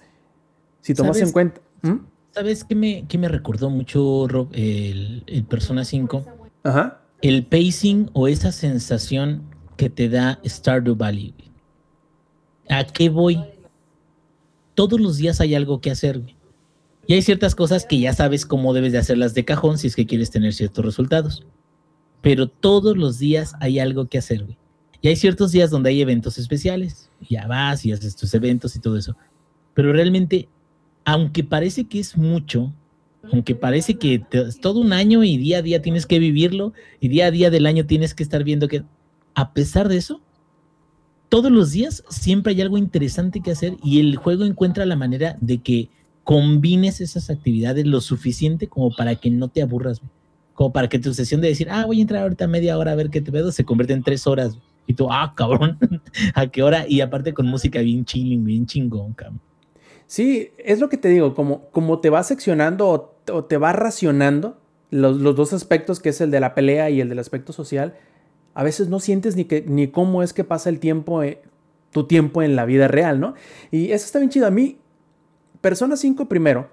Si tomas en cuenta. ¿Mm? ¿Sabes qué me, me recordó mucho, Rob, el, Persona 5? Ajá. El pacing o esa sensación que te da Stardew Valley. ¿A qué voy? Todos los días hay algo que hacer. Y hay ciertas cosas que ya sabes cómo debes de hacerlas de cajón si es que quieres tener ciertos resultados. Pero todos los días hay algo que hacer. Güey. Y hay ciertos días donde hay eventos especiales. Ya vas y haces tus eventos y todo eso. Pero realmente, aunque parece que es mucho, aunque parece que es todo un año y día a día tienes que vivirlo y día a día del año tienes que estar viendo que, a pesar de eso, todos los días siempre hay algo interesante que hacer y el juego encuentra la manera de que combines esas actividades lo suficiente como para que no te aburras, como para que tu sesión de decir, ah, voy a entrar ahorita media hora a ver qué te veo, se convierte en tres horas. Y tú, ah, cabrón, ¿a qué hora? Y aparte con música bien chilling, bien chingón, cabrón. Sí, es lo que te digo, como, como te va seccionando o, te va racionando los, dos aspectos, que es el de la pelea y el del aspecto social, a veces no sientes ni, que, ni cómo es que pasa el tiempo, eh, tu tiempo en la vida real, ¿no? Y eso está bien chido. A mí, Persona 5 primero,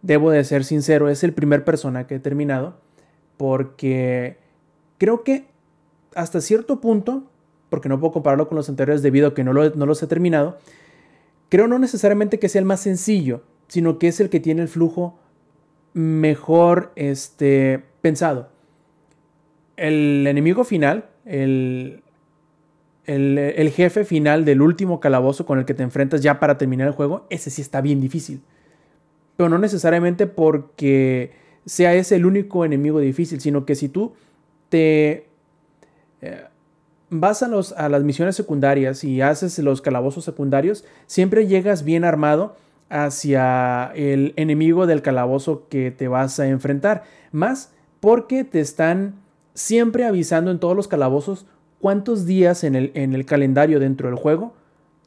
debo de ser sincero, es el primer persona que he terminado, porque creo que hasta cierto punto porque no puedo compararlo con los anteriores debido a que no, no los he terminado, creo no necesariamente que sea el más sencillo, sino que es el que tiene el flujo mejor este, pensado. El enemigo final, el, el, el, jefe final del último calabozo con el que te enfrentas ya para terminar el juego, ese sí está bien difícil. Pero no necesariamente porque sea ese el único enemigo difícil, sino que si tú te... Eh, vas a, los, a las misiones secundarias y haces los calabozos secundarios, siempre llegas bien armado hacia el enemigo del calabozo que te vas a enfrentar. Más porque te están siempre avisando en todos los calabozos cuántos días en el, en el calendario dentro del juego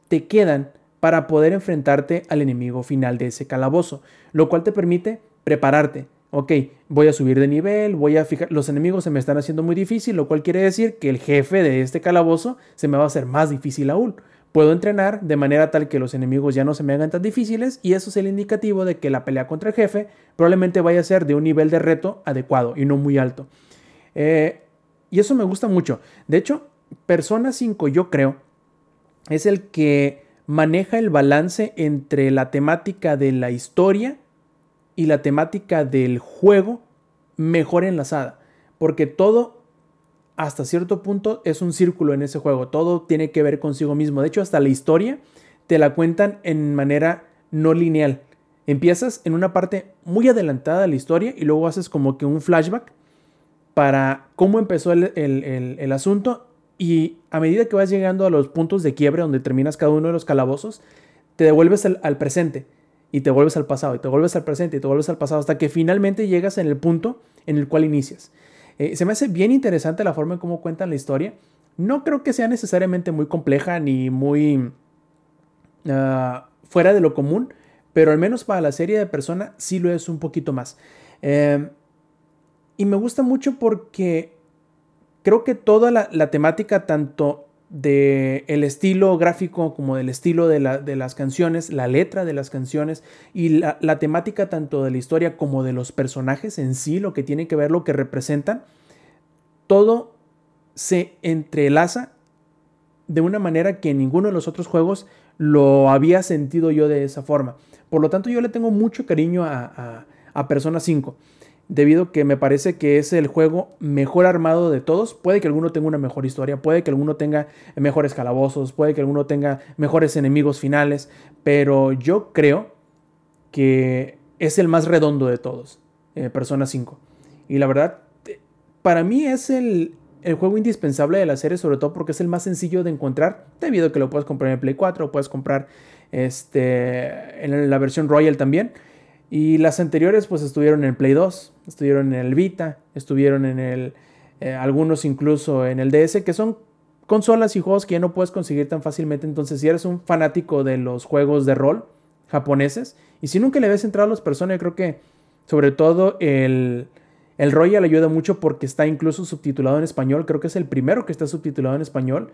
te quedan para poder enfrentarte al enemigo final de ese calabozo, lo cual te permite prepararte, ok, voy a subir de nivel, voy a fijar, los enemigos se me están haciendo muy difícil, lo cual quiere decir que el jefe de este calabozo se me va a hacer más difícil aún. Puedo entrenar de manera tal que los enemigos ya no se me hagan tan difíciles y eso es el indicativo de que la pelea contra el jefe probablemente vaya a ser de un nivel de reto adecuado y no muy alto. Eh, y eso me gusta mucho. De hecho, Persona 5 yo creo es el que maneja el balance entre la temática de la historia y la temática del juego mejor enlazada. Porque todo, hasta cierto punto, es un círculo en ese juego. Todo tiene que ver consigo mismo. De hecho, hasta la historia te la cuentan en manera no lineal. Empiezas en una parte muy adelantada de la historia y luego haces como que un flashback para cómo empezó el, asunto y a medida que vas llegando a los puntos de quiebre donde terminas cada uno de los calabozos, te devuelves al presente y te vuelves al pasado, y te vuelves al presente, y te vuelves al pasado, hasta que finalmente llegas en el punto en el cual inicias. Eh, se me hace bien interesante la forma en cómo cuentan la historia. No creo que sea necesariamente muy compleja ni muy ah, fuera de lo común, pero al menos para la serie de Persona sí lo es un poquito más. Em, y me gusta mucho porque creo que toda la, la temática, tanto del el estilo gráfico como del estilo de, las canciones, la letra de las canciones y la, la, temática tanto de la historia como de los personajes en sí, lo que tiene que ver, lo que representan, todo se entrelaza de una manera que ninguno de los otros juegos lo había sentido yo de esa forma. Por lo tanto, yo le tengo mucho cariño a, a, Persona 5, debido a que me parece que es el juego mejor armado de todos. Puede que alguno tenga una mejor historia, puede que alguno tenga mejores calabozos, puede que alguno tenga mejores enemigos finales, pero yo creo que es el más redondo de todos, eh, Persona 5. Y la verdad, para mí es el, el juego indispensable de la serie, sobre todo porque es el más sencillo de encontrar, debido a que lo puedes comprar en Play 4, o puedes comprar este, en la versión Royal también. Y las anteriores pues estuvieron en Play 2, estuvieron en el Vita, estuvieron en el, eh, algunos incluso en el DS, que son consolas y juegos que ya no puedes conseguir tan fácilmente. Entonces si eres un fanático de los juegos de rol japoneses, y si nunca le ves entrado a los personas, yo creo que sobre todo el, el Royal ayuda mucho porque está incluso subtitulado en español. Creo que es el primero que está subtitulado en español.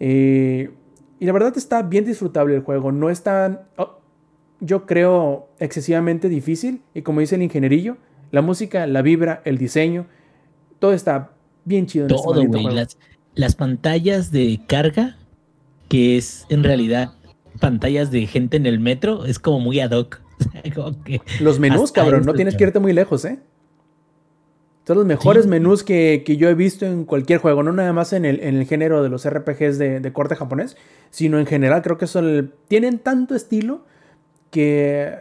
Eh, y la verdad está bien disfrutable el juego. No es tan, oh, yo creo, excesivamente difícil. Y como dice el ingenierillo, la música, la vibra, el diseño, todo está bien chido. En este todo, güey. Las, las pantallas de carga, que es en realidad pantallas de gente en el metro, es como muy ad hoc. Los menús, cabrón, no tienes que irte muy lejos, ¿eh? Son los mejores menús que, yo he visto en cualquier juego, no nada más en el, en el género de los RPGs de, corte japonés, sino en general creo que son tienen tanto estilo que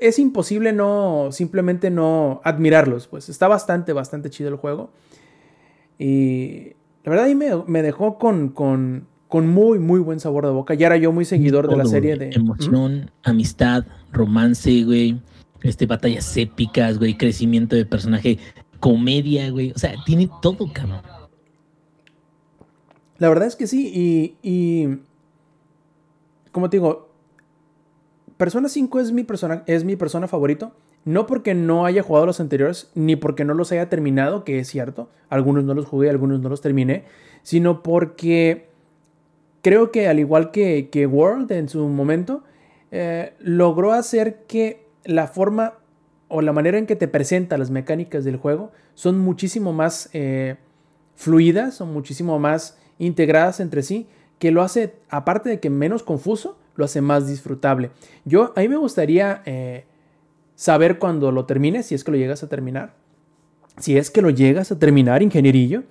es imposible no simplemente no admirarlos, pues está bastante, bastante chido el juego. Y la verdad ahí me, dejó con, con, con, muy, muy buen sabor de boca. Ya era yo muy seguidor de la serie de... Emoción, amistad, romance, güey. Este, batallas épicas, güey, crecimiento de personaje comedia, güey. O sea, tiene todo, cabrón. La verdad es que sí, y, y como te digo, Persona 5 es mi, persona, es mi persona favorito. No porque no haya jugado los anteriores, ni porque no los haya terminado, que es cierto. Algunos no los jugué, algunos no los terminé. Sino porque creo que al igual que, que World en su momento, eh, logró hacer que la forma o la manera en que te presenta las mecánicas del juego son muchísimo más eh, fluidas, son muchísimo más integradas entre sí, que lo hace, aparte de que menos confuso, lo hace más disfrutable. Yo, a mí me gustaría eh, saber cuando lo termines, si es que lo llegas a terminar. Si es que lo llegas a terminar, ingenierillo.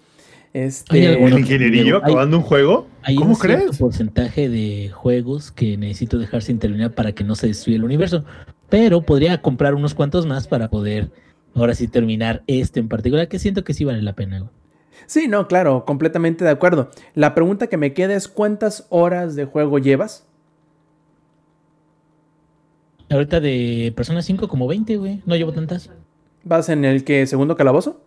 Este, ¿El ingenierillo acabando un juego? Hay ¿Cómo un crees? porcentaje de juegos que necesito dejar sin terminar para que no se destruya el universo pero podría comprar unos cuantos más para poder ahora sí terminar este en particular, que siento que sí vale la pena. Sí, no, claro, completamente de acuerdo. La pregunta que me queda es ¿cuántas horas de juego llevas? Ahorita de Persona 5 como 20, güey. No llevo tantas. ¿Vas en el que segundo calabozo?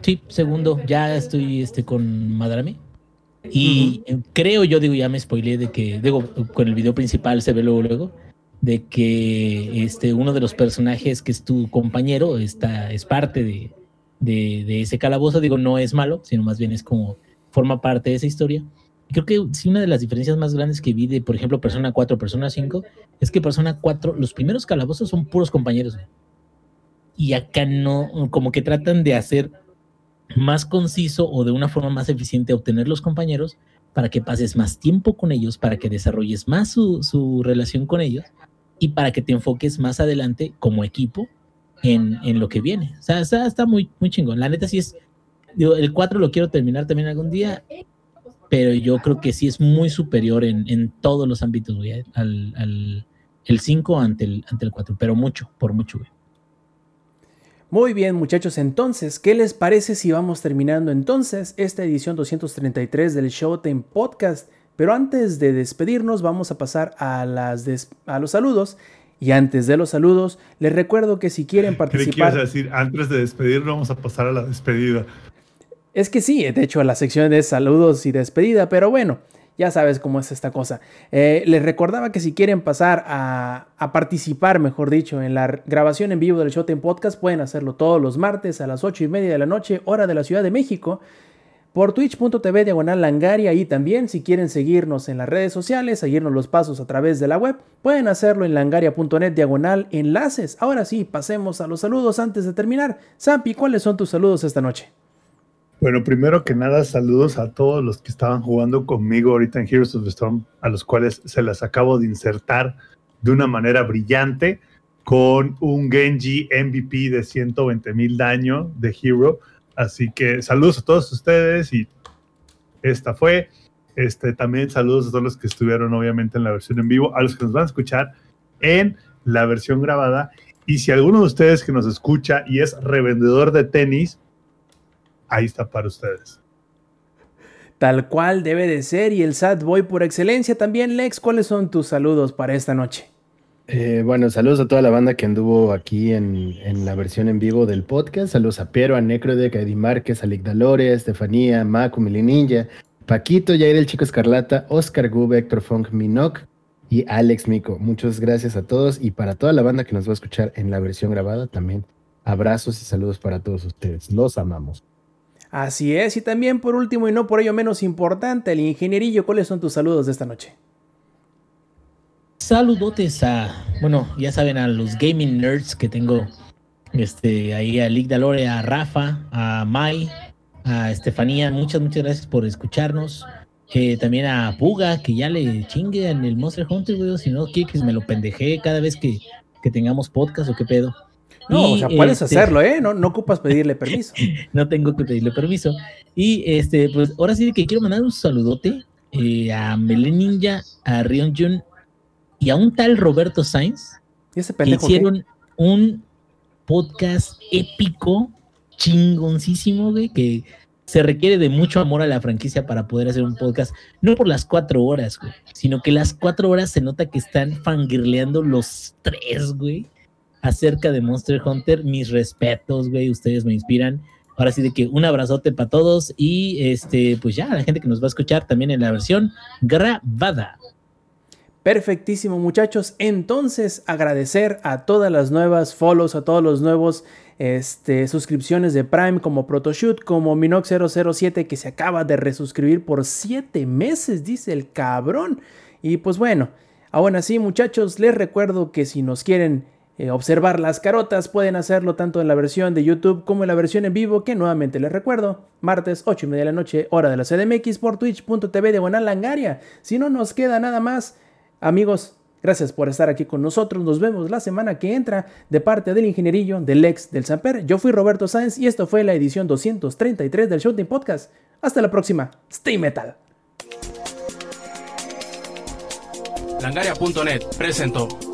Sí, segundo. Ya estoy este con Madrame. Y creo yo, digo, ya me spoileé de que, digo, con el video principal se ve luego, luego de que este, uno de los personajes que es tu compañero está, es parte de, de, ese calabozo. Digo, no es malo, sino más bien es como forma parte de esa historia. Creo que sí, una de las diferencias más grandes que vi de, por ejemplo, Persona 4, Persona 5, es que Persona 4, los primeros calabozos son puros compañeros. Y acá no, como que tratan de hacer más conciso o de una forma más eficiente obtener los compañeros para que pases más tiempo con ellos, para que desarrolles más su, su relación con ellos y para que te enfoques más adelante como equipo en, en lo que viene. O sea, está, está, muy, muy chingón. La neta sí es, digo, el 4 lo quiero terminar también algún día, pero yo creo que sí es muy superior en, en todos los ámbitos, güey, al, al el 5 ante el, ante el 4, pero mucho, por mucho, güey. Muy bien, muchachos, entonces, ¿qué les parece si vamos terminando entonces esta edición 233 del Showtime Podcast? Pero antes de despedirnos vamos a pasar a, las a los saludos. Y antes de los saludos, les recuerdo que si quieren participar... ¿Qué decir? Antes de despedirnos vamos a pasar a la despedida. Es que sí, de hecho la sección de saludos y despedida, pero bueno, ya sabes cómo es esta cosa. Eh, les recordaba que si quieren pasar a, a, participar, mejor dicho, en la grabación en vivo del Showtime Podcast, pueden hacerlo todos los martes a las 8 y media de la noche, hora de la Ciudad de México por twitch.tv diagonal langaria y también si quieren seguirnos en las redes sociales, seguirnos los pasos a través de la web, pueden hacerlo en langaria.net diagonal enlaces. Ahora sí, pasemos a los saludos antes de terminar. Sampi, ¿cuáles son tus saludos esta noche? Bueno, primero que nada, saludos a todos los que estaban jugando conmigo ahorita en Heroes of the Storm, a los cuales se las acabo de insertar de una manera brillante con un Genji MVP de 120 mil daño de Hero. Así que saludos a todos ustedes y esta fue. Este, también saludos a todos los que estuvieron obviamente en la versión en vivo, a los que nos van a escuchar en la versión grabada. Y si alguno de ustedes que nos escucha y es revendedor de tenis, ahí está para ustedes. Tal cual debe de ser y el Sad Boy por excelencia también. Lex, ¿cuáles son tus saludos para esta noche? Eh, bueno, saludos a toda la banda que anduvo aquí en, en, la versión en vivo del podcast. Saludos a Piero, a Necrodec, a Eddie Márquez, a Lick Dalore, a Estefanía, a Macu, Ninja, Paquito, Jair el Chico Escarlata, Oscar Gube, Héctor Funk, Minoc y Alex Mico. Muchas gracias a todos y para toda la banda que nos va a escuchar en la versión grabada también. Abrazos y saludos para todos ustedes. Los amamos. Así es, y también por último y no por ello menos importante, el ingenierillo, ¿cuáles son tus saludos de esta noche? Saludotes a, bueno, ya saben, a los gaming nerds que tengo este, ahí a Lick Dalore, a Rafa, a Mai, a Estefanía, muchas, muchas gracias por escucharnos. Eh, también a Puga, que ya le chingue en el Monster Hunter, güey, si no, que me lo pendeje cada vez que, que tengamos podcast o qué pedo. No, o sea, puedes este, hacerlo, ¿eh? No, no ocupas pedirle permiso. no tengo que pedirle permiso. Y este, pues ahora sí que quiero mandar un saludote eh, a Melen Ninja, a Rion Jun y a un tal Roberto Sainz. ¿Y ese que hicieron un podcast épico, chingoncísimo, güey, que se requiere de mucho amor a la franquicia para poder hacer un podcast, no por las cuatro horas, güey, sino que las cuatro horas se nota que están fangirleando los tres, güey acerca de Monster Hunter. Mis respetos, güey, ustedes me inspiran. Ahora sí de que un abrazote para todos y este, pues ya, la gente que nos va a escuchar también en la versión grabada. Perfectísimo, muchachos. Entonces, agradecer a todas las nuevas follows, a todos los nuevos este, suscripciones de Prime, como Protoshoot, como Minox007, que se acaba de resuscribir por 7 meses, dice el cabrón. Y pues bueno, aún así, muchachos, les recuerdo que si nos quieren eh, observar las carotas, pueden hacerlo tanto en la versión de YouTube como en la versión en vivo, que nuevamente les recuerdo, martes 8 y media de la noche, hora de la CDMX por twitch.tv de Langaria. Si no nos queda nada más, amigos, gracias por estar aquí con nosotros. Nos vemos la semana que entra de parte del ingenierillo, del ex, del Samper. Yo fui Roberto Sáenz y esto fue la edición 233 del Showtime Podcast. Hasta la próxima. Stay Metal. Langaria.net presentó.